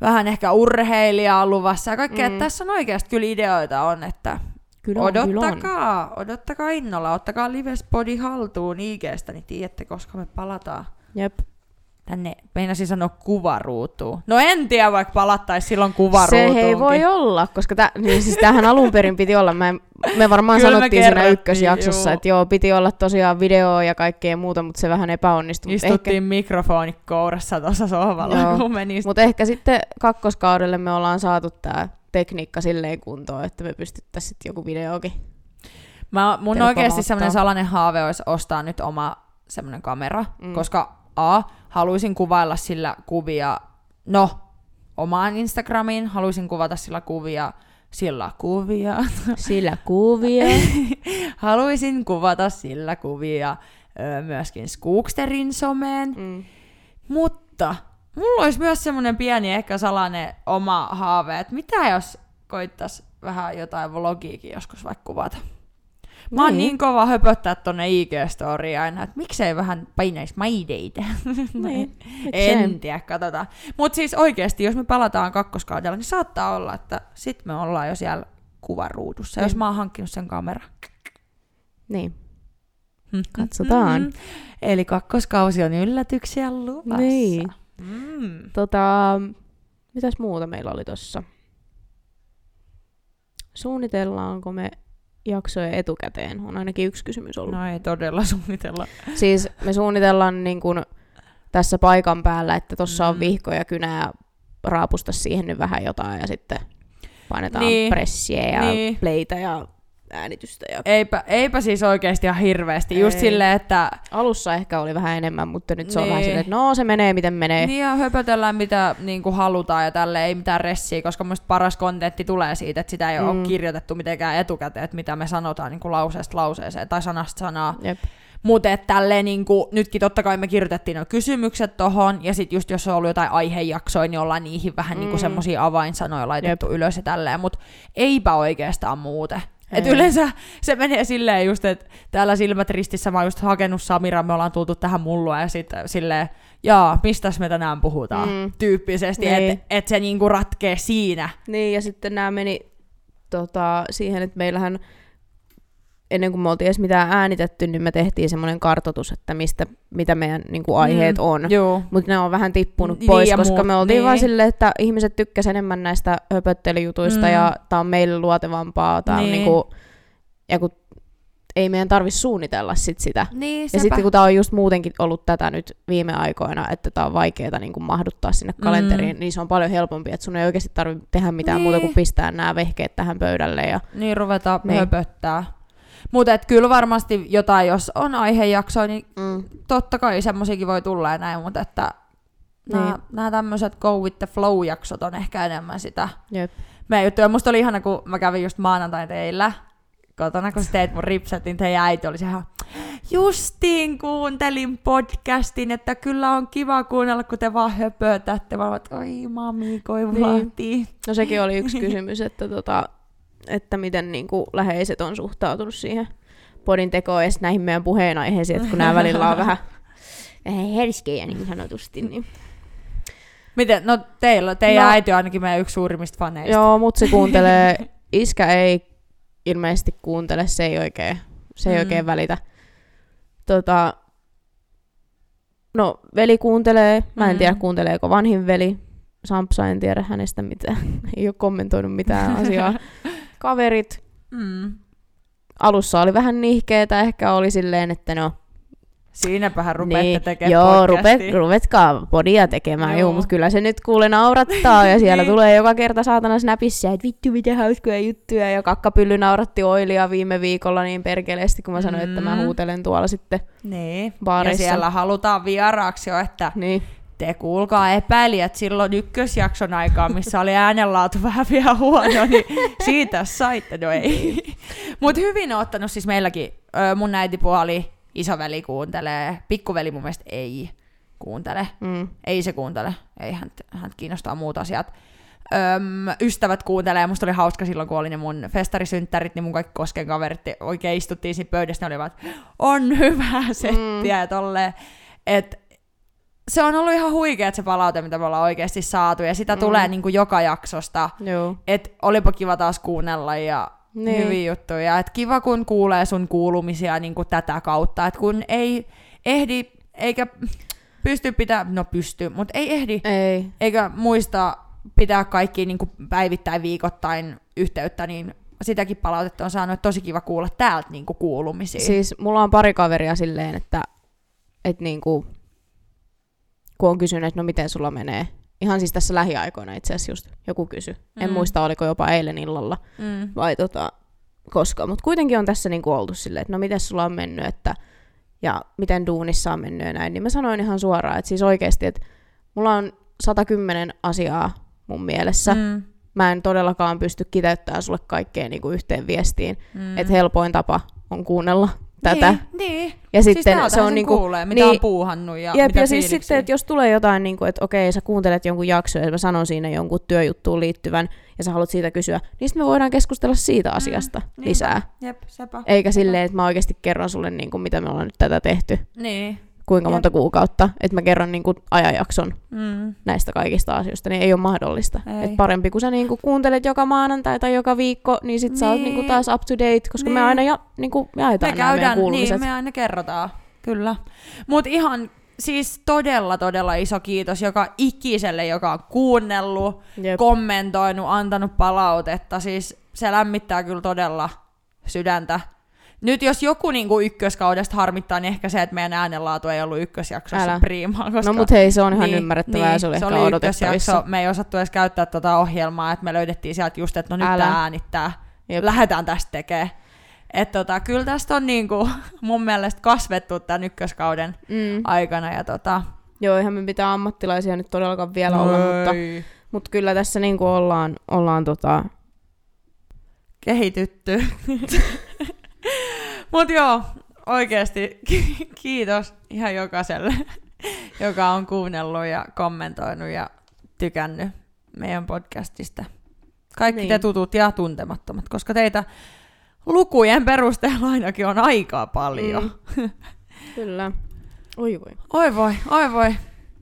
vähän ehkä urheilijaa luvassa ja kaikkea.
Mm.
Tässä on oikeasti kyllä ideoita on, että
Kyllä on, kyllä on.
odottakaa, odottakaa innolla, ottakaa Livespodi haltuun IGstä, niin tiedätte, koska me palataan
Jep.
Tänne, meinasin sanoa kuvaruutuun. No en tiedä, vaikka palattaisiin silloin
Se
kuvaruutuunkin.
ei voi olla, koska tä, niin siis tämähän alun perin piti olla. Mä, en- me varmaan
Kyllä
sanottiin siinä ykkösjaksossa,
juu.
että joo, piti olla tosiaan videoa ja kaikkea muuta, mutta se vähän epäonnistui. Mutta ehkä,
Istuttiin mikrofoni kourassa tuossa sohvalla,
Joo.
kun meni.
mut ehkä sitten kakkoskaudelle me ollaan saatu tämä tekniikka silleen kuntoon, että me pystyttäisiin sitten joku videokin.
Mä, mun oikeasti semmoinen salainen haave olisi ostaa nyt oma semmoinen kamera,
mm.
koska A, haluaisin kuvailla sillä kuvia, no, omaan Instagramiin, haluaisin kuvata sillä kuvia, sillä kuvia, <laughs>
Sillä kuvia. <laughs>
haluaisin kuvata sillä kuvia myöskin Skooksterin someen,
mm.
Mutta mulla olisi myös semmoinen pieni ehkä salainen oma haave, että mitä jos koittais vähän jotain vlogiikin joskus vaikka kuvata. Mä oon
Niin.
niin kova höpöttää tonne IG-storiin aina, että miksei vähän painaisi maideita. <laughs>
Niin,
en tiedä, katsotaan. Mutta siis oikeasti, jos me palataan kakkoskaudella, niin saattaa olla, että sit me ollaan jo siellä kuvaruudussa, jos
Niin.
mä oon hankkinut sen kameran.
Niin. Katsotaan.
Mm-hmm. Eli kakkoskausi on yllätyksiä luvassa.
Niin.
Mm.
Tota, mitäs muuta meillä oli tossa? Suunnitellaanko me jaksoja etukäteen? On ainakin yksi kysymys ollut.
No ei todella <laughs> suunnitella.
Siis me suunnitellaan niin kun tässä paikan päällä, että tossa on
Mm.
vihko ja kynä ja raapusta siihen nyt vähän jotain ja sitten painetaan
Niin.
pressiä ja
Niin.
playtä ja äänitystä. Ja...
Eipä, eipä siis oikeasti ihan hirveästi. Just
Ei.
silleen, että
Alussa ehkä oli vähän enemmän, mutta nyt se on
Niin.
vähän silleen, että no se menee miten menee.
niin ja höpötellään mitä niin kuin halutaan ja tälle ei mitään ressiä, koska musta paras kontentti tulee siitä, että sitä ei mm. Ole kirjoitettu mitenkään etukäteen, että mitä me sanotaan niin kuin lauseesta lauseeseen tai sanasta sanaa.
Jep.
Mutta tälleen niin kuin, nytkin totta kai me kirjoitettiin nuo kysymykset tohon, ja sitten just jos on ollut jotain aihejaksoja, niin ollaan niihin vähän mm. niin
Mm.
semmosia avainsanoja laitettu Jep. ylös ja tälleen, mutta eipä oikeastaan muuten. Et yleensä se menee silleen just, että täällä silmät ristissä mä oon just hakenut Samira, me ollaan tultu tähän mullua ja sitten silleen, jaa, mistäs me tänään puhutaan. Mm. tyyppisesti,
Niin.
että et se niinku ratkee siinä.
Niin, ja sitten nämä meni tota, siihen, että meillähän ennen kuin me oltiin edes mitään äänitetty, niin me tehtiin semmoinen kartoitus, että mistä, mitä meidän niin kuin, aiheet
Mm,
on. Mutta ne on vähän tippunut
Niin,
pois, koska
muut-
me oltiin
niin.
vaan silleen, että ihmiset tykkäs enemmän näistä höpöttelyjutuista
Mm.
ja tää on meille luotevampaa. Tää on
Niin.
niinku, ja kun ei meidän tarvi suunnitella sit sitä.
Niin,
Ja sitten kun tää on just muutenkin ollut tätä nyt viime aikoina, että tää on vaikeaa niin mahduttaa sinne kalenteriin,
Mm.
niin se on paljon helpompi, että sun ei oikeasti tarvitse tehdä mitään
Niin.
muuta kuin pistää nämä vehkeet tähän pöydälle. Ja...
Niin ruvetaan
Niin.
niin. höpöttää. Mutta kyllä varmasti jotain, jos on aihejaksoa, niin
Mm.
totta kai semmosiakin voi tulla ja näin, mutta että nämä,
Niin.
nämä tämmöiset go with the flow-jaksot on ehkä enemmän sitä
Jep.
meidän juttuja. Musta oli ihana, kun mä kävin just maanantain teillä kotona, kun sä teit mun ripset, niin teidän äiti oli se ihan, justiin kuuntelin podcastin, että kyllä on kiva kuunnella, kun te vaan höpötätte. Mä oon, että oi mami, koivulahti. Niin.
No sekin oli yksi <laughs> kysymys, että, tota, että miten niin kuin läheiset on suhtautunut siihen podin tekoon sit näihin meidän puheenaiheisiin, että kun nämä välillä on vähän, vähän herskejä niin sanotusti. Niin.
Miten? No teillä, teidän
No.
no. äiti on ainakin meidän yksi suurimmista faneista.
Joo, mutta se kuuntelee, <laughs> iskä ei ilmeisesti kuuntele, se ei oikein, se ei
Mm.
oikein välitä. Tota, no, veli kuuntelee, mä en
Mm.
tiedä kuunteleeko vanhin veli, Sampsa en tiedä hänestä mitään, <laughs> ei ole kommentoinut mitään asiaa. <laughs> Kaverit,
Mm.
alussa oli vähän nihkeetä, ehkä oli silleen, että no,
Siinäpähän rupeatte
niin,
tekemään
joo, rupet, ruvetkaa podia tekemään, joo.
Joo.
mutta kyllä se nyt kuule naurattaa, ja siellä
Niin.
tulee joka kerta saatana snapissa, että vittu mitä hauskoja juttuja, ja kakkapylly nauratti Oilia viime viikolla niin perkeleesti, kun mä sanoin, että mä
Mm.
huutelen tuolla sitten
Niin.
baareissa.
Ja siellä halutaan vieraaksi jo, että
Niin,
te kuulkaa epäilijät silloin ykkösjakson aikaa, missä oli äänenlaatu vähän vielä huono, niin siitä saitte, no ei. Mutta hyvin on ottanut siis meilläkin, mun äitipuoli, isoveli kuuntelee, pikkuveli mun mielestä ei kuuntele.
mm,
Ei se kuuntele, ei hän, hän kiinnostaa muut asiat. Öm, ystävät kuuntelee, musta oli hauska silloin, kun oli ne mun festarisynttärit, niin mun kaikki kosken kaverit oikein istuttiin siinä pöydässä, ne olivat, on hyvää settiä ja tolleen. Et se on ollut ihan huikea se palaute, mitä me ollaan oikeasti saatu, ja sitä
Mm.
tulee niin kuin joka jaksosta.
joo.
Et olipa kiva taas kuunnella ja
Niin.
niin. hyviä juttuja. Et kiva, kun kuulee sun kuulumisia niin kuin tätä kautta. Et kun ei ehdi, eikä pysty pitää, no pystyy, mutta ei ehdi,
Ei,
eikä muista pitää kaikki niin kuin päivittäin viikoittain yhteyttä, niin sitäkin palautetta on saanut, että tosi kiva kuulla täältä niin kuin kuulumisia.
siis mulla on pari kaveria silleen, että, että niinku, kun on kysynyt, että no miten sulla menee, ihan siis tässä lähiaikoina itse asiassa just joku kysy. En
Mm.
muista, oliko jopa eilen illalla.
mm.
vai tota, koska. Mutta kuitenkin on tässä niinku oltu silleen, että no miten sulla on mennyt, että ja miten duunissa on mennyt ja näin. Niin mä sanoin ihan suoraan, että siis oikeasti, että mulla on 110 asiaa mun mielessä. Mm. Mä en todellakaan pysty kiteyttämään sulle kaikkea niinku yhteen viestiin. Mm. Että helpoin tapa on kuunnella tätä.
Niin, niin.
Ja
Siis
sitten se on niinku,
kuulee, mitä
niin-
on puuhannut ja
Jep,
mitä
ja siis sitten, että jos tulee jotain, niin kuin, että okei, sä kuuntelet jonkun jakson ja mä sanon siinä jonkun työjuttuun liittyvän ja sä haluat siitä kysyä, niin sitten me voidaan keskustella siitä asiasta
niinpä.
lisää.
Jep, sepä.
Eikä silleen, että mä oikeasti kerron sulle, niin kuin, mitä me ollaan nyt tätä tehty,
Niin.
Kuinka
Jep.
monta kuukautta, että mä kerron niin kuin, ajanjakson
Mm.
näistä kaikista asioista, niin ei ole mahdollista.
Ei.
Et parempi, kun sä niin kuin, kuuntelet joka maanantai tai joka viikko, niin sit sä oot
Niin.
niin kuin, taas up to date, koska me
Niin.
aina ja, niin kuin,
Me
nämä meidän
käydään, niin me aina kerrotaan, kyllä. Mutta ihan siis todella, todella iso kiitos joka ikiselle, joka on kuunnellut,
Jep.
kommentoinut, antanut palautetta. Siis se lämmittää kyllä todella sydäntä. Nyt jos joku niinku ykköskaudesta harmittaa, niin ehkä se, että meidän äänenlaatu ei ollut ykkösjaksossa
Älä.
priimaa. Koska
No mut hei, se on ihan
niin,
ymmärrettävää ja se oli
se
ehkä
oli ykkösjakso. Me ei osattu edes käyttää tuota ohjelmaa, että me löydettiin sieltä just, että no nyt
Älä.
tää äänittää.
Jep.
Lähdetään tästä tekemään. Että tota, kyllä tästä on niinku <laughs> mun mielestä kasvettu tämän ykköskauden
Mm.
aikana. Ja tota,
Joo, eihän me pitää ammattilaisia nyt todellakaan vielä olla, mutta, mutta kyllä tässä niinku ollaan, ollaan tota,
kehitytty. <laughs> Mut joo, oikeasti ki- <laughs> kiitos ihan jokaiselle, joka on kuunnellut ja kommentoinut ja tykännyt meidän podcastista. Kaikki
Niin.
te tutut ja tuntemattomat, koska teitä lukujen perusteella ainakin on aika paljon.
Mm. <laughs> Kyllä. Oi voi.
Oi voi, oi voi.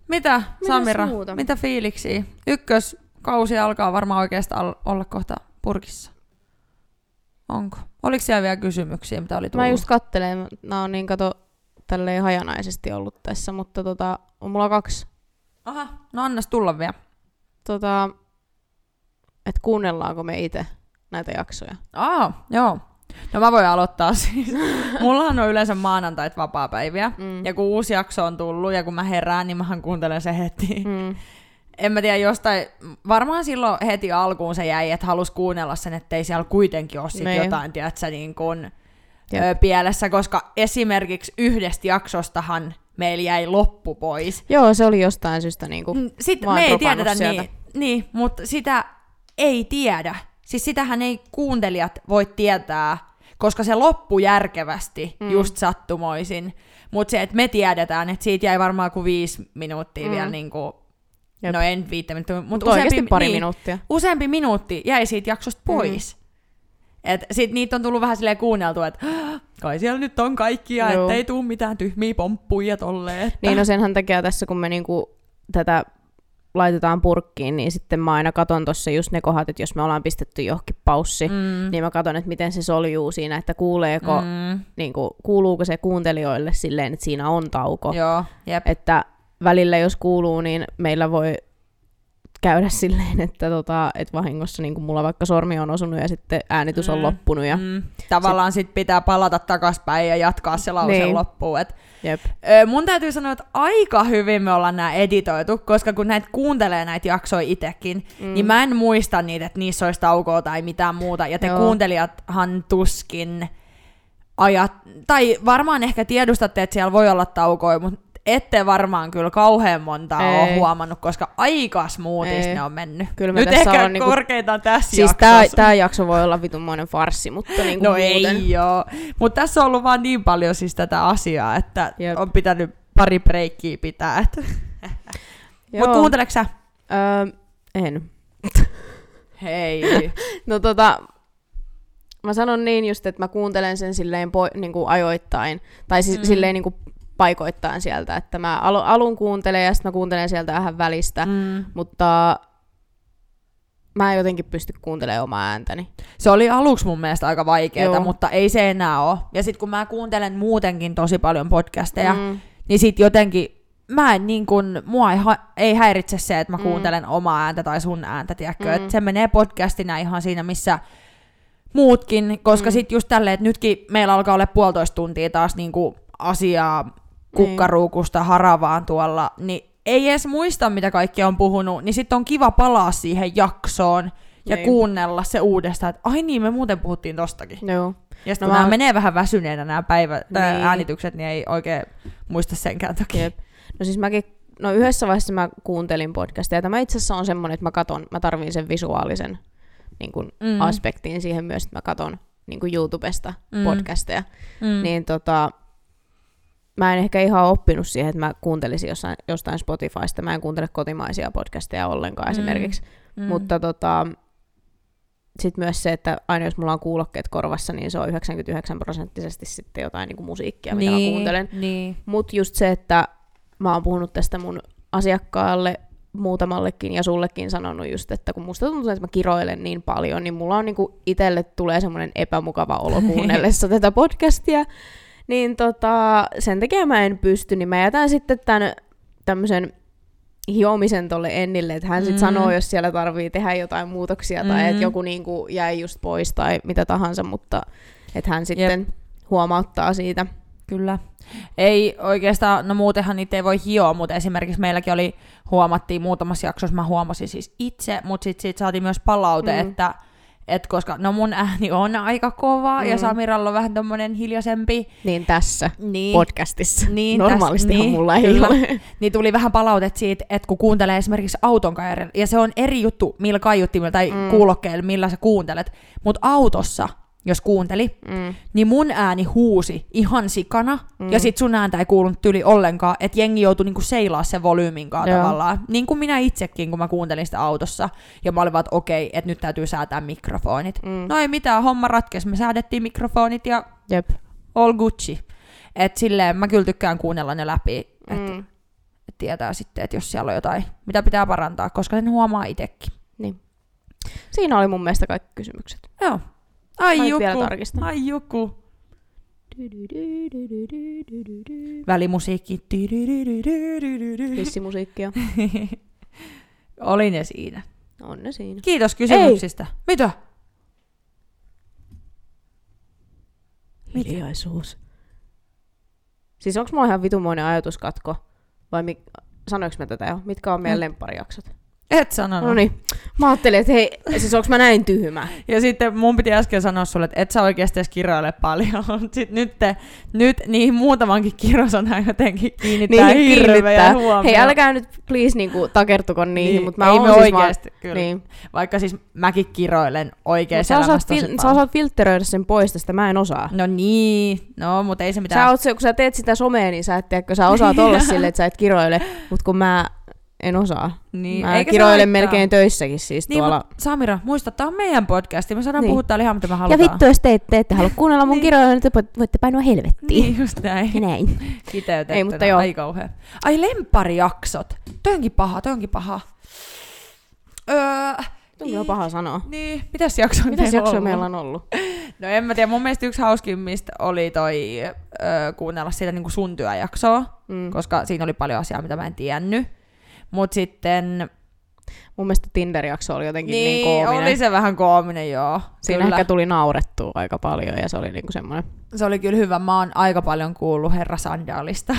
Mitä, Samira,
muuta?
mitä fiiliksiä? Ykköskausi alkaa varmaan oikeastaan olla kohta purkissa. Onko? Oliko siellä vielä kysymyksiä, mitä oli tullut?
Mä just kattelen, nämä on niin kato tälleen hajanaisesti ollut tässä, mutta tota, on mulla kaksi,
Aha, no annas tulla vielä.
tota, että kuunnellaanko me itse näitä jaksoja.
Aa, joo. No mä voin aloittaa siis. <laughs> Mullahan on yleensä maanantait vapaa-päiviä.
Mm.
Ja kun uusi jakso on tullut ja kun mä herään, niin mähän kuuntelen se heti.
Mm.
En mä tiedä, jostain, varmaan silloin heti alkuun se jäi, että halus kuunnella sen, ettei siellä kuitenkin ole sit
Niin.
jotain, tiedätkö, niin kuin,
Jep.
ö, pielessä, koska esimerkiksi yhdestä jaksostahan meillä jäi loppu pois.
Joo, se oli jostain syystä niinku,
Mm, Sit
Mä oon
me ei tiedetä
sieltä.
niin, niin, mutta sitä ei tiedä. Siis sitähän ei kuuntelijat voi tietää, koska se loppu järkevästi
Mm.
mm. just sattumoisin. Mutta se, että me tiedetään, että siitä jäi varmaan kuin viisi minuuttia
Mm.
mm. vielä niin kuin,
Jep.
no en viittä minuuttia, mutta
mutta oikeasti pari
niin,
minuuttia.
useampi minuutti jäi siitä jaksosta pois. Mm. Et sit niitä on tullut vähän silleen kuunneltu, että kai siellä nyt on kaikkia,
Joo.
ettei tuu mitään tyhmiä pomppuja tolleen. Että...
Niin no senhän takia tässä, kun me niinku tätä laitetaan purkkiin, niin sitten mä aina katon tuossa just ne kohdat, että jos me ollaan pistetty johonkin paussi, mm.
mm.
niin mä katon, että miten se soljuu siinä, että kuuleeko, mm.
mm.
niinku, kuuluuko se kuuntelijoille silleen, että siinä on tauko.
Joo, jep.
Että välillä jos kuuluu, niin meillä voi käydä <laughs> silleen, että, tota, että vahingossa niin mulla vaikka sormi on osunut ja sitten äänitys on
Mm,
loppunut. Ja,
Mm. Tavallaan sit pitää palata takaspäin ja jatkaa se lause
Niin.
loppuun. Et,
Jep.
ö, mun täytyy sanoa, että aika hyvin me ollaan nämä editoitu, koska kun näitä kuuntelee näitä jaksoja itsekin,
Mm.
niin mä en muista niitä, että niissä olisi taukoa tai mitään muuta. Ja te
Joo.
Joo. kuuntelijathan tuskin ajat, tai varmaan ehkä tiedustatte, että siellä voi olla taukoja, mutta ette varmaan kyllä kauhean montaa
Ei.
ole huomannut, koska aika smoothisti
Ei.
ne on mennyt.
Kyllä me
Nyt
tässä
ehkä
ollaan niinku-
korkeintaan tässä
Siis
jaksossa.
tää jakso voi olla vitunmoinen farssi, mutta niin
No
muuten.
ei joo. Mutta tässä on ollut vaan niin paljon siis tätä asiaa, että
Jep.
on pitänyt pari breikkiä pitää. Et. <laughs>
Joo.
Mut kuunteleksä sä?
Öö, en. <laughs>
Hei.
No tota, mä sanon niin just, että mä kuuntelen sen silleen po- niin kuin ajoittain, tai siis mm.
Mm.
silleen niin kuin paikoittain sieltä, että mä al- alun kuuntelen ja sitten mä kuuntelen sieltä vähän välistä, mm. mutta mä en jotenkin pysty kuuntelemaan omaa ääntäni.
Se oli aluksi mun mielestä aika vaikeaa, mutta ei se enää ole. Ja sitten kun mä kuuntelen muutenkin tosi paljon podcasteja, mm. Niin sit jotenkin mä en niin kun, mua ei, ha- ei häiritse se, että mä
Mm.
kuuntelen omaa ääntä tai sun ääntä, tiedätkö?
Mm.
Että se menee podcastina ihan siinä, missä muutkin, koska
Mm.
mm. sit just tälleen, että nytkin meillä alkaa olla puolitoista tuntia taas niinku asiaa kukkaruukusta haravaan tuolla, niin ei edes muista, mitä kaikki on puhunut, niin sitten on kiva palaa siihen jaksoon ja
Niin.
kuunnella se uudestaan, että ai niin, me muuten puhuttiin tostakin.
Joo.
Ja sitten
No
kun
mä-
menee vähän väsyneenä nämä päivä,
Niin.
äänitykset, niin ei oikein muista senkään takia.
Jep. No siis mäkin, no yhdessä vaiheessa mä kuuntelin podcastia, ja tämä itse asiassa on semmoinen, että mä katon, mä tarviin sen visuaalisen niin kuin mm. Aspektiin siihen myös, että mä katon niin kuin YouTubesta. Mm. podcasteja.
Mm.
niin tota, mä en ehkä ihan oppinut siihen, että mä kuuntelisin jossain, jostain Spotifysta. Mä en kuuntele kotimaisia podcasteja ollenkaan mm. esimerkiksi.
Mm.
Mutta tota, sitten myös se, että aina jos mulla on kuulokkeet korvassa, niin se on 99 prosenttisesti sitten jotain niin kuin musiikkia, mitä
niin,
mä kuuntelen.
Niin.
Mutta just se, että mä oon puhunut tästä mun asiakkaalle muutamallekin ja sullekin sanonut just, että kun musta tuntuu, että mä kiroilen niin paljon, niin mulla on niinku itselle tulee semmoinen epämukava olo <laughs> kuunnellessa tätä podcastia, niin tota, sen takia mä en pysty, niin mä jätän sitten tämän tämmöisen hiomisen tolle Ennille, että hän sitten
Mm.
sanoo, jos siellä tarvii tehdä jotain muutoksia tai
Mm.
että joku niinku jäi just pois tai mitä tahansa, mutta että hän sitten huomauttaa siitä.
Kyllä. Ei oikeastaan, no muutenhan niitä ei voi hioa, mutta esimerkiksi meilläkin oli, huomattiin muutamassa jaksossa, mä huomasin siis itse, mutta sitten siitä saatiin myös palaute,
Mm.
mm. että et koska no mun ääni on aika kova mm. ja. Samiralla on vähän tommonen hiljaisempi,
Niin tässä
niin,
podcastissa.
Niin,
Normaalistihan
täs- niin,
mulla ei
kyllä.
ole.
niin tuli vähän palautet siitä, että kun kuuntelee esimerkiksi auton kaijarilla, ja se on eri juttu, millä kaiuttimilla tai
Mm.
mm. kuulokkeilla, millä sä kuuntelet, mutta autossa, jos kuunteli,
Mm.
niin mun ääni huusi ihan sikana,
Mm.
ja sit sun ääntä ei kuulunut tyli ollenkaan, että jengi joutui niinku seilaa sen volyymin kanssa tavallaan. Niin kuin minä itsekin, kun mä kuuntelin sitä autossa, ja mä olin vaan, että okei, että nyt täytyy säätää mikrofonit.
Mm.
No ei mitään, homma ratkesi, me säädettiin mikrofonit ja
Jep.
all Gucci. Et silleen mä kyllä tykkään kuunnella ne läpi, että
Mm.
et tietää sitten, että jos siellä on jotain, mitä pitää parantaa, koska sen huomaa itsekin.
Niin. Siinä oli mun mielestä kaikki kysymykset.
Joo, Ai joku.
vielä tarkistan.
Ai joku. Välimusiikki.
Hissimusiikkia. <laughs>
Oli ne siinä.
On ne siinä.
Kiitos kysymyksistä. Mitä? Mitä?
Hiljaisuus. Siis onks mulla ihan vitumoinen ajatuskatko? Vai mi- sanoinko mä tätä jo? Mitkä on meidän
Mm.
lempparijaksot?
Et sanonut.
No niin. Mä ajattelin, että hei, siis onks mä näin tyhmä?
Ja sitten mun piti äsken sanoa sulle, että et sä oikeasti edes kiroile paljon. <laughs> Sitten nyt, te, nyt niihin muutamankin kirosana jotenkin kiinnittää
Niin,
hirveä huomioon.
Hei, älkää nyt please niinku takertuko niihin,
Niin,
mutta mä oon siis
oikeesti,
vaan...
kyllä.
Niin.
Vaikka siis mäkin kiroilen oikeassa
sä, osaat
elämässä tosi
fil- sä osaat filtteröidä sen pois tästä, mä en osaa.
No niin, no mutta ei se
Sä
mitään.
oot se, kun sä teet sitä somea, niin sä et tiedä, kun sä osaat olla <laughs> silleen, että sä et kiroile, mutta kun mä en osaa.
niin,
mä
eikä se
kiroilen
haittaa.
melkein töissäkin siis
Niin,
tuolla.
Samira, muista, tää on meidän podcasti. Me saadaan
Niin.
puhua täällä ihan mitä me
Ja
halutaan.
vittu, jos te, te ette halua kuunnella mun
Niin.
kiroja, niin te voitte painua helvettiin.
Niin, just näin.
Ja näin.
Kiteytettynä.
Ei, mutta joo.
Ai kauhea. Ai lempparijaksot. Toi onkin paha, toi onkin paha. Öö,
Tuo on kyllä paha sanoa.
Niin, mitäs jaksoa
Mitäs
meillä ollut?
meillä on ollut?
No en mä tiedä, mun mielestä yksi hauskimmista oli toi öö, kuunnella siitä niinku sun työjaksoa,
Mm.
koska siinä oli paljon asiaa, mitä mä en tiennyt. Mut sitten...
Mun mielestä Tinder-jakso oli jotenkin niin,
Niin,
koominen.
oli se vähän koominen, joo.
Siinä
kyllä.
ehkä tuli naurettua aika paljon ja se oli niinku semmoinen...
Se oli kyllä hyvä. Mä oon aika paljon kuullut Herra Sandaalista.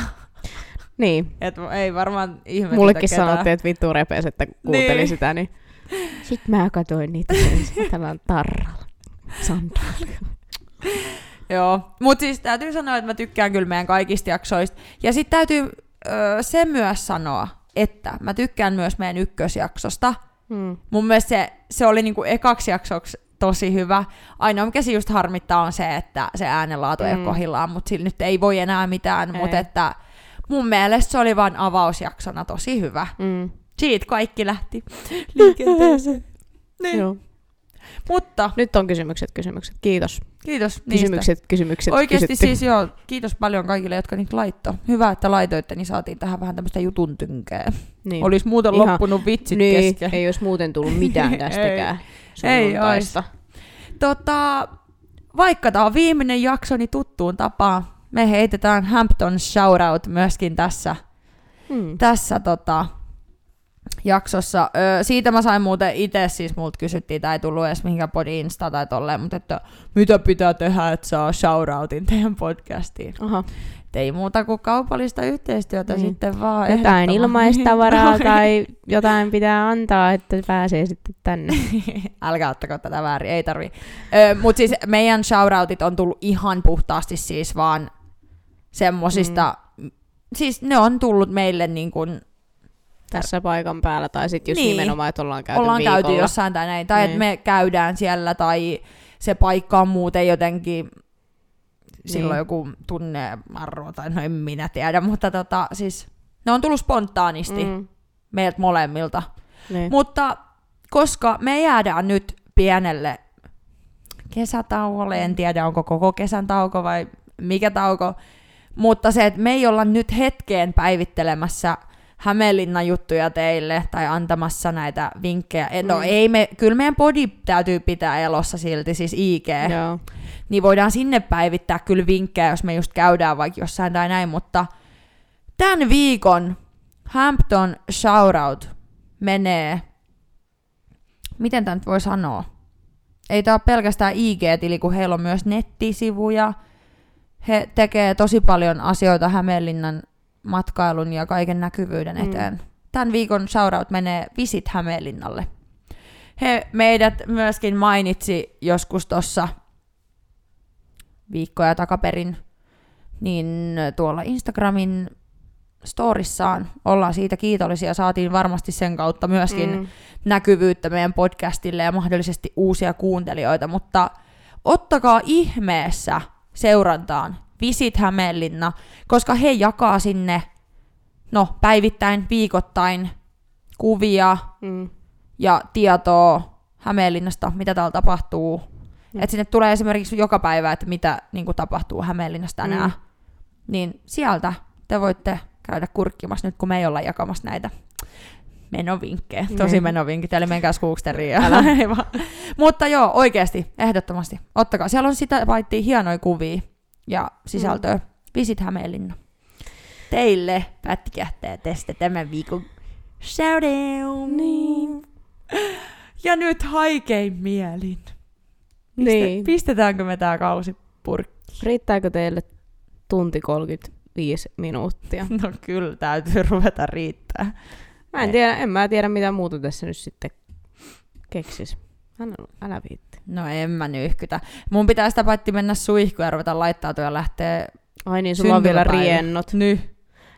Niin, <laughs>
Et ei varmaan ihmetytä
mullekin
ketään.
sanottiin, että vittu repes, että kuunteli
Niin.
sitä, niin... <laughs> Sitten mä katsoin niitä tällä on tarralla. Sandaali. <laughs>
Joo, mutta siis täytyy sanoa, että mä tykkään kyllä meidän kaikista jaksoista. Ja sitten täytyy öö, se myös sanoa, että mä tykkään myös meidän ykkösjaksosta.
Mm.
Mun mielestä se, se oli niinku ekaksi jaksoksi tosi hyvä. Ainoa mikä se just harmittaa on se, että se äänenlaatu mm. ei ole kohillaan, mutta sillä nyt ei voi enää mitään. Mutta että mun mielestä se oli vain avausjaksona tosi hyvä.
Mm.
Siitä kaikki lähti <laughs> liikenteeseen. niin. <laughs>
Joo.
Mutta
Nyt on kysymykset, kysymykset. Kiitos.
kiitos niistä.
Kysymykset, kysymykset
Oikeasti
kysytty.
siis joo, kiitos paljon kaikille, jotka niitä laittoi. Hyvä, että laitoitte, niin saatiin tähän vähän tämmöistä jutun tynkää.
Niin.
Olisi muuten
Ihan-
loppunut vitsit
niin,
kesken.
ei olisi muuten tullut mitään <laughs> tästäkään
Ei
sunnuntaista.
Tota, vaikka tämä on viimeinen jakso, niin tuttuun tapaan me heitetään Hampton shoutout myöskin tässä,
Hmm.
tässä tota, jaksossa. Öö, siitä mä sain muuten itse, siis multa kysyttiin, tai ei tullut edes mihinkään podi Insta tai tolleen, mutta että mitä pitää tehdä, että saa shoutoutin teidän podcastiin.
Aha.
Et ei muuta kuin kaupallista yhteistyötä
Niin.
sitten vaan.
Jotain ilmaistavaraa <laughs> tai jotain pitää antaa, että pääsee sitten tänne. <laughs>
Älkää ottako tätä väärin, ei tarvi. Öö, Mutta siis meidän shoutoutit on tullut ihan puhtaasti siis vaan semmosista, mm. siis ne on tullut meille niin kuin,
Tässä paikan päällä, tai sitten just
Niin.
nimenomaan, että ollaan käyty
ollaan
viikolla.
käyty jossain tai näin, tai että
Niin.
me käydään siellä, tai se paikka on muuten jotenkin, silloin
Niin.
joku tunnearvo, tai no en minä tiedä, mutta tota, siis ne on tullut spontaanisti. Mm. meiltä molemmilta.
Niin.
Mutta koska me jäädään nyt pienelle kesätauolle, en tiedä onko koko kesän tauko vai mikä tauko, mutta se, että me ei olla nyt hetkeen päivittelemässä Hämeenlinnan juttuja teille tai antamassa näitä vinkkejä. Mm. No
Mm.
ei me, kyllä meidän body täytyy pitää elossa silti, siis IG.
Joo.
Niin voidaan sinne päivittää kyllä vinkkejä, jos me just käydään vaikka jossain tai näin, mutta tämän viikon Hampton shoutout menee, miten tämä nyt voi sanoa? Ei tämä ole pelkästään IG-tili, kun heillä on myös nettisivuja. He tekee tosi paljon asioita Hämeenlinnan matkailun ja kaiken näkyvyyden
Mm.
eteen. Tämän viikon shoutout menee Visit Hämeenlinnalle. He meidät myöskin mainitsi joskus tuossa viikkoja takaperin, niin tuolla Instagramin storissaan ollaan siitä kiitollisia. Saatiin varmasti sen kautta myöskin mm.
Mm.
näkyvyyttä meidän podcastille ja mahdollisesti uusia kuuntelijoita, mutta ottakaa ihmeessä seurantaan Visit Hämeenlinna, koska he jakaa sinne no, päivittäin, viikoittain kuvia
Mm.
ja tietoa Hämeenlinnasta, mitä täällä tapahtuu.
Mm.
Et sinne tulee esimerkiksi joka päivä, että mitä niin kuin, tapahtuu Hämeenlinnassa tänään.
Mm.
Niin sieltä te voitte käydä kurkkimassa nyt, kun me ei olla jakamassa näitä menovinkkejä, tosi
Niin.
menovinkit, eli menkää. Aivan. <laughs> Mutta joo, oikeasti, ehdottomasti. Ottakaa, siellä on sitä paittia hienoja kuvia ja sisältöä. Mm. Visit Hämeenlinna. Teille pätkähtää tästä tämän viikon shoutout.
Niin.
Ja nyt haikein mielin. Piste-
Niin.
Pistetäänkö me tää kausi purkki?
Riittääkö teille tunti 35 minuuttia?
No kyllä, täytyy ruveta riittää.
Mä en tiedä, en mä tiedä mitä muuta tässä nyt sitten keksis. Älä, älä viitti.
No en mä nyhkytä. Mun pitää sitä paitsi mennä suihkuun ja ruveta laittautua ja lähteä
Ai niin, sulla on vielä riennot.
Nyt.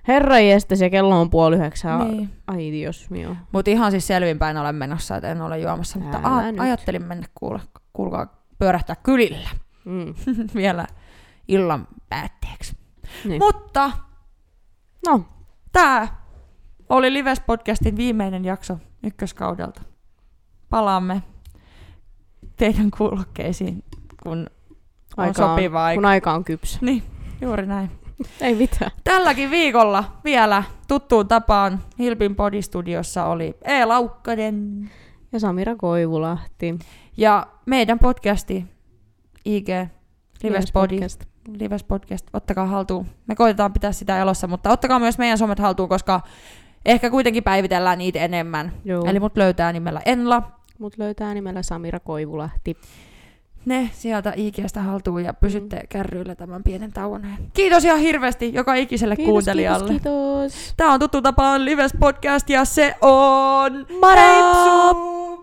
Herra jestas, ja kello on puoli yhdeksää.
Niin.
Ai Dios mio.
Mutta ihan siis selvinpäin olen menossa, että en ole juomassa. Mutta
Älä
a-
nyt.
ajattelin mennä kuule, kuulkaa pyörähtää kylillä
Mm. <laughs>
vielä illan päätteeksi.
Niin.
Mutta
No,
tää oli Lives Podcastin viimeinen jakso ykköskaudelta. Palaamme teidän kuulokkeisiin, kun on
aika
sopiva aika.
kun aika on kypsä.
Niin, juuri näin.
Ei mitään.
Tälläkin viikolla vielä tuttuun tapaan Hilpin Podistudiossa oli E. Laukkanen
Ja Samira Koivulahti.
ja meidän podcasti IG Lives
Podcast.
Lives Podcast, ottakaa haltuun. Me koitetaan pitää sitä elossa, mutta ottakaa myös meidän somet haltuun, koska ehkä kuitenkin päivitellään niitä enemmän.
Joo.
Eli mut löytää nimellä Enla.
Mut löytää nimellä Samira Koivulahti.
Ne sieltä IGstä haltuun ja pysytte mm. kärryillä tämän pienen tauon. Kiitos ihan hirveästi joka ikiselle
Kiitos,
kuuntelijalle.
kiitos, kiitos.
Tämä on tuttu tapaan Lives Podcast ja se on...
Moro!
Heipsu!